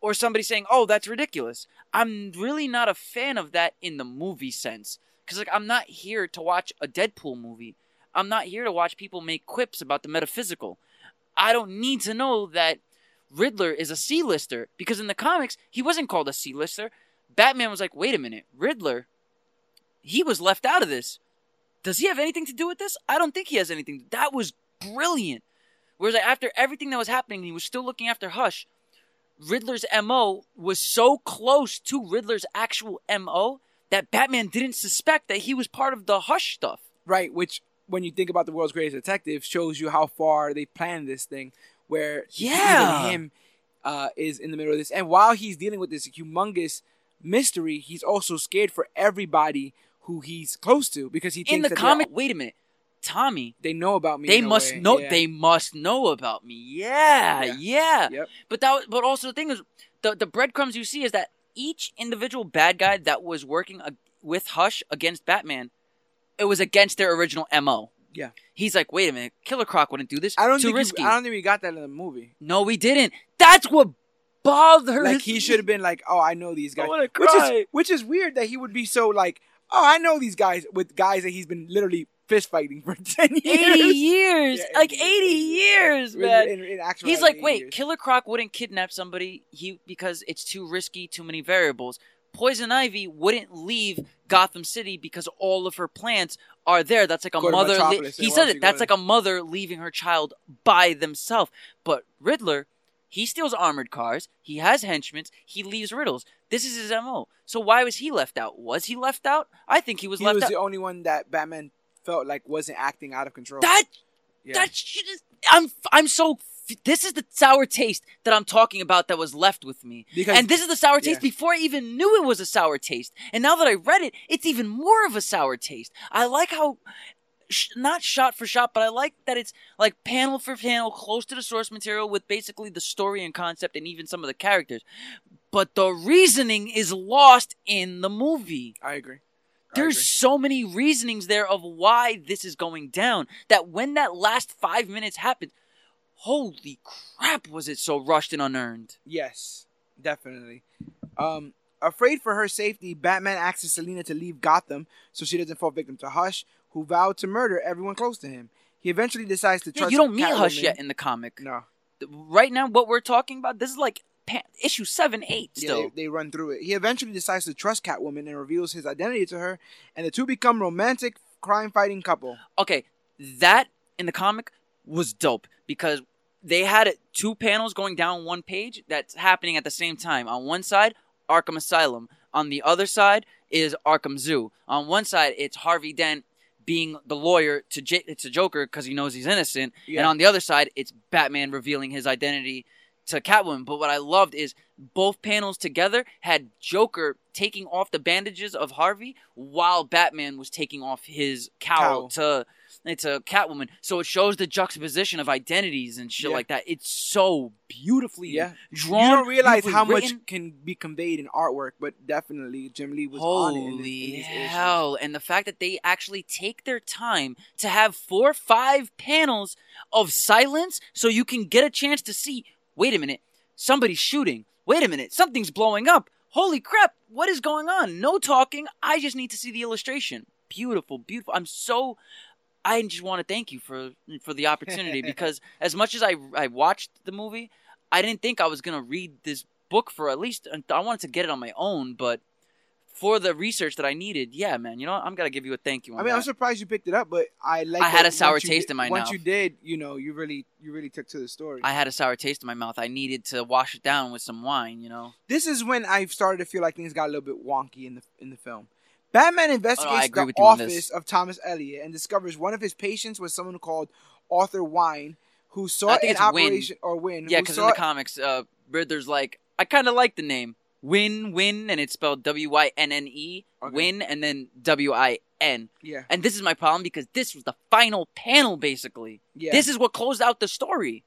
or somebody saying, "Oh, that's ridiculous." I'm really not a fan of that in the movie sense. Because like I'm not here to watch a Deadpool movie. I'm not here to watch people make quips about the metaphysical. I don't need to know that Riddler is a C-lister because in the comics he wasn't called a C-lister. Batman was like, "Wait a minute, Riddler. He was left out of this. Does he have anything to do with this? I don't think he has anything. That was brilliant. Whereas like, after everything that was happening, he was still looking after Hush. Riddler's MO was so close to Riddler's actual MO that Batman didn't suspect that he was part of the Hush stuff. right. Which, when you think about the world's greatest detective, shows you how far they planned this thing. Where Yeah. even him uh, is in the middle of this, and while he's dealing with this humongous mystery, he's also scared for everybody who he's close to because he thinks In the comic, wait a minute, Tommy. they know about me. They a must way. know. Yeah. They must know about me. Yeah, Yeah. yeah. Yep. But that. But also the thing is, the the breadcrumbs you see is that each individual bad guy that was working ag- with Hush against Batman, it was against their original mo. Yeah. He's like, wait a minute, Killer Croc wouldn't do this. I don't Too think risky. We, I don't think we got that in the movie. no, we didn't. That's what bothers. Like he should have been like, "Oh, I know these guys," which is which is weird that he would be so like, Oh, I know these guys with guys that he's been literally fist fighting for ten years. 80 years, Yeah, like 80 80 years, man. in- in actual He's like, wait, years. Killer Croc wouldn't kidnap somebody he because it's too risky, too many variables. Poison Ivy wouldn't leave Gotham City because all of her plants are there. That's like a Go mother. Metropolis, he said it. That's like a mother leaving her child by themselves. But Riddler, he steals armored cars. He has henchmen. He leaves riddles. This is his mo. So why was he left out? Was he left out? I think he was he left was out. the only one that Batman felt like wasn't acting out of control. that yeah. that shit is. I'm I'm so. This is the sour taste that I'm talking about that was left with me. Because- and this is the sour taste yeah. before I even knew it was a sour taste. And now that I read it, it's even more of a sour taste. I like how. Not shot for shot, but I like that it's like panel for panel, close to the source material with basically the story and concept and even some of the characters. But the reasoning is lost in the movie. I agree. There's so many reasonings there of why this is going down that when that last five minutes happened, holy crap, was it so rushed and unearned? Yes, definitely. Um, afraid for her safety, Batman asks Selina to leave Gotham so she doesn't fall victim to Hush, who vowed to murder everyone close to him. He eventually decides to trust. Yeah, you don't meet Hush yet in the comic. No. Right now, what we're talking about, this is like pa- issue seven, eight. Yeah, Still, they, they run through it. He eventually decides to trust Catwoman and reveals his identity to her, and the two become romantic crime-fighting couple. okay, that in the comic was dope because they had it two panels going down one page that's happening at the same time. On one side, Arkham Asylum. On the other side is Arkham Zoo. On one side, it's Harvey Dent being the lawyer to J- to Joker because he knows he's innocent, Yeah. and on the other side, it's Batman revealing his identity to Catwoman. But what I loved is both panels together had Joker taking off the bandages of Harvey while Batman was taking off his cowl, Cowl. to a Catwoman. So it shows the juxtaposition of identities and shit Yeah. like that. It's so beautifully Yeah. drawn. you don't realize how written. much can be conveyed in artwork, but definitely Jim Lee was on it. in this- in Holy these issues. hell! And the fact that they actually take their time to have four, five panels of silence, so you can get a chance to see. Wait a minute, somebody's shooting. Wait a minute, something's blowing up. Holy crap! What is going on? No talking. I just need to see the illustration. Beautiful, beautiful. I'm so. I just want to thank you for for the opportunity because as much as I I watched the movie, I didn't think I was gonna read this book for at least I wanted to get it on my own, but for the research that I needed, yeah, man, you know what? I'm gonna give you a thank you. On I mean, I'm surprised you picked it up, but I like. I had a sour taste did- in my Once mouth. Once you did, you know, you really, you really took to the story. I had a sour taste in my mouth. I needed to wash it down with some wine, you know. this is when I started to feel like things got a little bit wonky in the in the film. Batman investigates the with you on office of Thomas Elliot and discovers one of his patients was someone called Arthur Wine, who saw an it's Wynn. operation or Win. Yeah, because in the comics, uh, Riddler's like, I kind of like the name Win Win, and it's spelled W Y N N E, Okay. Win, and then W I N. yeah, And this is my problem because this was the final panel, basically. yeah. This is what closed out the story.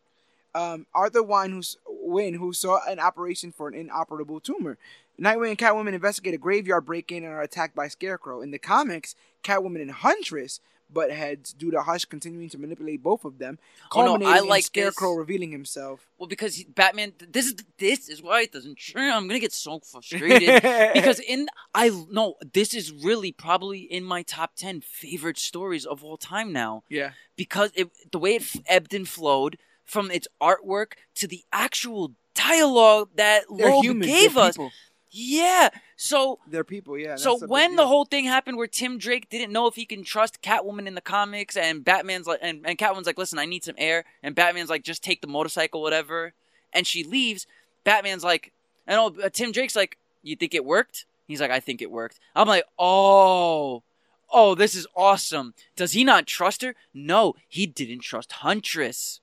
um, Arthur Wine, who's Win, who saw an operation for an inoperable tumor. Nightwing and Catwoman investigate a graveyard break-in and are attacked by Scarecrow. In the comics, Catwoman and Huntress butt heads due to Hush continuing to manipulate both of them, Oh, no, I in like Scarecrow this. revealing himself. Well, because he- Batman, this is this is why it doesn't. I'm gonna get so frustrated because in I no, this is really probably in my top ten favorite stories of all time now. yeah, because it, the way it f- ebbed and flowed from its artwork to the actual dialogue that Loeb gave us. People. Yeah. So They're people. Yeah. so when the whole thing happened where Tim Drake didn't know if he can trust Catwoman in the comics and Batman's like and, and Catwoman's like, listen, I need some air and Batman's like, just take the motorcycle, whatever. And she leaves, Batman's like and oh, uh, Tim Drake's like, You think it worked? He's like, I think it worked. I'm like, Oh Oh, this is awesome. Does he not trust her? No, he didn't trust Huntress.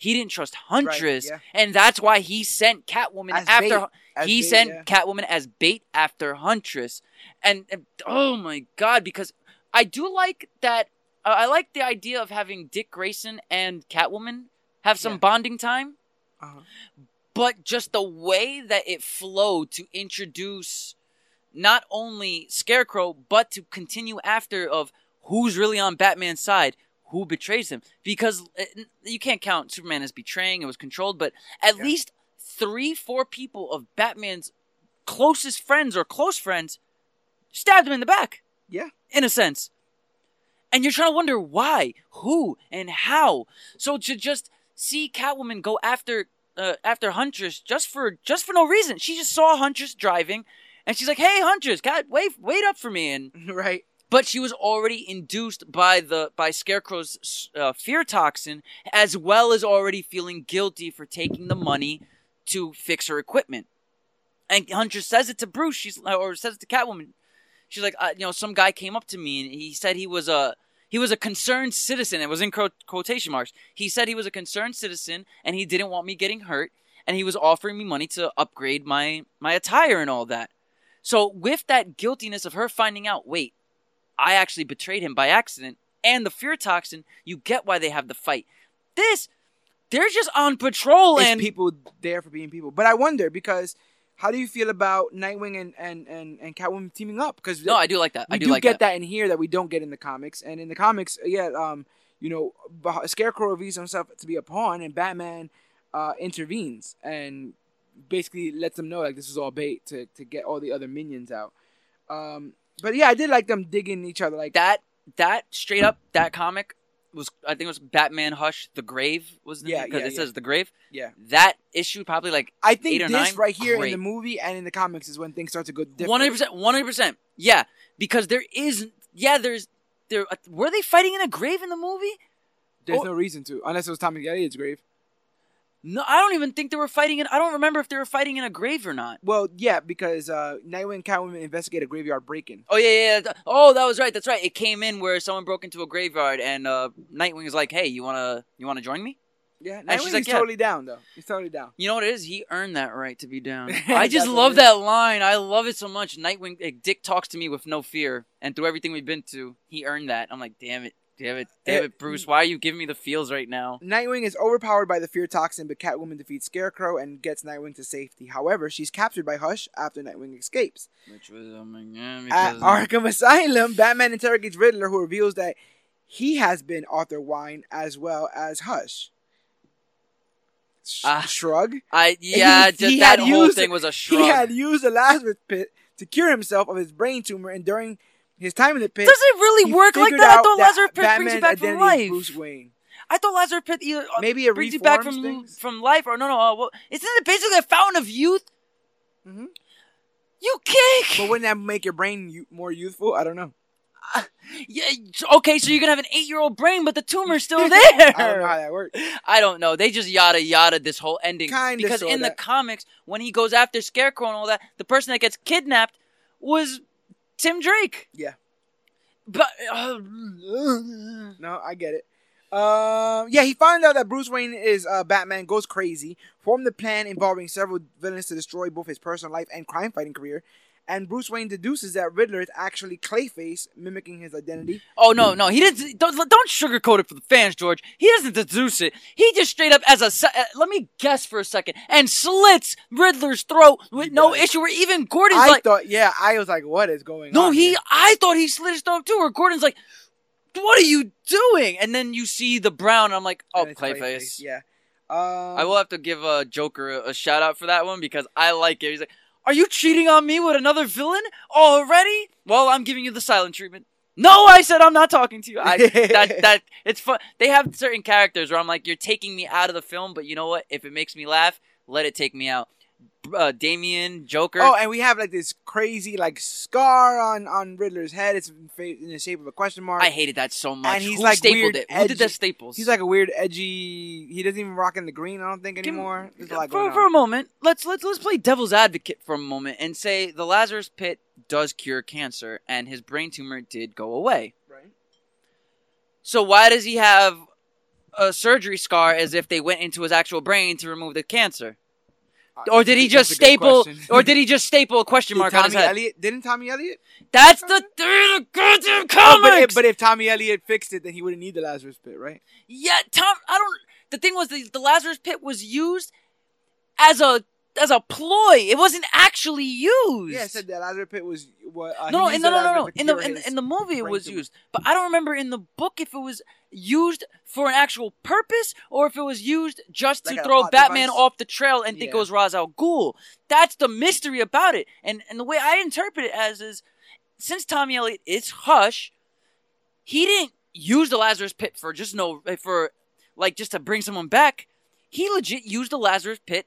He didn't trust Huntress, yeah. and that's why he sent Catwoman As after bait. He bait, sent yeah. Catwoman as bait after Huntress, and, and- oh my god, because I do like that. Uh, I like the idea of having Dick Grayson and Catwoman have some Yeah. bonding time, Uh-huh. but just the way that it flowed to introduce not only Scarecrow but to continue after of who's really on Batman's side, who betrays him, because uh, you can't count Superman as betraying; it was controlled, but at Yeah. least three, four people of Batman's closest friends or close friends stabbed him in the back. Yeah. In a sense. And you're trying to wonder why, who, and how. So to just see Catwoman go after uh, after Huntress just for just for no reason. She just saw Huntress driving, and she's like, "Hey, Huntress, Cat, wait, wait up for me." And right. But she was already induced by the by Scarecrow's uh, fear toxin, as well as already feeling guilty for taking the money to fix her equipment. And Huntress says it to Bruce. She's or says it to Catwoman. She's like, uh, you know, some guy came up to me and he said he was a he was a concerned citizen. It was in quotation marks. He said he was a concerned citizen and he didn't want me getting hurt, and he was offering me money to upgrade my my attire and all that. So with that guiltiness of her finding out, wait, I actually betrayed him by accident, and the fear toxin, you get why they have the fight. This, they're just on patrol It's and people there for being people. But I wonder because how do you feel about Nightwing and and and, and Catwoman teaming up? Because no, I do like that. we I do, do like get that. that. in here that we don't get in the comics. And in the comics, yeah, um, you know, Scarecrow reveals himself to be a pawn, and Batman uh, intervenes and basically lets them know like this is all bait to to get all the other minions out. Um, but yeah, I did like them digging each other like That that straight up that comic was I think it was Batman Hush the Grave was the Yeah, because yeah, it yeah. says the Grave. Yeah. That issue probably like I think this nine? right here Great. in the movie and in the comics is when things start to go different. one hundred percent, one hundred percent. Yeah, because there is yeah there's there were they fighting in a grave in the movie? There's Oh. no reason to, unless it was Tommy Elliot's grave. No, I don't even think they were fighting in. I don't remember if they were fighting in a grave or not. Well, yeah, because uh, Nightwing and Catwoman investigate a graveyard break-in. Oh yeah, yeah. yeah. Oh, that was right. That's right. It came in where someone broke into a graveyard, and uh, Nightwing is like, "Hey, you wanna you wanna join me?" Yeah, And Nightwing she's like, yeah. totally down though. He's totally down. You know what it is? He earned that right to be down. I just love that line. I love it so much. Nightwing, like, Dick talks to me with no fear, and through everything we've been to, he earned that. I'm like, damn it, damn it, damn Eh, it, Bruce. Why are you giving me the feels right now? Nightwing is overpowered by the fear toxin, but Catwoman defeats Scarecrow and gets Nightwing to safety. However, she's captured by Hush after Nightwing escapes. Which was, my god, At Arkham Asylum, Batman interrogates Riddler, who reveals that he has been Arthur Wine as well as Hush. Sh- Ah, shrug. I yeah, He- he that whole used- thing was a shrug. He had used the Lazarus pit to cure himself of his brain tumor, and during his time in the pit, Does it really work like that? I thought Lazarus Pit brings you back from life. Bruce Wayne. I thought Lazarus Pit either uh, Maybe it brings you back from things? from life or no no. Uh, well, isn't it basically a fountain of youth? Mm-hmm. You kick. But wouldn't that make your brain more youthful? I don't know. Yeah, okay, so you're gonna have an eight-year-old brain, but the tumor's still there. I don't know how that works. I don't know. They just yada yada this whole ending Kinda, because in sorta. the comics, when he goes after Scarecrow and all that, the person that gets kidnapped was Tim Drake. Yeah. But uh, No, I get it. Um, yeah, he finds out that Bruce Wayne is uh, Batman, goes crazy, formed a plan involving several villains to destroy both his personal life and crime fighting career. And Bruce Wayne deduces that Riddler is actually Clayface, mimicking his identity. oh no, no, he didn't. Don't, don't sugarcoat it for the fans, George. He doesn't deduce it. He just straight up as a. uh, let me guess for a second, and slits Riddler's throat with He no does. issue. Where even Gordon's I like, thought, yeah, I was like, what is going No, on? No, he. here? I thought he slit his throat too. Where Gordon's like, "What are you doing?" And then you see the brown. And I'm like, "Oh, it's Clayface." Yeah. Um, I will have to give uh, Joker a, a shout out for that one because I like it. He's like, "Are you cheating on me with another villain already?" Well, I'm giving you the silent treatment. No, I said I'm not talking to you. I, that that it's fun. They have certain characters where I'm like, "You're taking me out of the film," but you know what? If it makes me laugh, let it take me out. Uh, Damian, Joker. Oh, and we have like this crazy like scar on on Riddler's head. It's in fa- in the shape of a question mark. I hated that so much. And he's Who like stapled weird, it? Who did the staples? He's like a weird, edgy. He doesn't even rock in the green. I don't think anymore. A lot for, for a moment, let's let's let's play devil's advocate for a moment and say the Lazarus Pit does cure cancer, and his brain tumor did go away. Right. So why does he have a surgery scar as if they went into his actual brain to remove the cancer? Or did he just That's a good staple? Or did he just staple a question mark on his head? Elliot? Didn't Tommy Elliot? That's the third goddamn Oh, comics. but, if, but if Tommy Elliot fixed it, then he wouldn't need the Lazarus Pit, right? Yeah, Tom. I don't. The thing was, the, the Lazarus Pit was used as a as a ploy. It wasn't actually used. Yeah, I said that Lazarus Pit was what. Uh, no, no, no, no, no. In the in, in the movie, it was used, but I don't remember in the book if it was used for an actual purpose or if it was used just Like to throw Batman device? off the trail and think it was Ra's al Ghul. That's the mystery about it, and and the way I interpret it as is. since Tommy Elliot is Hush, he didn't use the Lazarus Pit for just no eh, for like just to bring someone back. He legit used the Lazarus Pit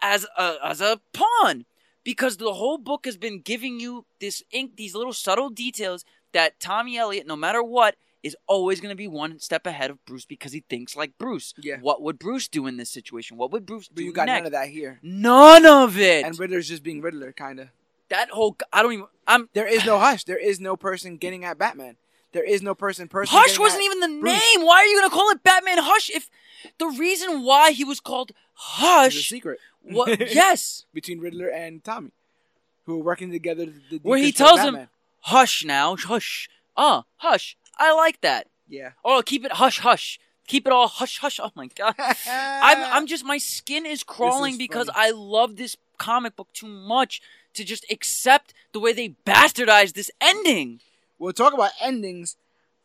as a as a pawn because the whole book has been giving you this ink these little subtle details that Tommy Elliot, no matter what, is always going to be one step ahead of Bruce because he thinks like Bruce. Yeah. What would Bruce do in this situation? What would Bruce But do you got next? none of that here. None of it. And Riddler's just being Riddler, kind of. that whole I don't even. I'm There is no hush. There is no person getting at Batman. There is no person Person. Hush wasn't even the Bruce. name. Why are you gonna call it Batman Hush? If the reason why he was called Hush, secret. what? yes, Between Riddler and Tommy, who are working together. To, to where he tells him, "Hush now, hush." Ah, hush. I like that. Yeah. Oh, keep it hush, hush. Keep it all hush, hush. Oh my god. I'm, I'm just my skin is crawling is because funny. I love this comic book too much to just accept the way they bastardized this ending. We'll talk about endings.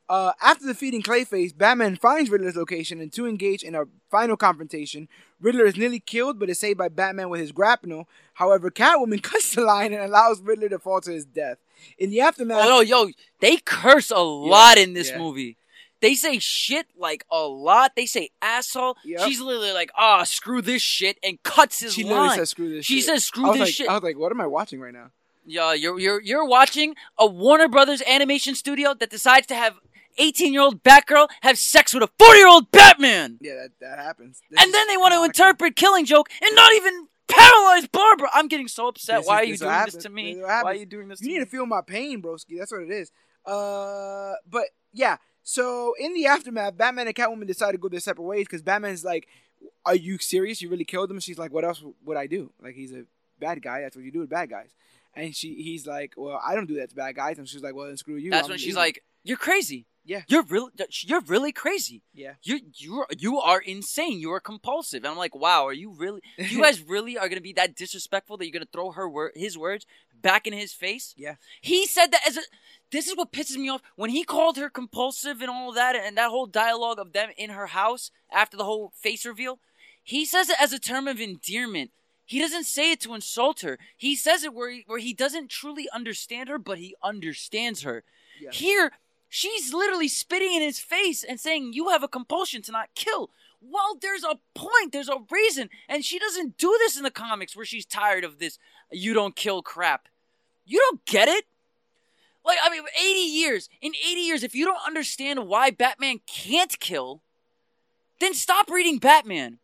Uh, after defeating Clayface, Batman finds Riddler's location and to engage in a final confrontation. Riddler is nearly killed, but is saved by Batman with his grapnel. However, Catwoman cuts the line and allows Riddler to fall to his death. In the aftermath, Oh, yo, they curse a lot in this yeah. movie. They say shit like a lot. They say asshole. Yep. She's literally like, ah, screw this shit, and cuts his she line. literally says, "Screw this." She shit." says, screw this like, shit. I was like, "What am I watching right now?" Yeah, you're you're you're watching a Warner Brothers animation studio that decides to have 18 year old Batgirl have sex with a 40 year old Batman, Yeah, that, that happens. This and then they want to interpret Killing Joke and not even paralyze Barbara. I'm getting so upset. This Why is- are you doing this to me? Why are you doing this? You need me? to feel my pain, broski. That's what it is. Uh, but yeah. So in the aftermath, Batman and Catwoman decide to go their separate ways because Batman's like, "Are you serious? You really killed him?" She's like, "What else would I do? Like he's a bad guy. That's what you do with bad guys." And she, he's like, "Well, I don't do that to bad guys." And she's like, "Well, then screw you." That's I'm when she's leaving." like, "You're crazy. Yeah. you're really, you're really crazy. "Yeah." You you you are insane. You are compulsive." And I'm like, "Wow, are you really? You guys really are gonna be that disrespectful that you're gonna throw her wor- his words back in his face?" Yeah. He said that as a. This is what pisses me off when he called her compulsive and all that, and that whole dialogue of them in her house after the whole face reveal. He says it as a term of endearment. He doesn't say it to insult her. He says it where he, where he doesn't truly understand her, but he understands her. Yeah. Here, she's literally spitting in his face and saying, "You have a compulsion to not kill." Well, there's a point, there's a reason, and she doesn't do this in the comics where she's tired of this "you don't kill" crap. You don't get it. Like I mean, 80 years. In 80 years, if you don't understand why Batman can't kill, then stop reading Batman.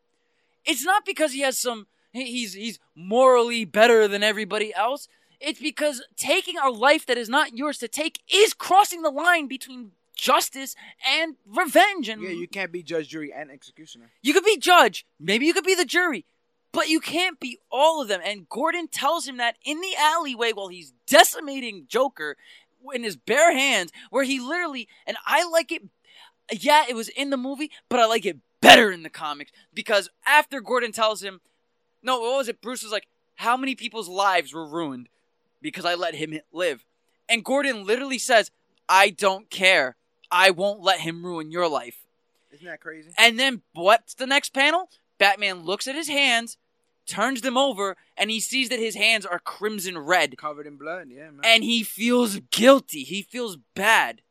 It's not because he has some, he's, he's morally better than everybody else. It's because taking a life that is not yours to take is crossing the line between justice and revenge and Yeah, you can't be judge, jury, and executioner. you could be judge, maybe you could be the jury, but you can't be all of them. And Gordon tells him that in the alleyway while he's decimating Joker in his bare hands, where he literally, and I like it. Yeah, it was in the movie, but I like it better in the comics because after Gordon tells him, no, what was it? Bruce was like, how many people's lives were ruined because I let him live? And Gordon literally says, I don't care. I won't let him ruin your life. Isn't that crazy? And then what's the next panel? Batman looks at his hands, turns them over, and he sees that his hands are crimson red. Covered in blood. Yeah, man. And he feels guilty. He feels bad.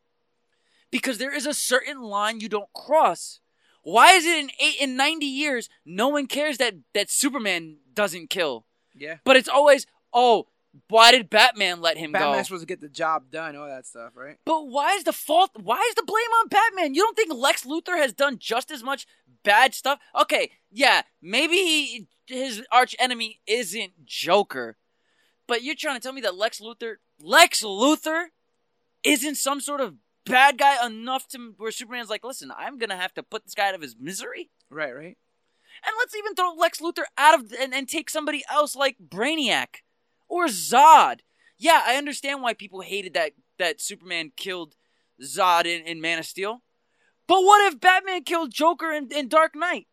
Because there is a certain line you don't cross. Why is it in eight in ninety years no one cares that, that Superman doesn't kill? yeah. But it's always, oh, why did Batman let him go? Batman's go? supposed to get the job done, all that stuff, right? But why is the fault? Why is the blame on Batman? You don't think Lex Luthor has done just as much bad stuff? Okay, yeah, maybe he, his arch enemy isn't Joker, but you're trying to tell me that Lex Luthor, Lex Luthor, isn't some sort of bad guy enough to where Superman's like, listen, I'm gonna have to put this guy out of his misery. Right, right. And let's even throw Lex Luthor out of and, and take somebody else like Brainiac or Zod. Yeah, I understand why people hated that that Superman killed Zod in, in Man of Steel. But what if Batman killed Joker in, in Dark Knight?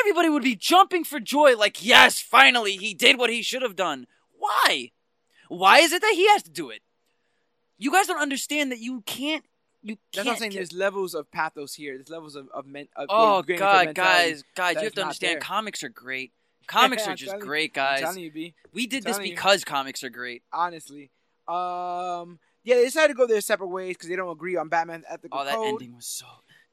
Everybody would be jumping for joy, like, yes, finally, he did what he should have done. Why? Why is it that he has to do it? You guys don't understand that you can't. You That's can't. what I'm saying. kill- There's levels of pathos here. There's levels of of, men, of Oh where you get into God, guys, guys, you have to understand. there. Comics are great. Comics are just great, I'm guys. telling you, B. We did this telling you. because comics are great. Honestly, um, Yeah, they decided to go their separate ways because they don't agree on Batman's ethical Oh, that code. ending was so.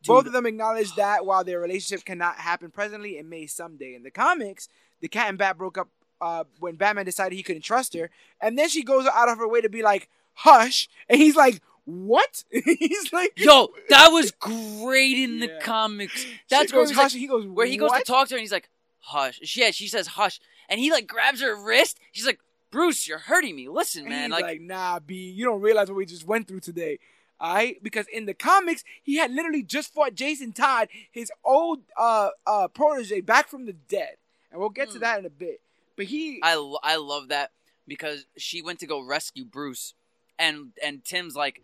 Both of them acknowledge that while their relationship cannot happen presently, it may someday. In the comics, the cat and bat broke up uh, when Batman decided he couldn't trust her, and then she goes out of her way to be like, "Hush," and he's like, "What?" he's like, Yo, that was great in the Yeah. comics. She That's where, goes, he was like- he goes, where he goes to talk to her and he's like, hush. Yeah, she says hush. And he like grabs her wrist. She's like, Bruce, you're hurting me. Listen, And man. Like, like, "Nah, B, you don't realize what we just went through today." Alright, because in the comics, he had literally just fought Jason Todd, his old uh uh protege, back from the dead, and we'll get to Hmm. that in a bit. But he, I, lo- I love that because she went to go rescue Bruce. And, and Tim's like,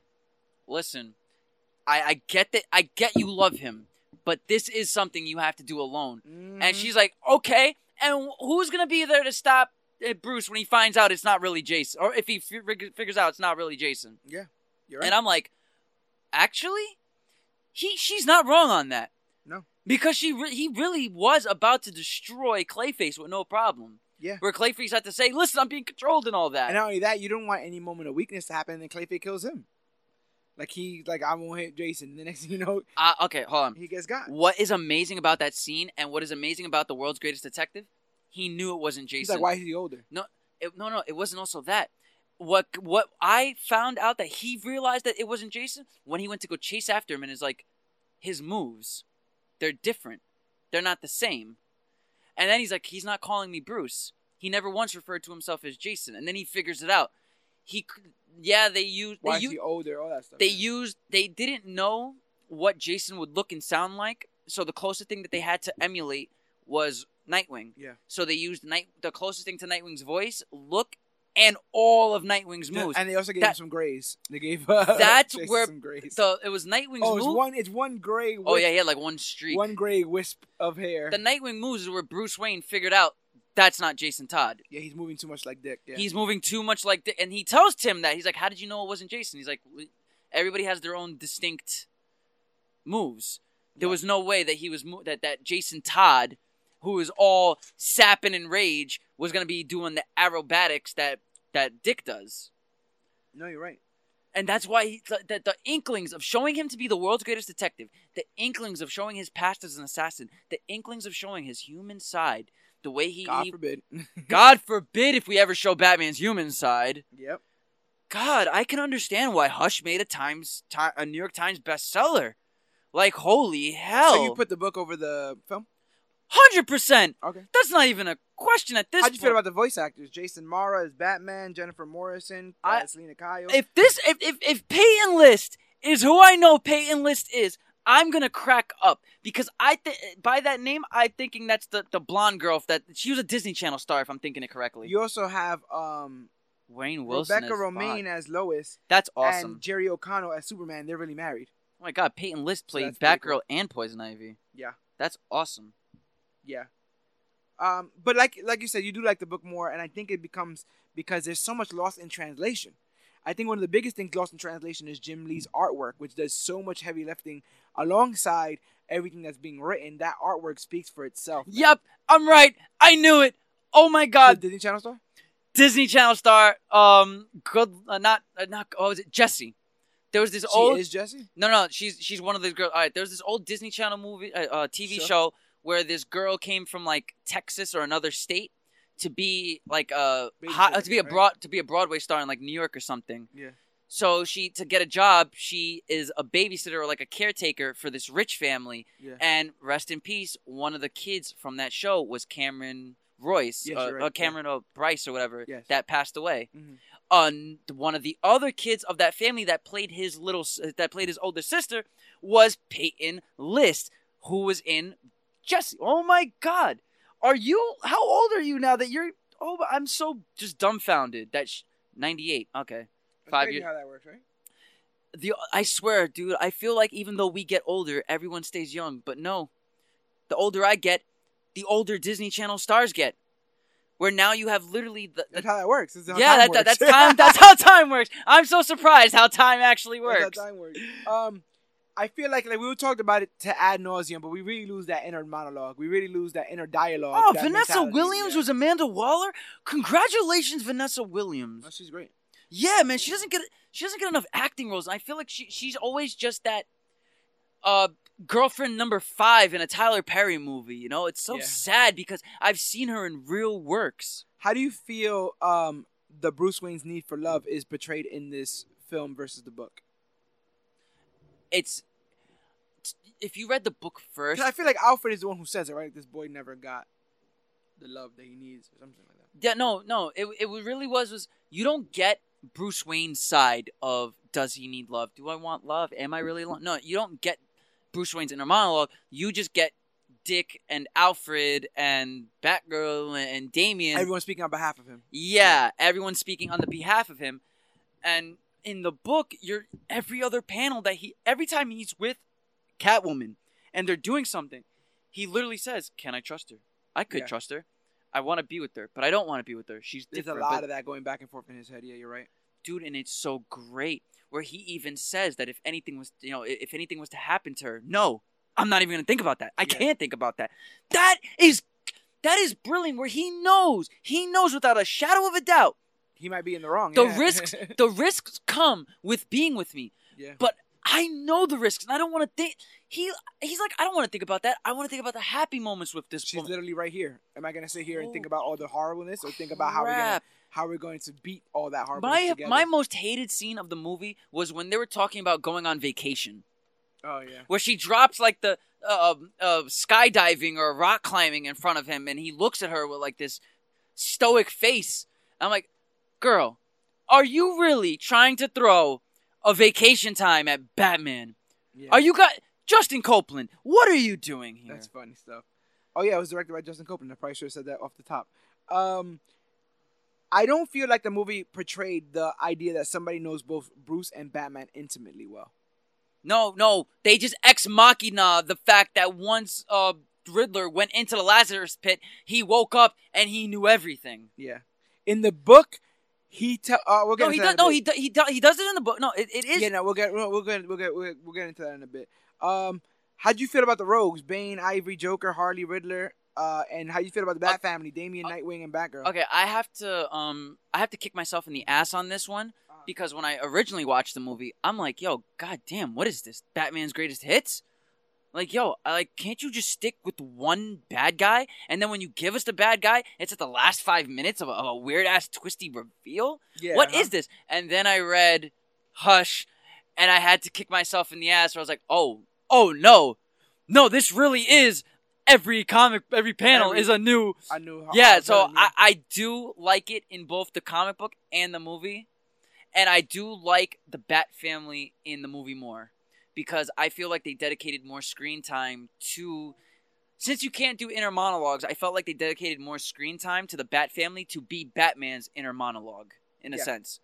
listen, I, I get that. I get you love him. But this is something you have to do alone. Mhm. And she's like, okay. And who's going to be there to stop uh, Bruce when he finds out it's not really Jason? Or if he fig- figures out it's not really Jason? Yeah. You're right. And I'm like, actually, he she's not wrong on that. No. because she re- he really was about to destroy Clayface with no problem. Yeah. where Clayface had to say, "Listen, I'm being controlled and all that." And not only that, you don't want any moment of weakness to happen, and then Clayface kills him. Like he, like I won't hit Jason. The next thing you know, uh, okay, hold on. he gets got. What is amazing about that scene, and what is amazing about the world's greatest detective? He knew it wasn't He's Jason. like, why is he older? It- no, no, it wasn't also that. What what I found out that he realized that it wasn't Jason when he went to go chase after him and is like, his moves, they're different, they're not the same. And then he's like, he's not calling me Bruce. He never once referred to himself as Jason. And then he figures it out. He, yeah, they used Why they used he older? All that stuff. they yeah. used they didn't know what Jason would look and sound like. So the closest thing that they had to emulate was Nightwing. Yeah. So they used night the closest thing to Nightwing's voice, look, and all of Nightwing's moves. and they also gave That- him some grays. They gave uh, That's Jason where some grays. So it was Nightwing's oh, it's one. It's one gray. Wisp, oh yeah, he had like one streak. one gray wisp of hair. The Nightwing moves is where Bruce Wayne figured out that's not Jason Todd. yeah, he's moving too much like Dick. Yeah. He's moving too much like, Dick. and he tells Tim that he's like, "How did you know it wasn't Jason?" He's like, "Everybody has their own distinct moves. There Yeah. was no way that he was mo- that that Jason Todd, who is all sapping and rage, was gonna be doing the aerobatics that that Dick does." no, you're right. And that's why he, the, the, the inklings of showing him to be the world's greatest detective, the inklings of showing his past as an assassin, the inklings of showing his human side, the way he, God he forbid. God forbid if we ever show Batman's human side. yep. God, I can understand why Hush made a Times ti- a New York Times bestseller. Like holy hell, So you put the book over the film. hundred percent. Okay. That's not even a question at this. How'd you feel about the voice actors? Jason O'Mara is Batman, Jennifer Morrison, I- uh, Selina Kyle. If this, if if if Peyton List is who I know Peyton List is, I'm gonna crack up because I th- by that name I'm thinking that's the the blonde girl that she was a Disney Channel star if I'm thinking it correctly. you also have um, Wayne Wilson, Rebecca as Romijn as Lois That's awesome. and Jerry O'Connell as Superman. They're really married. oh my God, Peyton List So played pretty Batgirl and Poison Ivy. Yeah. That's awesome. Yeah. Um, but like like you said, you do like the book more, and I think it becomes because there's so much lost in translation. I think one of the biggest things lost in translation is Jim Lee's artwork, which does so much heavy lifting alongside everything that's being written. That artwork speaks for itself. man. Yep, I'm right. I knew it. Oh my The God, Disney Channel star. Disney Channel star. Um, good. Uh, not uh, not. Oh, is it Jesse? There was this She old. is Jesse. No, no, she's she's one of the girls. All right, there's this old Disney Channel movie, uh, uh, TV Sure. show where this girl came from like Texas or another state to be like a hot, to be a right? broad to be a Broadway star in like New York or something. Yeah. So she to get a job, she is a babysitter or like a caretaker for this rich family. Yeah. And rest in peace, one of the kids from that show was Cameron Royce, Yes, uh, right, uh, Cameron uh, Bryce or whatever, Yes. that passed away. Mhm. On one of the other kids of that family that played his little s- that played his older sister was Peyton List, who was in Jesse. Oh my God, are you? How old are you now that you're? Oh, I'm so just dumbfounded. That sh- 98. Okay. That's Five years- How that works, right? the I swear, dude, I feel like even though we get older, everyone stays young. But no, the older I get, the older Disney Channel stars get. Where now you have literally the, That's how that works. This is how yeah, that, that, works. that's time. That's how time works. I'm so surprised how time actually That's works. how time works. Um, I feel like like we were talked about it to ad nauseum, but we really lose that inner monologue. We really lose that inner dialogue. Oh, Vanessa mentality, Williams yeah. was Amanda Waller. Congratulations, Vanessa Williams. Oh, she's great. Yeah, man, she doesn't get she doesn't get enough acting roles. I feel like she she's always just that uh girlfriend number five in a Tyler Perry movie. You know, it's so Yeah. sad because I've seen her in real works. How do you feel um, the Bruce Wayne's need for love is portrayed in this film versus the book? It's if you read the book first, 'Cause I feel like Alfred is the one who says it, right? This boy never got the love that he needs, or something like that. Yeah, no, no. It it really was was you don't get Bruce Wayne's side of does he need love? Do I want love? Am I really lo-? no? You don't get Bruce Wayne's inner monologue. You just get Dick and Alfred and Batgirl and, and Damian. Everyone's speaking on behalf of him. yeah, everyone's speaking on the behalf of him. And in the book, you're every other panel that he every time he's with Catwoman and they're doing something, he literally says, "Can I trust her? I could Yeah. trust her. I want to be with her, but I don't want to be with her. She's There's different." a lot but- of that going back and forth in his head. Yeah, you're right. dude, and it's so great where he even says that if anything was, you know, if anything was to happen to her, no, I'm not even gonna think about that. I Yeah. can't think about that. That is, that is brilliant. Where he knows, he knows without a shadow of a doubt, He might be in the wrong. the yeah. risks, the risks come with being with me. yeah. But I know the risks, and I don't want to think. He, he's like, I don't want to think about that. I want to think about the happy moments with this She's woman. literally right here. Am I gonna sit here and think Oh, about all the horribleness, or think about how we're gonna how we're going to beat all that horribleness My together? my most hated scene of the movie was when they were talking about going on vacation. oh yeah. where she drops like the uh, uh, skydiving or rock climbing in front of him, and he looks at her with like this stoic face. I'm like, girl, are you really trying to throw a vacation time at Batman? yeah. Are you got Justin Copeland? What are you doing here? That's funny stuff. Oh yeah, it was directed by Justin Copeland. I probably should have said that off the top. Um, I don't feel like the movie portrayed the idea that somebody knows both Bruce and Batman intimately well. No, no, they just ex machina the fact that once uh, Riddler went into the Lazarus pit, he woke up and he knew everything. Yeah. In the book, he tell. Uh, we'll get No, he does. No, he do, he do, he does it in the book. No, it, it is. Yeah, no, we'll get we'll, we'll get we'll get we'll, we'll get into that in a bit. Um, how'd you feel about the Rogues? Bane, Ivory, Joker, Harley, Riddler. Uh, and how do you feel about the Bat Uh, family? Damian, Nightwing, and Batgirl. Okay, I have to um I have to kick myself in the ass on this one because when I originally watched the movie, I'm like, yo, god damn, what is this? Batman's greatest hits? Like, yo, I like can't you just stick with one bad guy? And then when you give us the bad guy, it's at the last five minutes of a, of a weird ass twisty reveal. Yeah. What is uh-huh. this? And then I read Hush, and I had to kick myself in the ass. Where I was like, oh, oh no, no, this really is every comic, every panel Every- is a new knew. How, yeah, so I, I do like it in both the comic book and the movie. And I do like the Bat family in the movie more because I feel like they dedicated more screen time to. Since you can't do inner monologues, I felt like they dedicated more screen time to the Bat family to be Batman's inner monologue, in a Yeah. sense.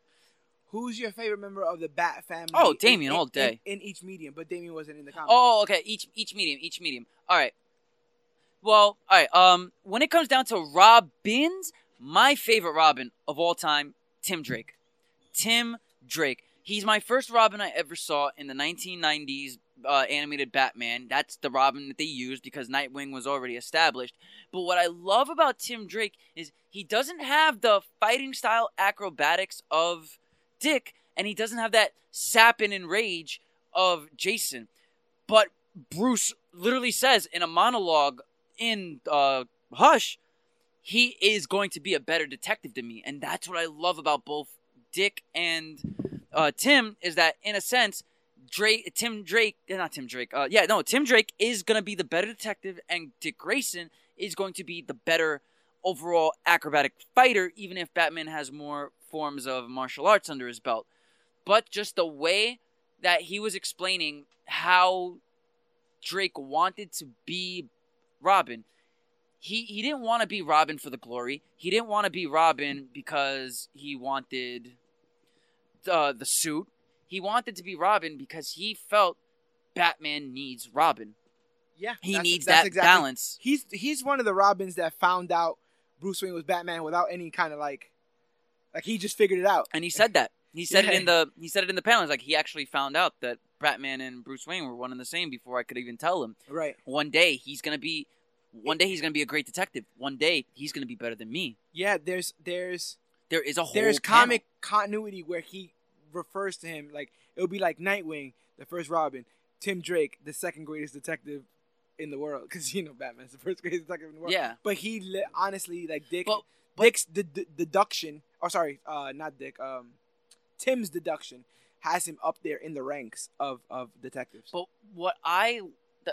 Who's your favorite member of the Bat family? Oh, Damian, in, all day. In, in each medium, but Damian wasn't in the comic. Oh, okay. Each each medium, each medium. All right. Well, all right. Um, when it comes down to Robins, my favorite Robin of all time, Tim Drake. Tim Drake. He's my first Robin I ever saw in the 1990s uh, animated Batman. That's the Robin that they used because Nightwing was already established. But what I love about Tim Drake is he doesn't have the fighting style acrobatics of Dick, and he doesn't have that sapping and rage of Jason. But Bruce literally says in a monologue in uh, Hush, he is going to be a better detective than me, and that's what I love about both Dick and uh, Tim. Is that in a sense, Drake, Tim Drake, eh, not Tim Drake. Uh, yeah, no, Tim Drake is to be the better detective, and Dick Grayson is going to be the better overall acrobatic fighter, even if Batman has more forms of martial arts under his belt. But just the way that he was explaining how Drake wanted to be Robin. He he didn't want to be Robin for the glory. He didn't want to be Robin because he wanted uh, the suit. He wanted to be Robin because he felt Batman needs Robin. yeah, He that's- needs that's that exactly- balance. He's he's one of the Robins that found out Bruce Wayne was Batman without any kind of like, like he just figured it out. And he said that. He said it in the he said it in the panel. Like he actually found out that Batman and Bruce Wayne were one and the same before I could even tell him. Right. One day he's gonna be one day he's gonna be a great detective. One day he's gonna be better than me. Yeah. There's there's There is a whole. there's panel. comic continuity where he refers to him like it would be like Nightwing, the first Robin, Tim Drake, the second greatest detective in the world, because you know Batman's the first greatest detective in the world. Yeah. But he li- honestly like Dick, But- Dick's d- d- deduction. Oh, sorry, uh, not Dick. Um, Tim's deduction has him up there in the ranks of of detectives. But what I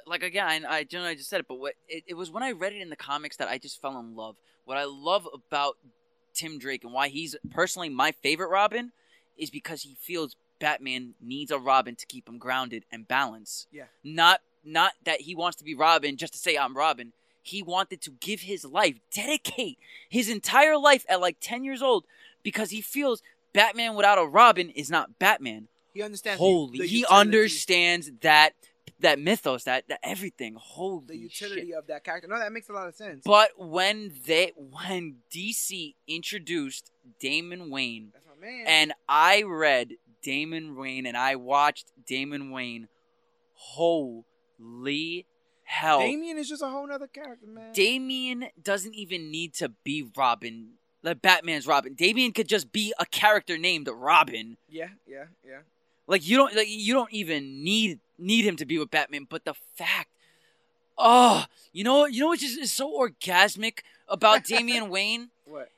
like again, I generally just said it, but what it, it was when I read it in the comics that I just fell in love. What I love about Tim Drake and why he's personally my favorite Robin is because he feels Batman needs a Robin to keep him grounded and balanced. Yeah. Not not that he wants to be Robin just to say I'm Robin. He wanted to give his life, dedicate his entire life at like 10 years old because he feels Batman without a Robin is not Batman. he understands. the- Holy, the he utility- understands that that mythos, that, that everything. Holy the utility shit! of that character. No, that makes a lot of sense. But when they when DC introduced Damian Wayne, That's my man. and I read Damian Wayne, and I watched Damian Wayne, holy hell! Damian is just a whole nother character, man. Damian doesn't even need to be Robin. Like Batman's Robin. Damian could just be a character named Robin. yeah, yeah, yeah. Like you don't like you don't even need need him to be with Batman, but the fact Oh, you know you know what just is so orgasmic about Damian Wayne? What?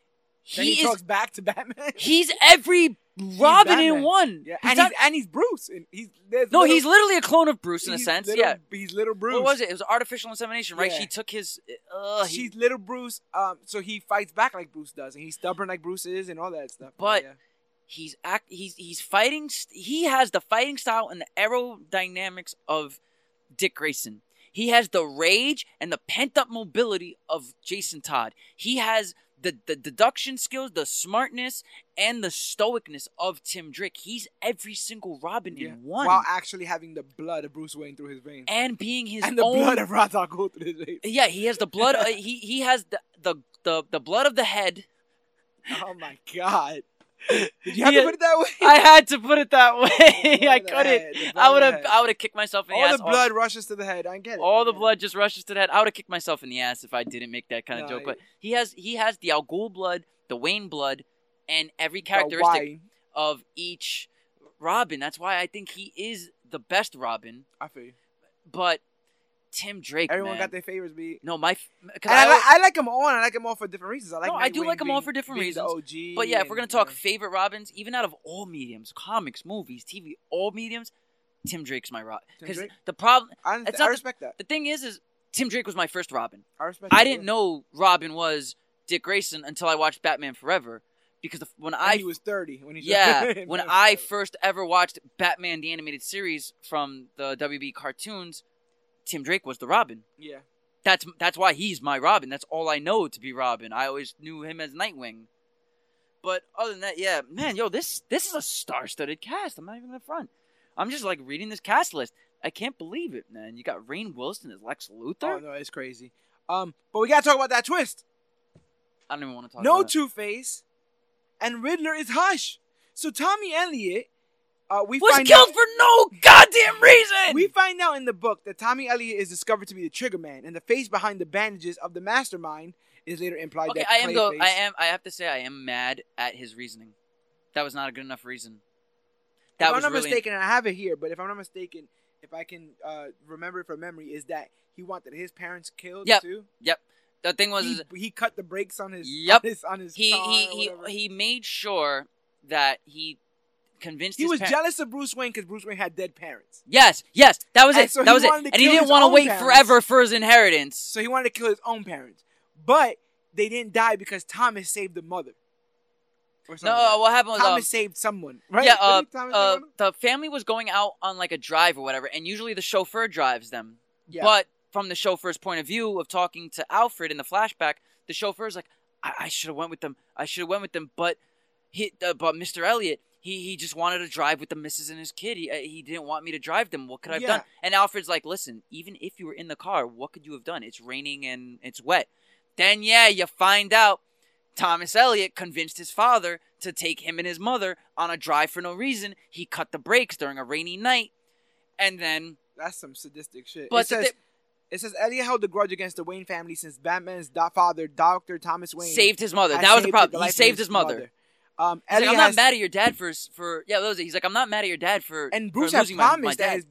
He, Then he, is talks back to Batman. he's every Robin in one. yeah, He's and not- he's and he's Bruce. And he's no, little- he's literally a clone of Bruce in a sense. little- yeah. he's little Bruce. What was it? It was artificial insemination, right? Yeah. She took his uh, he- She's little Bruce. Um, so he fights back like Bruce does, and he's stubborn like Bruce is, and all that stuff. But- yeah. He's act he's he's fighting st- he has the fighting style and the aerodynamics of Dick Grayson. He has the rage and the pent up mobility of Jason Todd. He has the, the deduction skills, the smartness, and the stoicness of Tim Drake. He's every single Robin yeah. in one. while actually having the blood of Bruce Wayne through his veins, and being his and the own blood of Ra's al Ghul through his veins. Yeah, he has the blood uh, he he has the, the the the blood of the head. Oh my god! Did you have Yeah. to put it that way? I had to put it that way. I of couldn't. head, I would have. I would have kicked myself in the ass. All the blood rushes to the head. I get it. all the blood just rushes to the head. I would have kicked myself in the ass if I didn't make that kind of No, joke. I- But he has he has the Al Ghul blood, the Wayne blood, and every characteristic of each Robin. That's why I think he is the best Robin. I feel you. But Tim Drake, Everyone man. got their favorites, be. no my. Because I, I, li- I like them all, and I like them all for different reasons. I like. No, I do like 'em all for different reasons. OG. But yeah, if we're gonna talk know. favorite Robins, even out of all mediums, comics, movies, TV, all mediums, Tim Drake's my Robin. Because the problem, I, it's not I the- respect that. the thing is, is Tim Drake was my first Robin. I respect. I didn't yeah. know Robin was Dick Grayson until I watched Batman Forever. Because the, when And I he was thirty when he. yeah when I first ever watched Batman the animated series from the WB cartoons, Tim Drake was the Robin. yeah. That's that's why he's my Robin. That's all I know to be Robin. I always knew him as Nightwing. But other than that, yeah, man, yo, this this is a star-studded cast. I'm not even in the front. I'm just like reading this cast list. I can't believe it, man. You got Rainn Wilson as Lex Luthor. Oh no, it's crazy. Um, but we gotta talk about that twist. I don't even want to talk. No. Two Face, and Riddler is Hush. So Tommy Elliot, uh, we was find killed out, for no goddamn reason. we find out in the book that Tommy Elliot is discovered to be the Trigger Man, and the face behind the bandages of the Mastermind is later implied. okay, that I am though. I am. I have to say, I am mad at his reasoning. That was not a good enough reason. That if I'm not really mistaken, and I have it here, but if I'm not mistaken, if I can uh, remember it from memory, is that he wanted his parents killed Yep. too. Yep. The thing was. He, is he cut the brakes on his Yep. on his, on his he car he he, he made sure that he convinced He was par- jealous of Bruce Wayne because Bruce Wayne had dead parents. Yes, yes, that was And it. so that was it. And he didn't want to wait parents. forever for his inheritance. So he wanted to kill his own parents, but they didn't die because Thomas saved the mother. Or something no, like what happened was um, Thomas saved someone, right? yeah, uh, uh, the family was going out on like a drive or whatever, and usually the chauffeur drives them. yeah. But from the chauffeur's point of view of talking to Alfred in the flashback, the chauffeur's like, "I, I should have went with them. I should have went with them." But he, uh, but Mr. Elliot, he he just wanted to drive with the missus and his kid. He uh, he didn't want me to drive them. What could I have Yeah. done? And Alfred's like, "Listen, even if you were in the car, what could you have done? It's raining and it's wet." Then yeah, you find out Thomas Elliot convinced his father to take him and his mother on a drive for no reason. He cut the brakes during a rainy night, and then That's some sadistic shit. But it says, thi- it says Elliot held a grudge against the Wayne family since Batman's father, Doctor Thomas Wayne, saved his mother. That was the problem. He saved his mother. Um, He's like, I'm not has- mad at your dad for for yeah. That was it. He's like, I'm not mad at your dad for and for Bruce had losing my, promised my that his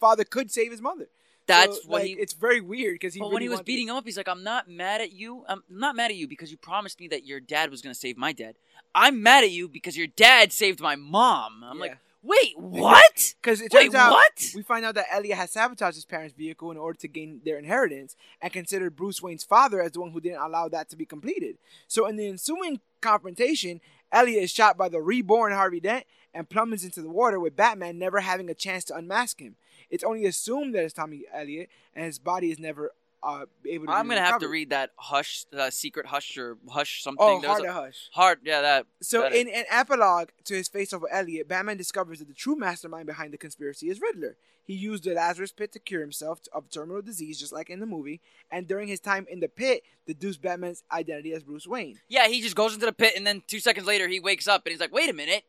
father could save his mother. That's So, what like, he. It's very weird because he. But really when he was beating him up, he's like, "I'm not mad at you. I'm not mad at you because you promised me that your dad was gonna save my dad. I'm mad at you because your dad saved my mom." I'm like, "Wait, what? Because it Wait, turns out what?" we find out that Elliot had sabotaged his parents' vehicle in order to gain their inheritance and considered Bruce Wayne's father as the one who didn't allow that to be completed. So in the ensuing confrontation, Elliot is shot by the reborn Harvey Dent and plummets into the water with Batman never having a chance to unmask him. It's only assumed that it's Tommy Elliot and his body is never uh, able to I'm gonna have to read that hush, uh, secret hush or hush something. Oh, There's hard a- to hush. Hard, yeah, that. So that in an epilogue to his face-off with Elliot, Batman discovers that the true mastermind behind the conspiracy is Riddler. He used the Lazarus pit to cure himself of terminal disease, just like in the movie, and during his time in the pit, deduced Batman's identity as Bruce Wayne. Yeah, he just goes into the pit, and then two seconds later, he wakes up, and he's like, "Wait a minute,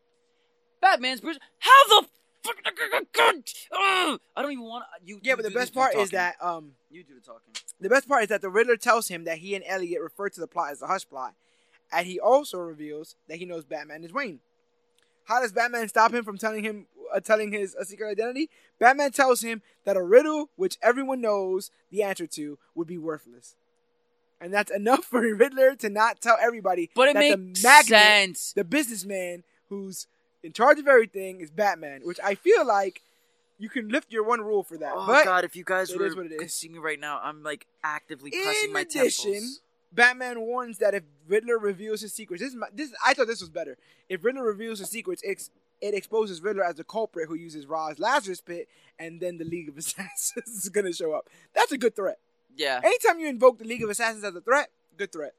Batman's Bruce. How the I don't even want you." Yeah, you but the best part is that um, you do the talking. the best part is that the Riddler tells him that he and Elliot refer to the plot as the Hush plot, and he also reveals that he knows Batman is Wayne. How does Batman stop him from telling him uh, telling his uh, secret identity? Batman tells him that a riddle which everyone knows the answer to would be worthless, and that's enough for a Riddler to not tell everybody But it that makes the magnate, sense. the businessman who's in charge of everything, is Batman. Which I feel like you can lift your one rule for that. Oh but God! If you guys were is what it is. could see me right now, I'm like actively In my addition, temples. Batman warns that if Riddler reveals his secrets, this is my, this I thought this was better. If Riddler reveals his secrets, it, it exposes Riddler as the culprit who uses Ra's Lazarus pit, and then the League of Assassins is gonna show up. That's a good threat. Yeah, Anytime you invoke the League of Assassins as a threat, good threat.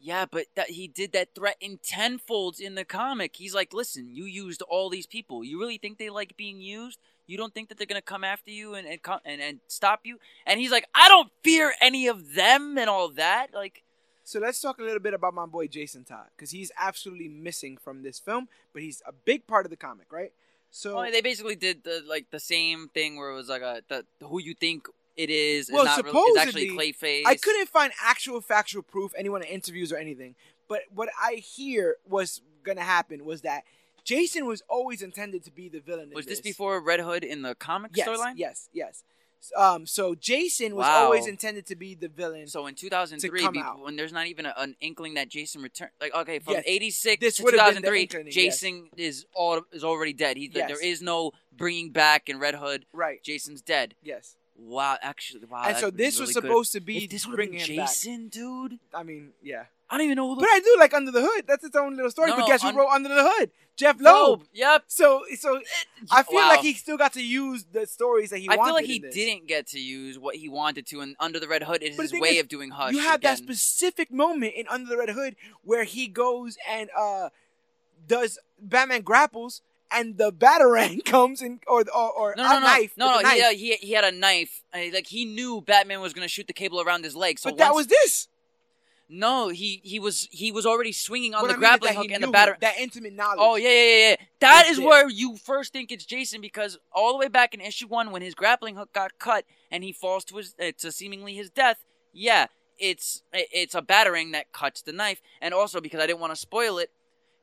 Yeah, but that he did that threat in tenfolds in the comic. He's like, "Listen, you used all these people. You really think they like being used? You don't think that they're gonna come after you and and co- and, and stop you?" And he's like, "I don't fear any of them and all that." Like, So let's talk a little bit about my boy Jason Todd because he's absolutely missing from this film, but he's a big part of the comic, right? So well, they basically did the like the same thing where it was like a the who you think it is Well, is not really, is actually supposedly, Clayface. I couldn't find actual factual proof, anyone in interviews or anything. But what I hear was gonna happen was that Jason was always intended to be the villain. in Was this before Red Hood in the comic Yes, storyline? yes, yes. Um, so Jason was Wow. always intended to be the villain. So in 2003, come be- when there's not even a, an inkling that Jason returned, like okay, from Yes. 86 This to would have been the 2003, inkling, yes. Jason is all is already dead. He Yes. there is no bringing back in Red Hood. right. Jason's dead. Yes. Wow, actually, wow. and so this was really good. supposed to be If this would have been bringing back. Jason, dude. I mean, yeah. I don't even know the But I do like Under the Hood. That's its own little story. No, but no, guess who wrote Under the Hood? Jeph Loeb. Loeb. Yep. So, so I feel Wow. like he still got to use the stories that he wanted. I feel like he didn't get to use what he wanted to, and Under the Red Hood is his way is, of doing Hush. you have that specific moment in Under the Red Hood where he goes and uh does Batman grapples and the batarang comes in, or or, or No, a no, no, knife. no, no. a He, uh, he he had a knife. and, like he knew Batman was gonna shoot the cable around his leg. So but that was this. no. He he was he was already swinging on What the I mean grappling hook and the batter. That intimate knowledge. Oh yeah, yeah, yeah, yeah. That is where you first think it's Jason because all the way back in issue one, when his grappling hook got cut and he falls to his uh, to seemingly his death, yeah, it's it's a batarang that cuts the knife, and also because I didn't want to spoil it,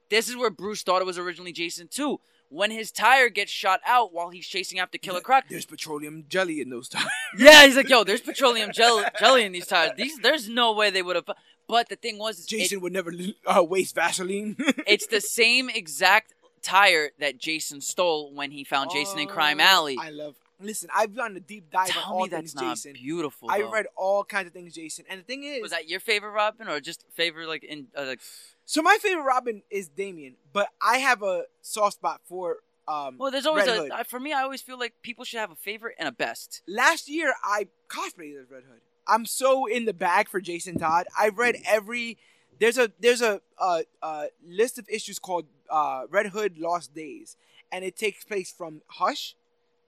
this is where Bruce thought it was originally Jason too. When his tire gets shot out while he's chasing after Killer Croc, There's petroleum jelly in those tires. yeah, he's like, "Yo, there's petroleum jelly, jelly in these tires. These, there's no way they would have." But the thing was, is it- Jason would never uh, waste Vaseline. it's the same exact tire that Jason stole when he found Jason in Crime Oh, Alley. I love. Listen, I've done a deep dive on Tell all me things that's not beautiful. I though. read all kinds of things Jason, and the thing is, Was that your favorite Robin, or just favorite like in uh, like? so my favorite Robin is Damian, but I have a soft spot for um. Well, there's always a. For me, I always feel like people should have a favorite and a best. last year I cosplayed as Red Hood. I'm so in the bag for Jason Todd. I've read every. There's a there's a uh, uh, list of issues called uh, Red Hood Lost Days, and it takes place from Hush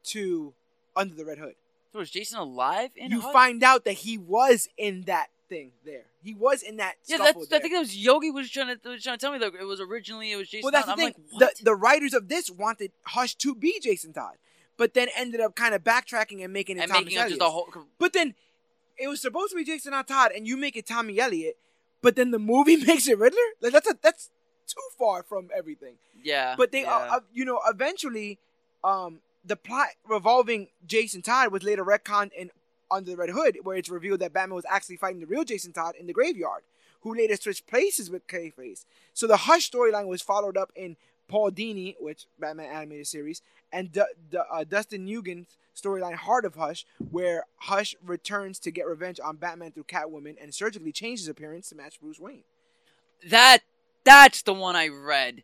to Under the Red Hood. So was Jason alive in? you Hush? find out that he was in that thing there. He was in that. Yeah, that's. there. I think that was Yogi was trying to was trying to tell me that it was originally it was Jason. well, that's Todd. the I'm thing. Like, the the writers of this wanted Hush to be Jason Todd, but then ended up kind of backtracking and making it and Thomas making it just Elliot. a whole. But then it was supposed to be Jason not Todd, and you make it Tommy Elliot, But then the movie makes it Riddler. Like that's a that's too far from everything. Yeah. But they, yeah. uh, uh, you know, eventually, um, the plot revolving Jason Todd was later retconned in Under the Red Hood, where it's revealed that Batman was actually fighting the real Jason Todd in the graveyard, who later switched places with Clayface. So the Hush storyline was followed up in Paul Dini, which Batman animated series, and D- D- uh, Dustin Nguyen's storyline Heart of Hush, where Hush returns to get revenge on Batman through Catwoman and surgically changes his appearance to match Bruce Wayne. that that's the one I read.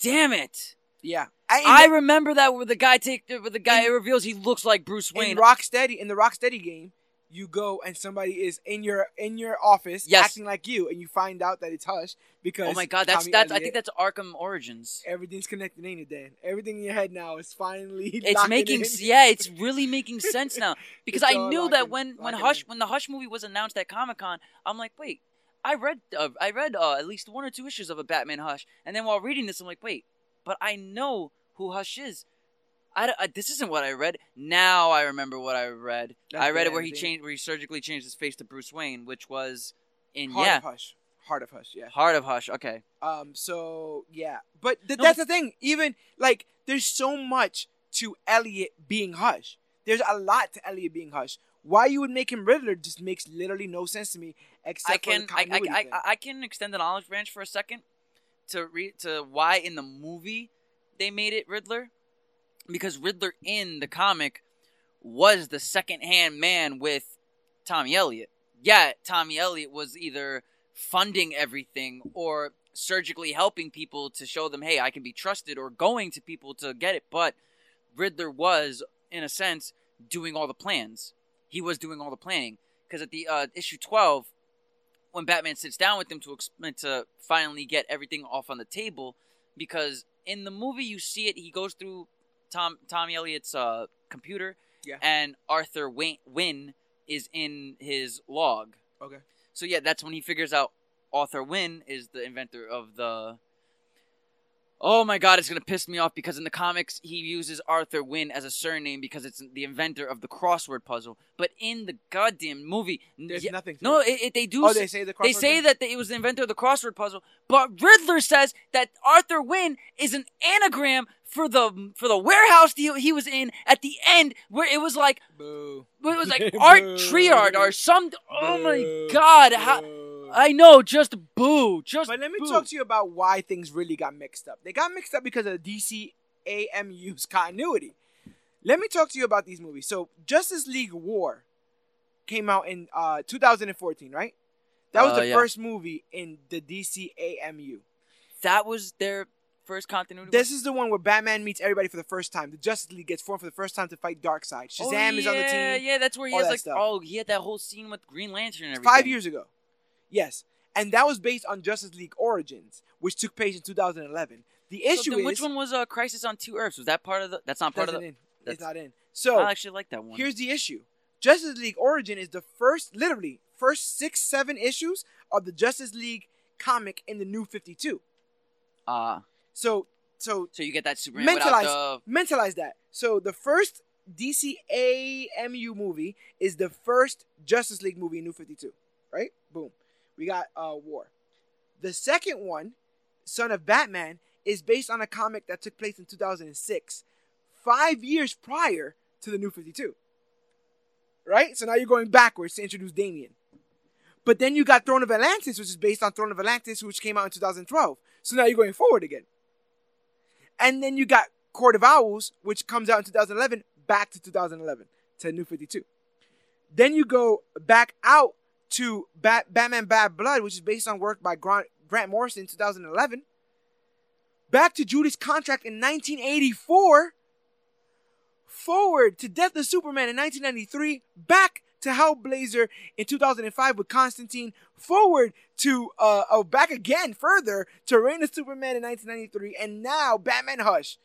Damn it! Yeah, I remember that where the guy take where the guy In- reveals he looks like Bruce Wayne. in Rocksteady in the Rocksteady game, you go and somebody is in your in your office Yes. acting like you, and you find out that it's Hush because oh my god, that's Tommy that's I think that's Arkham Origins. everything's connected, ain't it, Dan? Everything in your head now is finally It's making in. yeah, it's really making sense now because I knew that when when Hush in. when the Hush movie was announced at Comic Con, I'm like, wait, I read uh, I read uh, at least one or two issues of a Batman Hush, and then while reading this, I'm like, wait, but I know who Hush is. I, I- this isn't what I read. Now I remember what I read. That's I read it where he changed where he surgically changed his face to Bruce Wayne, which was in Heart yeah of Hush, Heart of Hush, yeah. Heart of Hush. Okay, Um, so yeah, but th- No, that's the thing. Even like, there's so much to Elliot being Hush. There's a lot to Elliot being Hush. Why you would make him Riddler just makes literally no sense to me. Except I can for the I, I, I. I can extend the knowledge branch for a second to read to why in the movie they made it Riddler because Riddler in the comic was the second hand man with Tommy Elliot. Yeah, Tommy Elliot was either funding everything or surgically helping people to show them, hey, I can be trusted, or going to people to get it. But Riddler was, in a sense, doing all the plans. He was doing all the planning because at the uh, issue twelve, when Batman sits down with him to explain to finally get everything off on the table, because in the movie you see it, he goes through Tom Tommy Elliot's uh, computer, Yeah. and Arthur Wynne is in his log. okay. So yeah, that's when he figures out Arthur Wynne is the inventor of the. Oh my god, it's gonna piss me off because in the comics he uses Arthur Wynne as a surname because it's the inventor of the crossword puzzle. But in the goddamn movie, There's yeah- nothing. No, it. it, they do. Oh, s- they say the they say thing? that it was the inventor of the crossword puzzle, but Riddler says that Arthur Wynne is an anagram for the for the warehouse deal he was in at the end, where it was like Boo. it was like Art Triard or some. Oh my Boo. god! How, Boo. I know, just boo, just. But let me boo. talk to you about why things really got mixed up. They got mixed up because of the DC AMU's continuity. Let me talk to you about these movies. So, Justice League War came out in uh, 2014, right? That was Uh, the yeah. first movie in the DC AMU. That was their first continuity. This is the one where Batman meets everybody for the first time. The Justice League gets formed for the first time to fight Darkseid. Shazam oh, yeah, is on the team. Yeah, yeah, that's where he has like. stuff. Oh, he had that whole scene with Green Lantern and everything. Five years ago. Yes. And that was based on Justice League Origins, which took place in 2011. The issue then is which one was uh, Crisis on Two Earths? Was that part of the? That's not part of the. in. that's- It's not in. So I actually like that one. here's the issue: Justice League Origin is the first, literally first six, seven issues of the Justice League comic in the New Fifty Two. uh, So, so so you get that Superman mentalize, the. mentalize that. So the first DC AMU movie is the first Justice League movie in New Fifty Two, right? Boom, we got uh, War. The second one, Son of Batman, is based on a comic that took place in 2006, five years prior to the New 52. Right? So now you're going backwards to introduce Damian. But then you got Throne of Atlantis, which is based on Throne of Atlantis, which came out in 2012. So now you're going forward again. And then you got Court of Owls, which comes out in 2011, back to 2011 to New 52. Then you go back out to Bat- Batman Bad Blood, which is based on work by Grant, Grant Morrison in 2011. Back to Judas Contract in 1984. Forward to Death of Superman in 1993. Back to Hellblazer in 2005 with Constantine. Forward to, uh, oh, back again further to Reign of Superman in 1993. And now Batman Hush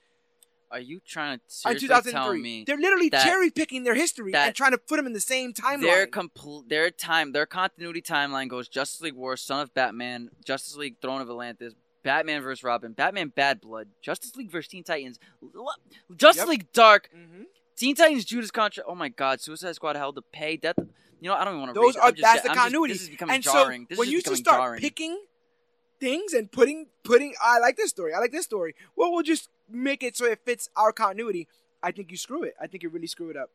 Are you trying to seriously tell 2003. me They're literally cherry picking their history and trying to put them in the same timeline. their complete their time their continuity timeline goes Justice League War, Son of Batman, Justice League Throne of Atlantis, Batman vs Robin, Batman Bad Blood, Justice League vs Teen Titans? Justice Yep. League Dark, Mhm. Teen Titans Judas Contract. Oh my God, Suicide Squad Hell to Pay death. You know I don't even want to. Those read. are just, that's the I'm just- continuity. this is becoming and jarring. so this when you just start jarring. picking things and putting putting. I like this story. I like this story. Well, we'll just make it so it fits our continuity. I think you screw it. I think you really screw it up,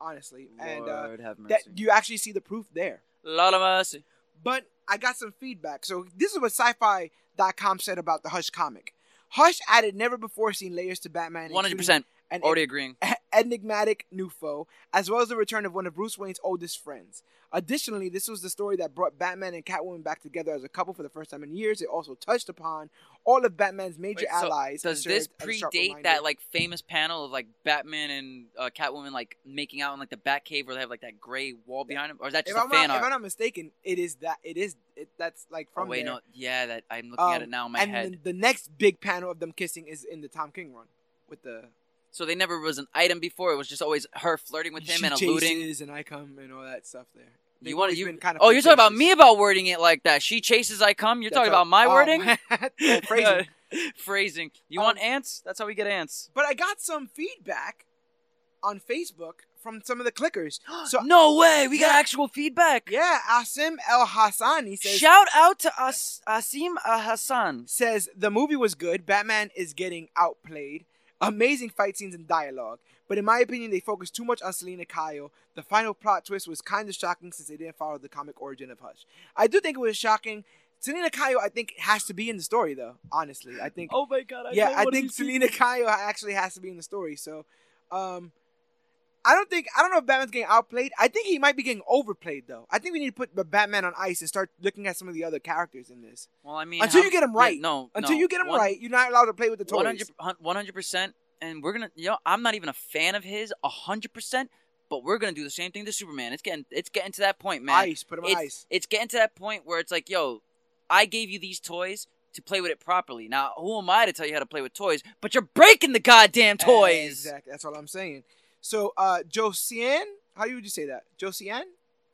honestly. and uh, have mercy. that you actually see the proof there. Lord of mercy. But I got some feedback. So this is what sci-fi.com said about the Hush comic. Hush added never before seen layers to Batman. One hundred including percent. An Already agreeing. enigmatic new foe, as well as the return of one of Bruce Wayne's oldest friends. Additionally, this was the story that brought Batman and Catwoman back together as a couple for the first time in years. It also touched upon all of Batman's major Wait, so allies. Does this served as a sharp predate that like famous panel of like Batman and uh, Catwoman like making out in like the Batcave where they have like that gray wall behind them, or is that If just a I'm, fan not, if? I'm not mistaken, it is that it is it, that's like oh from wait, there. no, yeah, that I'm looking at Um, it now in my and head. then the next big panel of them kissing is in the Tom King run with the So they never was an item before. It was just always her flirting with him she and alluding. She chases and I come and all that stuff there. They've You want you? kind of oh, you're talking about me about wording it like that. She chases, I come. You're That's talking how- about my oh, wording. Oh, phrasing. Phrasing. You Um, want ants? That's how we get ants. But I got some feedback on Facebook from some of the clickers. So no way. We got actual feedback. yeah, Asim El Hassani says Shout out to As- Asim uh, Hassan. says the movie was good. Batman is getting outplayed. Amazing fight scenes and dialogue. But in my opinion, they focused too much on Selina Kyle. The final plot twist was kind of shocking since they didn't follow the comic origin of Hush. I do think it was shocking. Selina Kyle, I think, has to be in the story, though. Honestly, I think. Oh my god. yeah, I think Selina Kyle actually has to be in the story. So, um, I don't think I don't know if Batman's getting outplayed. I think he might be getting overplayed, though. I think we need to put Batman on ice and start looking at some of the other characters in this. Well, I mean, Until how- you get yeah, right. no, Until no. you get him One- right, you're not allowed to play with the toys. 100 percent. And we're gonna, you know, I'm not even a fan of his, hundred percent. But we're gonna do the same thing to Superman. It's getting, it's getting to that point, man. Ice, put him on it's, ice. it's getting to that point where it's like, yo, I gave you these toys to play with it properly. Now, who am I to tell you how to play with toys? But you're breaking the goddamn toys. Exactly. That's what I'm saying. So, uh, Josiane, how would you say that? Josiane?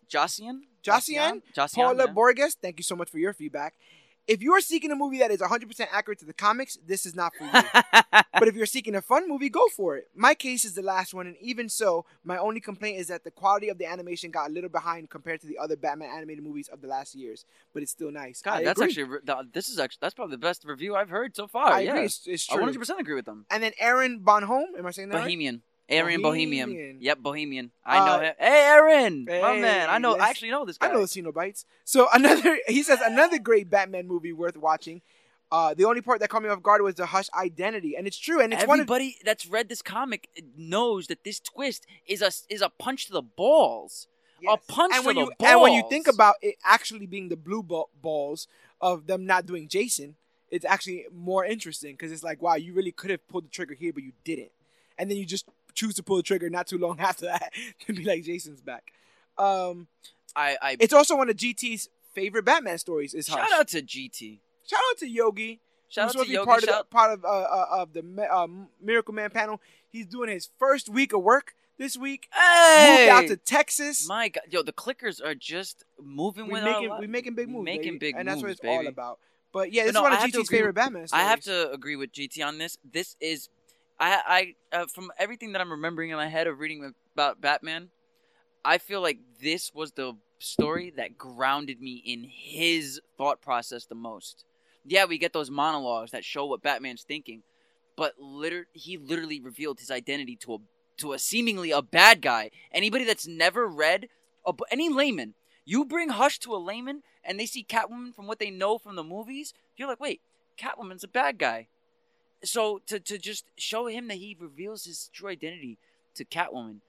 Josian? Josiane? Josian? Paula yeah. Borges, thank you so much for your feedback. If you are seeking a movie that is 100% accurate to the comics, this is not for you. but if you're seeking a fun movie, go for it. My case is the last one, and even so, my only complaint is that the quality of the animation got a little behind compared to the other Batman animated movies of the last years. But it's still nice. God, I that's agree. actually this is actually that's probably the best review I've heard so far. I yeah, agree. It's, it's I 100 percent agree with them. And then Aaron Bonhomme, am I saying that right? Aaron Bohemian. Bohemian. Yep, Bohemian. I Uh, know him. Hey, Aaron, my man. I know. yes. I actually know this guy. I know the Cenobites. So another, he says another great Batman movie worth watching. Uh, the only part that caught me off guard was the Hush identity, and it's true, and it's one of Everybody that's read this comic knows that this twist is a is a punch to the balls. Yes. A punch and to when the you and when you think about it actually being the blue ball, balls of them not doing Jason, it's actually more interesting because it's like, wow, you really could have pulled the trigger here, but you didn't, and then you just choose to pull the trigger not too long after that to be like Jason's back. Um, I, I it's also one of GT's favorite Batman stories. Is shout Hush. out to GT. shout out to Yogi. Shout out to be Yogi. part of the, part of uh, uh, of the uh, Miracle Man panel. He's doing his first week of work this week. hey, Moved out to Texas. my God, yo, the clickers are just moving we with making we li- making big moves, making baby. big and that's what moves, it's all about. But yeah, But this no, is one of GT's favorite with- Batman stories. I have to agree with GT on this. This is, I, I, uh, from everything that I'm remembering in my head of reading about Batman, I feel like this was the story that grounded me in his thought process the most. Yeah, we get those monologues that show what Batman's thinking, but liter- he literally revealed his identity to a to a seemingly a bad guy. Anybody that's never read, a, any layman, you bring Hush to a layman and they see Catwoman from what they know from the movies, you're like, wait, Catwoman's a bad guy. So to to just show him that he reveals his true identity to Catwoman,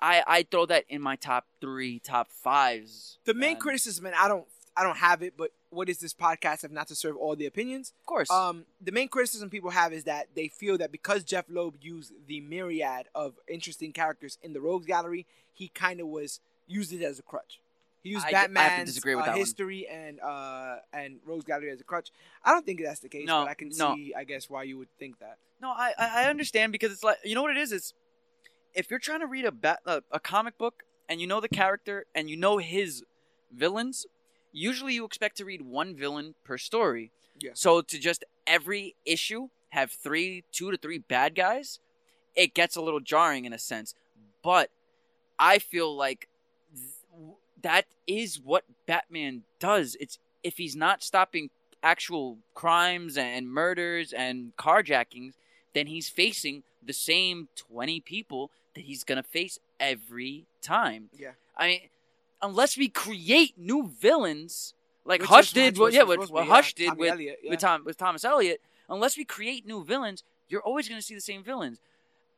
I I throw that in my top three, top fives. the main man. criticism, and I don't I don't have it, but what is this podcast if not to serve all the opinions? of course. Um, the main criticism people have is that they feel that because Jeph Loeb used the myriad of interesting characters in the Rogues Gallery, he kind of was used it as a crutch. He used I d- I have to Batman's disagree with uh, that one. history and uh, and Rogues Gallery as a crutch. I don't think that's the case, No, but I can no. see, I guess, why you would think that. No, I I understand because it's like you know what it is. It's if you're trying to read a bat, a, a comic book and you know the character and you know his villains, usually you expect to read one villain per story. Yeah. So to just every issue have three, two to three bad guys, it gets a little jarring in a sense. But I feel like that is what Batman does. It's if he's not stopping actual crimes and murders and carjackings, then he's facing the same 20 people that he's going to face every time. Yeah. I mean, unless we create new villains like Which Hush did, was yeah, what, what be, Hush did Tommy with Elliot, yeah. with Tom with Thomas Elliot. Unless we create new villains, you're always going to see the same villains.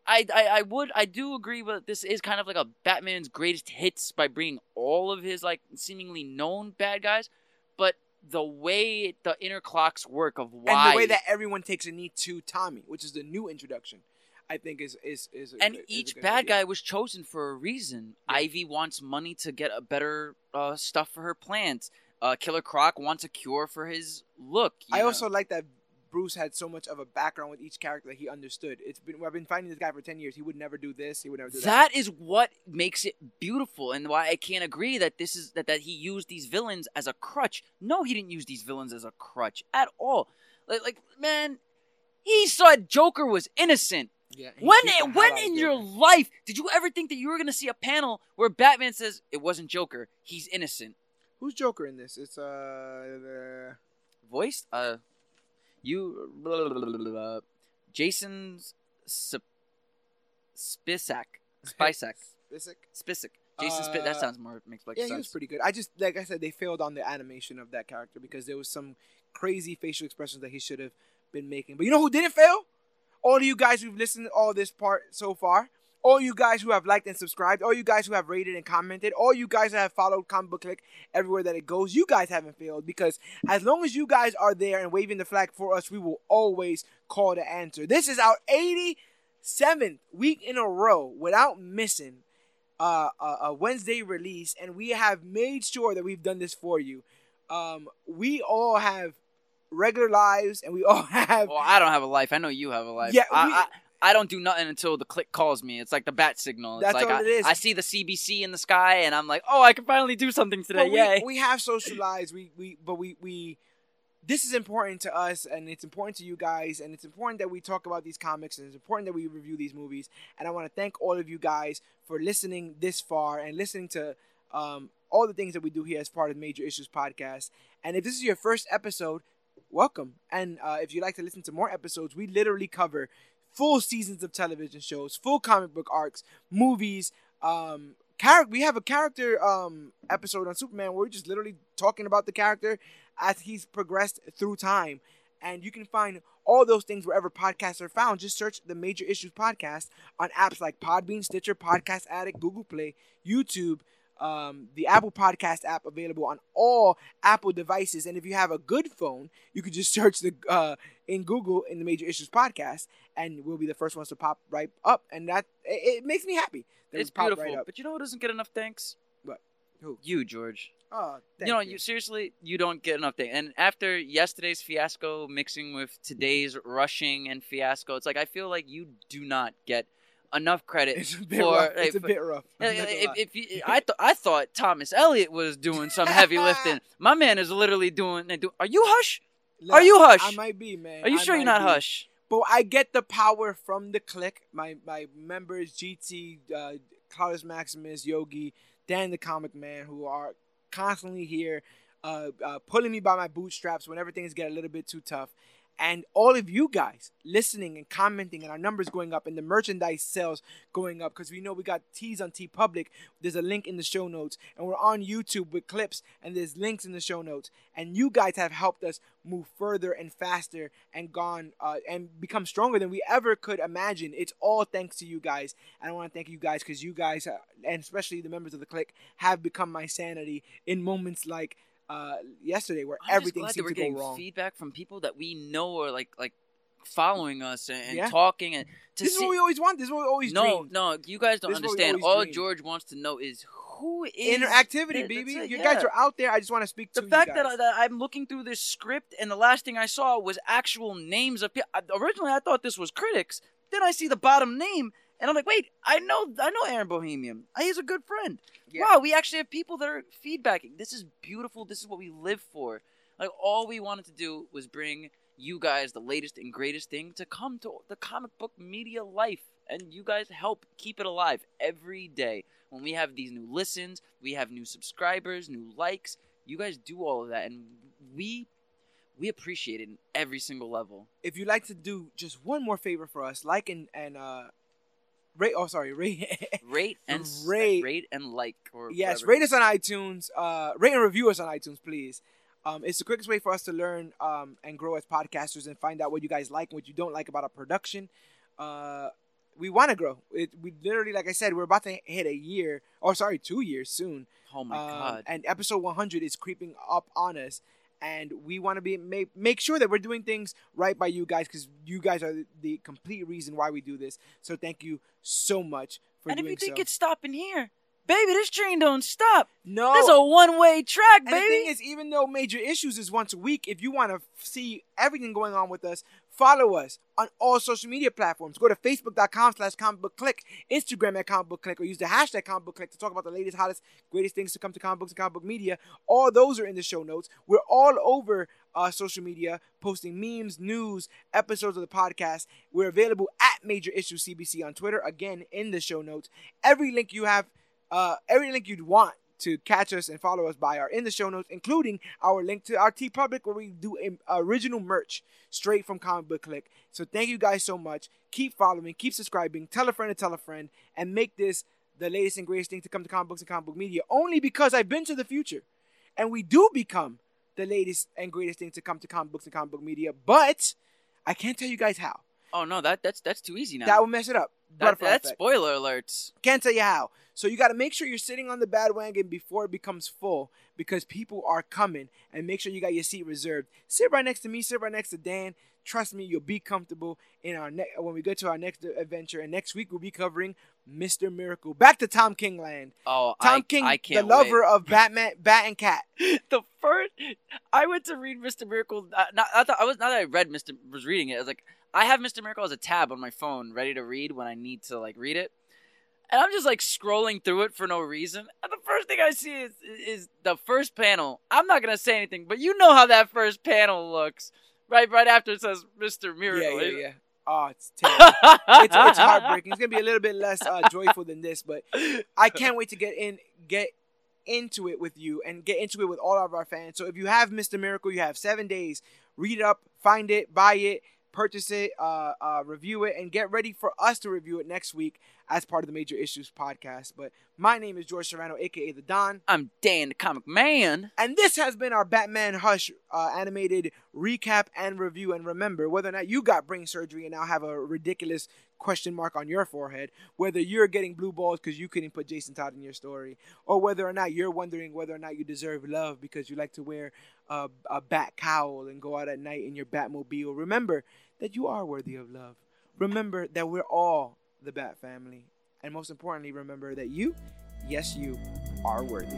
I, I, I would I do agree, but this is kind of like a Batman's greatest hits by bringing all of his like seemingly known bad guys, but the way the inner clocks work of why And the way that everyone takes a knee to Tommy, which is the new introduction, I think is is is. a- and each bad idea. guy was chosen for a reason. Yeah. Ivy wants money to get a better uh, stuff for her plants. Uh, Killer Croc wants a cure for his look. I know? also like that Bruce had so much of a background with each character that he understood. It's been I've been finding this guy for ten years. He would never do this. He would never do that. that is what makes it beautiful, and why I can't agree that this is that, that he used these villains as a crutch. No, he didn't use these villains as a crutch at all. Like, like man, he saw Joker was innocent. Yeah, When hell when in your Joker. life did you ever think that you were gonna see a panel where Batman says it wasn't Joker, he's innocent? who's Joker in this? It's uh the Voiced, uh, you, blah, blah, blah, blah, Jason Sp- Spisak, Spisak, Spacek? Spisak. Jason Spit. That Uh, sounds more makes like Yeah, he was pretty good. I just like I said, they failed on the animation of that character because there was some crazy facial expressions that he should have been making. But you know who didn't fail? All of you guys who've listened to all this part so far. All you guys who have liked and subscribed, all you guys who have rated and commented, all you guys that have followed Comic Book Click everywhere that it goes, you guys haven't failed because as long as you guys are there and waving the flag for us, we will always call the answer. This is our 87th week in a row without missing uh, a, a Wednesday release, and we have made sure that we've done this for you. Um, we all have regular lives, and we all have. Well, I don't have a life. I know you have a life. Yeah, we- I, I don't do nothing until the click calls me. It's like the bat signal. It's That's like all I, it is. I see the CBC in the sky, and I'm like, oh, I can finally do something today. But we, Yay! we have social lives. We we but we we. This is important to us, and it's important to you guys, and it's important that we talk about these comics, and it's important that we review these movies. And I want to thank all of you guys for listening this far and listening to um, all the things that we do here as part of Major Issues Podcast. And if this is your first episode, welcome. And uh, if you'd like to listen to more episodes, we literally cover full seasons of television shows, full comic book arcs, movies. Um, char- we have a character um, episode on Superman where we're just literally talking about the character as he's progressed through time. And you can find all those things wherever podcasts are found. Just search the Major Issues Podcast on apps like Podbean, Stitcher, Podcast Addict, Google Play, YouTube, um, the Apple Podcast app available on all Apple devices. And if you have a good phone, you can just search the uh, in Google in the Major Issues Podcast, and we'll be the first ones to pop right up. And that it, it makes me happy. It's beautiful. Right but you know who doesn't get enough thanks? What? Who? You, George. Oh, thank you know, you. you seriously, you don't get enough thanks. And after yesterday's fiasco mixing with today's rushing and fiasco, it's like I feel like you do not get enough credit It's a bit for. rough. It's a bit rough. Yeah, I'm not gonna if, if you, I thought I thought Thomas Elliot was doing some heavy lifting. My man is literally doing. do- Are you Hush? Are you Hush? I might be, man. Are you I sure you're not be. Hush? But I get the power from the click. My my members, GT, uh, Claudius Maximus, Yogi, Dan the Comic Man, who are constantly here, uh, uh, pulling me by my bootstraps whenever things get a little bit too tough. And all of you guys listening and commenting, and our numbers going up, and the merchandise sales going up, because we know we got teas on TeePublic. There's a link in the show notes, and we're on YouTube with clips, and there's links in the show notes. And you guys have helped us move further and faster, and gone uh, and become stronger than we ever could imagine. It's all thanks to you guys, and I want to thank you guys because you guys, uh, and especially the members of the click, have become my sanity in moments like uh, yesterday where I'm everything just glad that seemed we're to getting go wrong. feedback from people that we know are like like following us and, Yeah. talking and This is see. what we always want. This is what we always no, dreamed. no, you guys don't This is understand. All dreamed. George wants to know is who is Interactivity, that- baby. it, You yeah. guys are out there. I just want to speak to the you fact guys. that, I, that I'm looking through this script and the last thing I saw was actual names of people. Originally, I thought this was critics. Then I see the bottom name, and I'm like, wait, I know, I know Aaron Bohemian. He's a good friend. Yeah. Wow, we actually have people that are feedbacking. This is beautiful. This is what we live for. Like all we wanted to do was bring you guys the latest and greatest thing to come to the comic book media life, and you guys help keep it alive every day. When we have these new listens, we have new subscribers, new likes. You guys do all of that, and we we appreciate it in every single level. If you'd like to do just one more favor for us, like and and uh, rate. Oh, sorry, rate. Rate and Rate. rate and like or yes, rate us on iTunes. Uh, rate and review us on iTunes, please. Um, it's the quickest way for us to learn um, and grow as podcasters and find out what you guys like and what you don't like about our production. Uh, we want to grow. It, we literally, like I said, we're about to hit a year, or sorry, two years soon. Oh my Um, god. And episode 100 is creeping up on us, and we want to be make make sure that we're doing things right by you guys because you guys are the, complete reason why we do this. So thank you so much for And if you think so. it's stopping here, baby, this train don't stop. no, This a one way track, and the thing is, even though Major Issues is once a week, if you want to see everything going on with us, follow us on all social media platforms. Go to facebook.com slash comic book click, Instagram at comic book click, or use the hashtag comic book click to talk about the latest, hottest, greatest things to come to comic books and comic book media. All those are in the show notes. We're all over uh, social media, posting memes, news, episodes of the podcast. We're available at Major Issues CBC on Twitter, again, in the show notes. Every link you have uh, every link you'd want to catch us and follow us by are in the show notes, including our link to our TeePublic where we do original merch straight from Comic Book Click. So thank you guys so much. Keep following, keep subscribing, tell a friend to tell a friend, and make this the latest and greatest thing to come to comic books and comic book media. Only because I've been to the future, and we do become the latest and greatest thing to come to comic books and comic book media. But I can't tell you guys how. Oh no, that that's that's too easy now. That will mess it up. That- that's effect. spoiler alerts. Can't tell you how. So you got to make sure you're sitting on the bad wagon before it becomes full because people are coming and make sure you got your seat reserved. Sit right next to me, sit right next to Dan. Trust me, you'll be comfortable in our ne- when we go to our next adventure. And next week we'll be covering Mr. Miracle. Back to Tom King land. Oh, Tom I, King, I the lover of Batman, Bat and Cat. the first I went to read Mr. Miracle. Uh, not, I thought I was not that I read Mr. was reading it. I was like, I have Mr. Miracle as a tab on my phone, ready to read when I need to like read it. And I'm just like scrolling through it for no reason. And the first thing I see is is the first panel. I'm not gonna say anything, but you know how that first panel looks. Right, right after it says Mr. Miracle. Yeah, yeah, yeah. Oh, it's terrible. it's, it's heartbreaking. It's gonna be a little bit less uh, joyful than this, but I can't wait to get in, get into it with you, and get into it with all of our fans. So if you have Mr. Miracle, you have seven days. Read it up, find it, buy it, purchase it, uh, uh, review it, and get ready for us to review it next week as part of the Major Issues podcast. But my name is George Serrano, aka the Don. I'm Dan the Comic Man. And this has been our Batman Hush uh, animated recap and review. And remember, whether or not you got brain surgery and now have a ridiculous question mark on your forehead, whether you're getting blue balls because you couldn't put Jason Todd in your story, or whether or not you're wondering whether or not you deserve love because you like to wear a, a bat cowl and go out at night in your Batmobile, remember that you are worthy of love. Remember that we're all the Bat family. And most importantly, remember that you, yes, you, are worthy.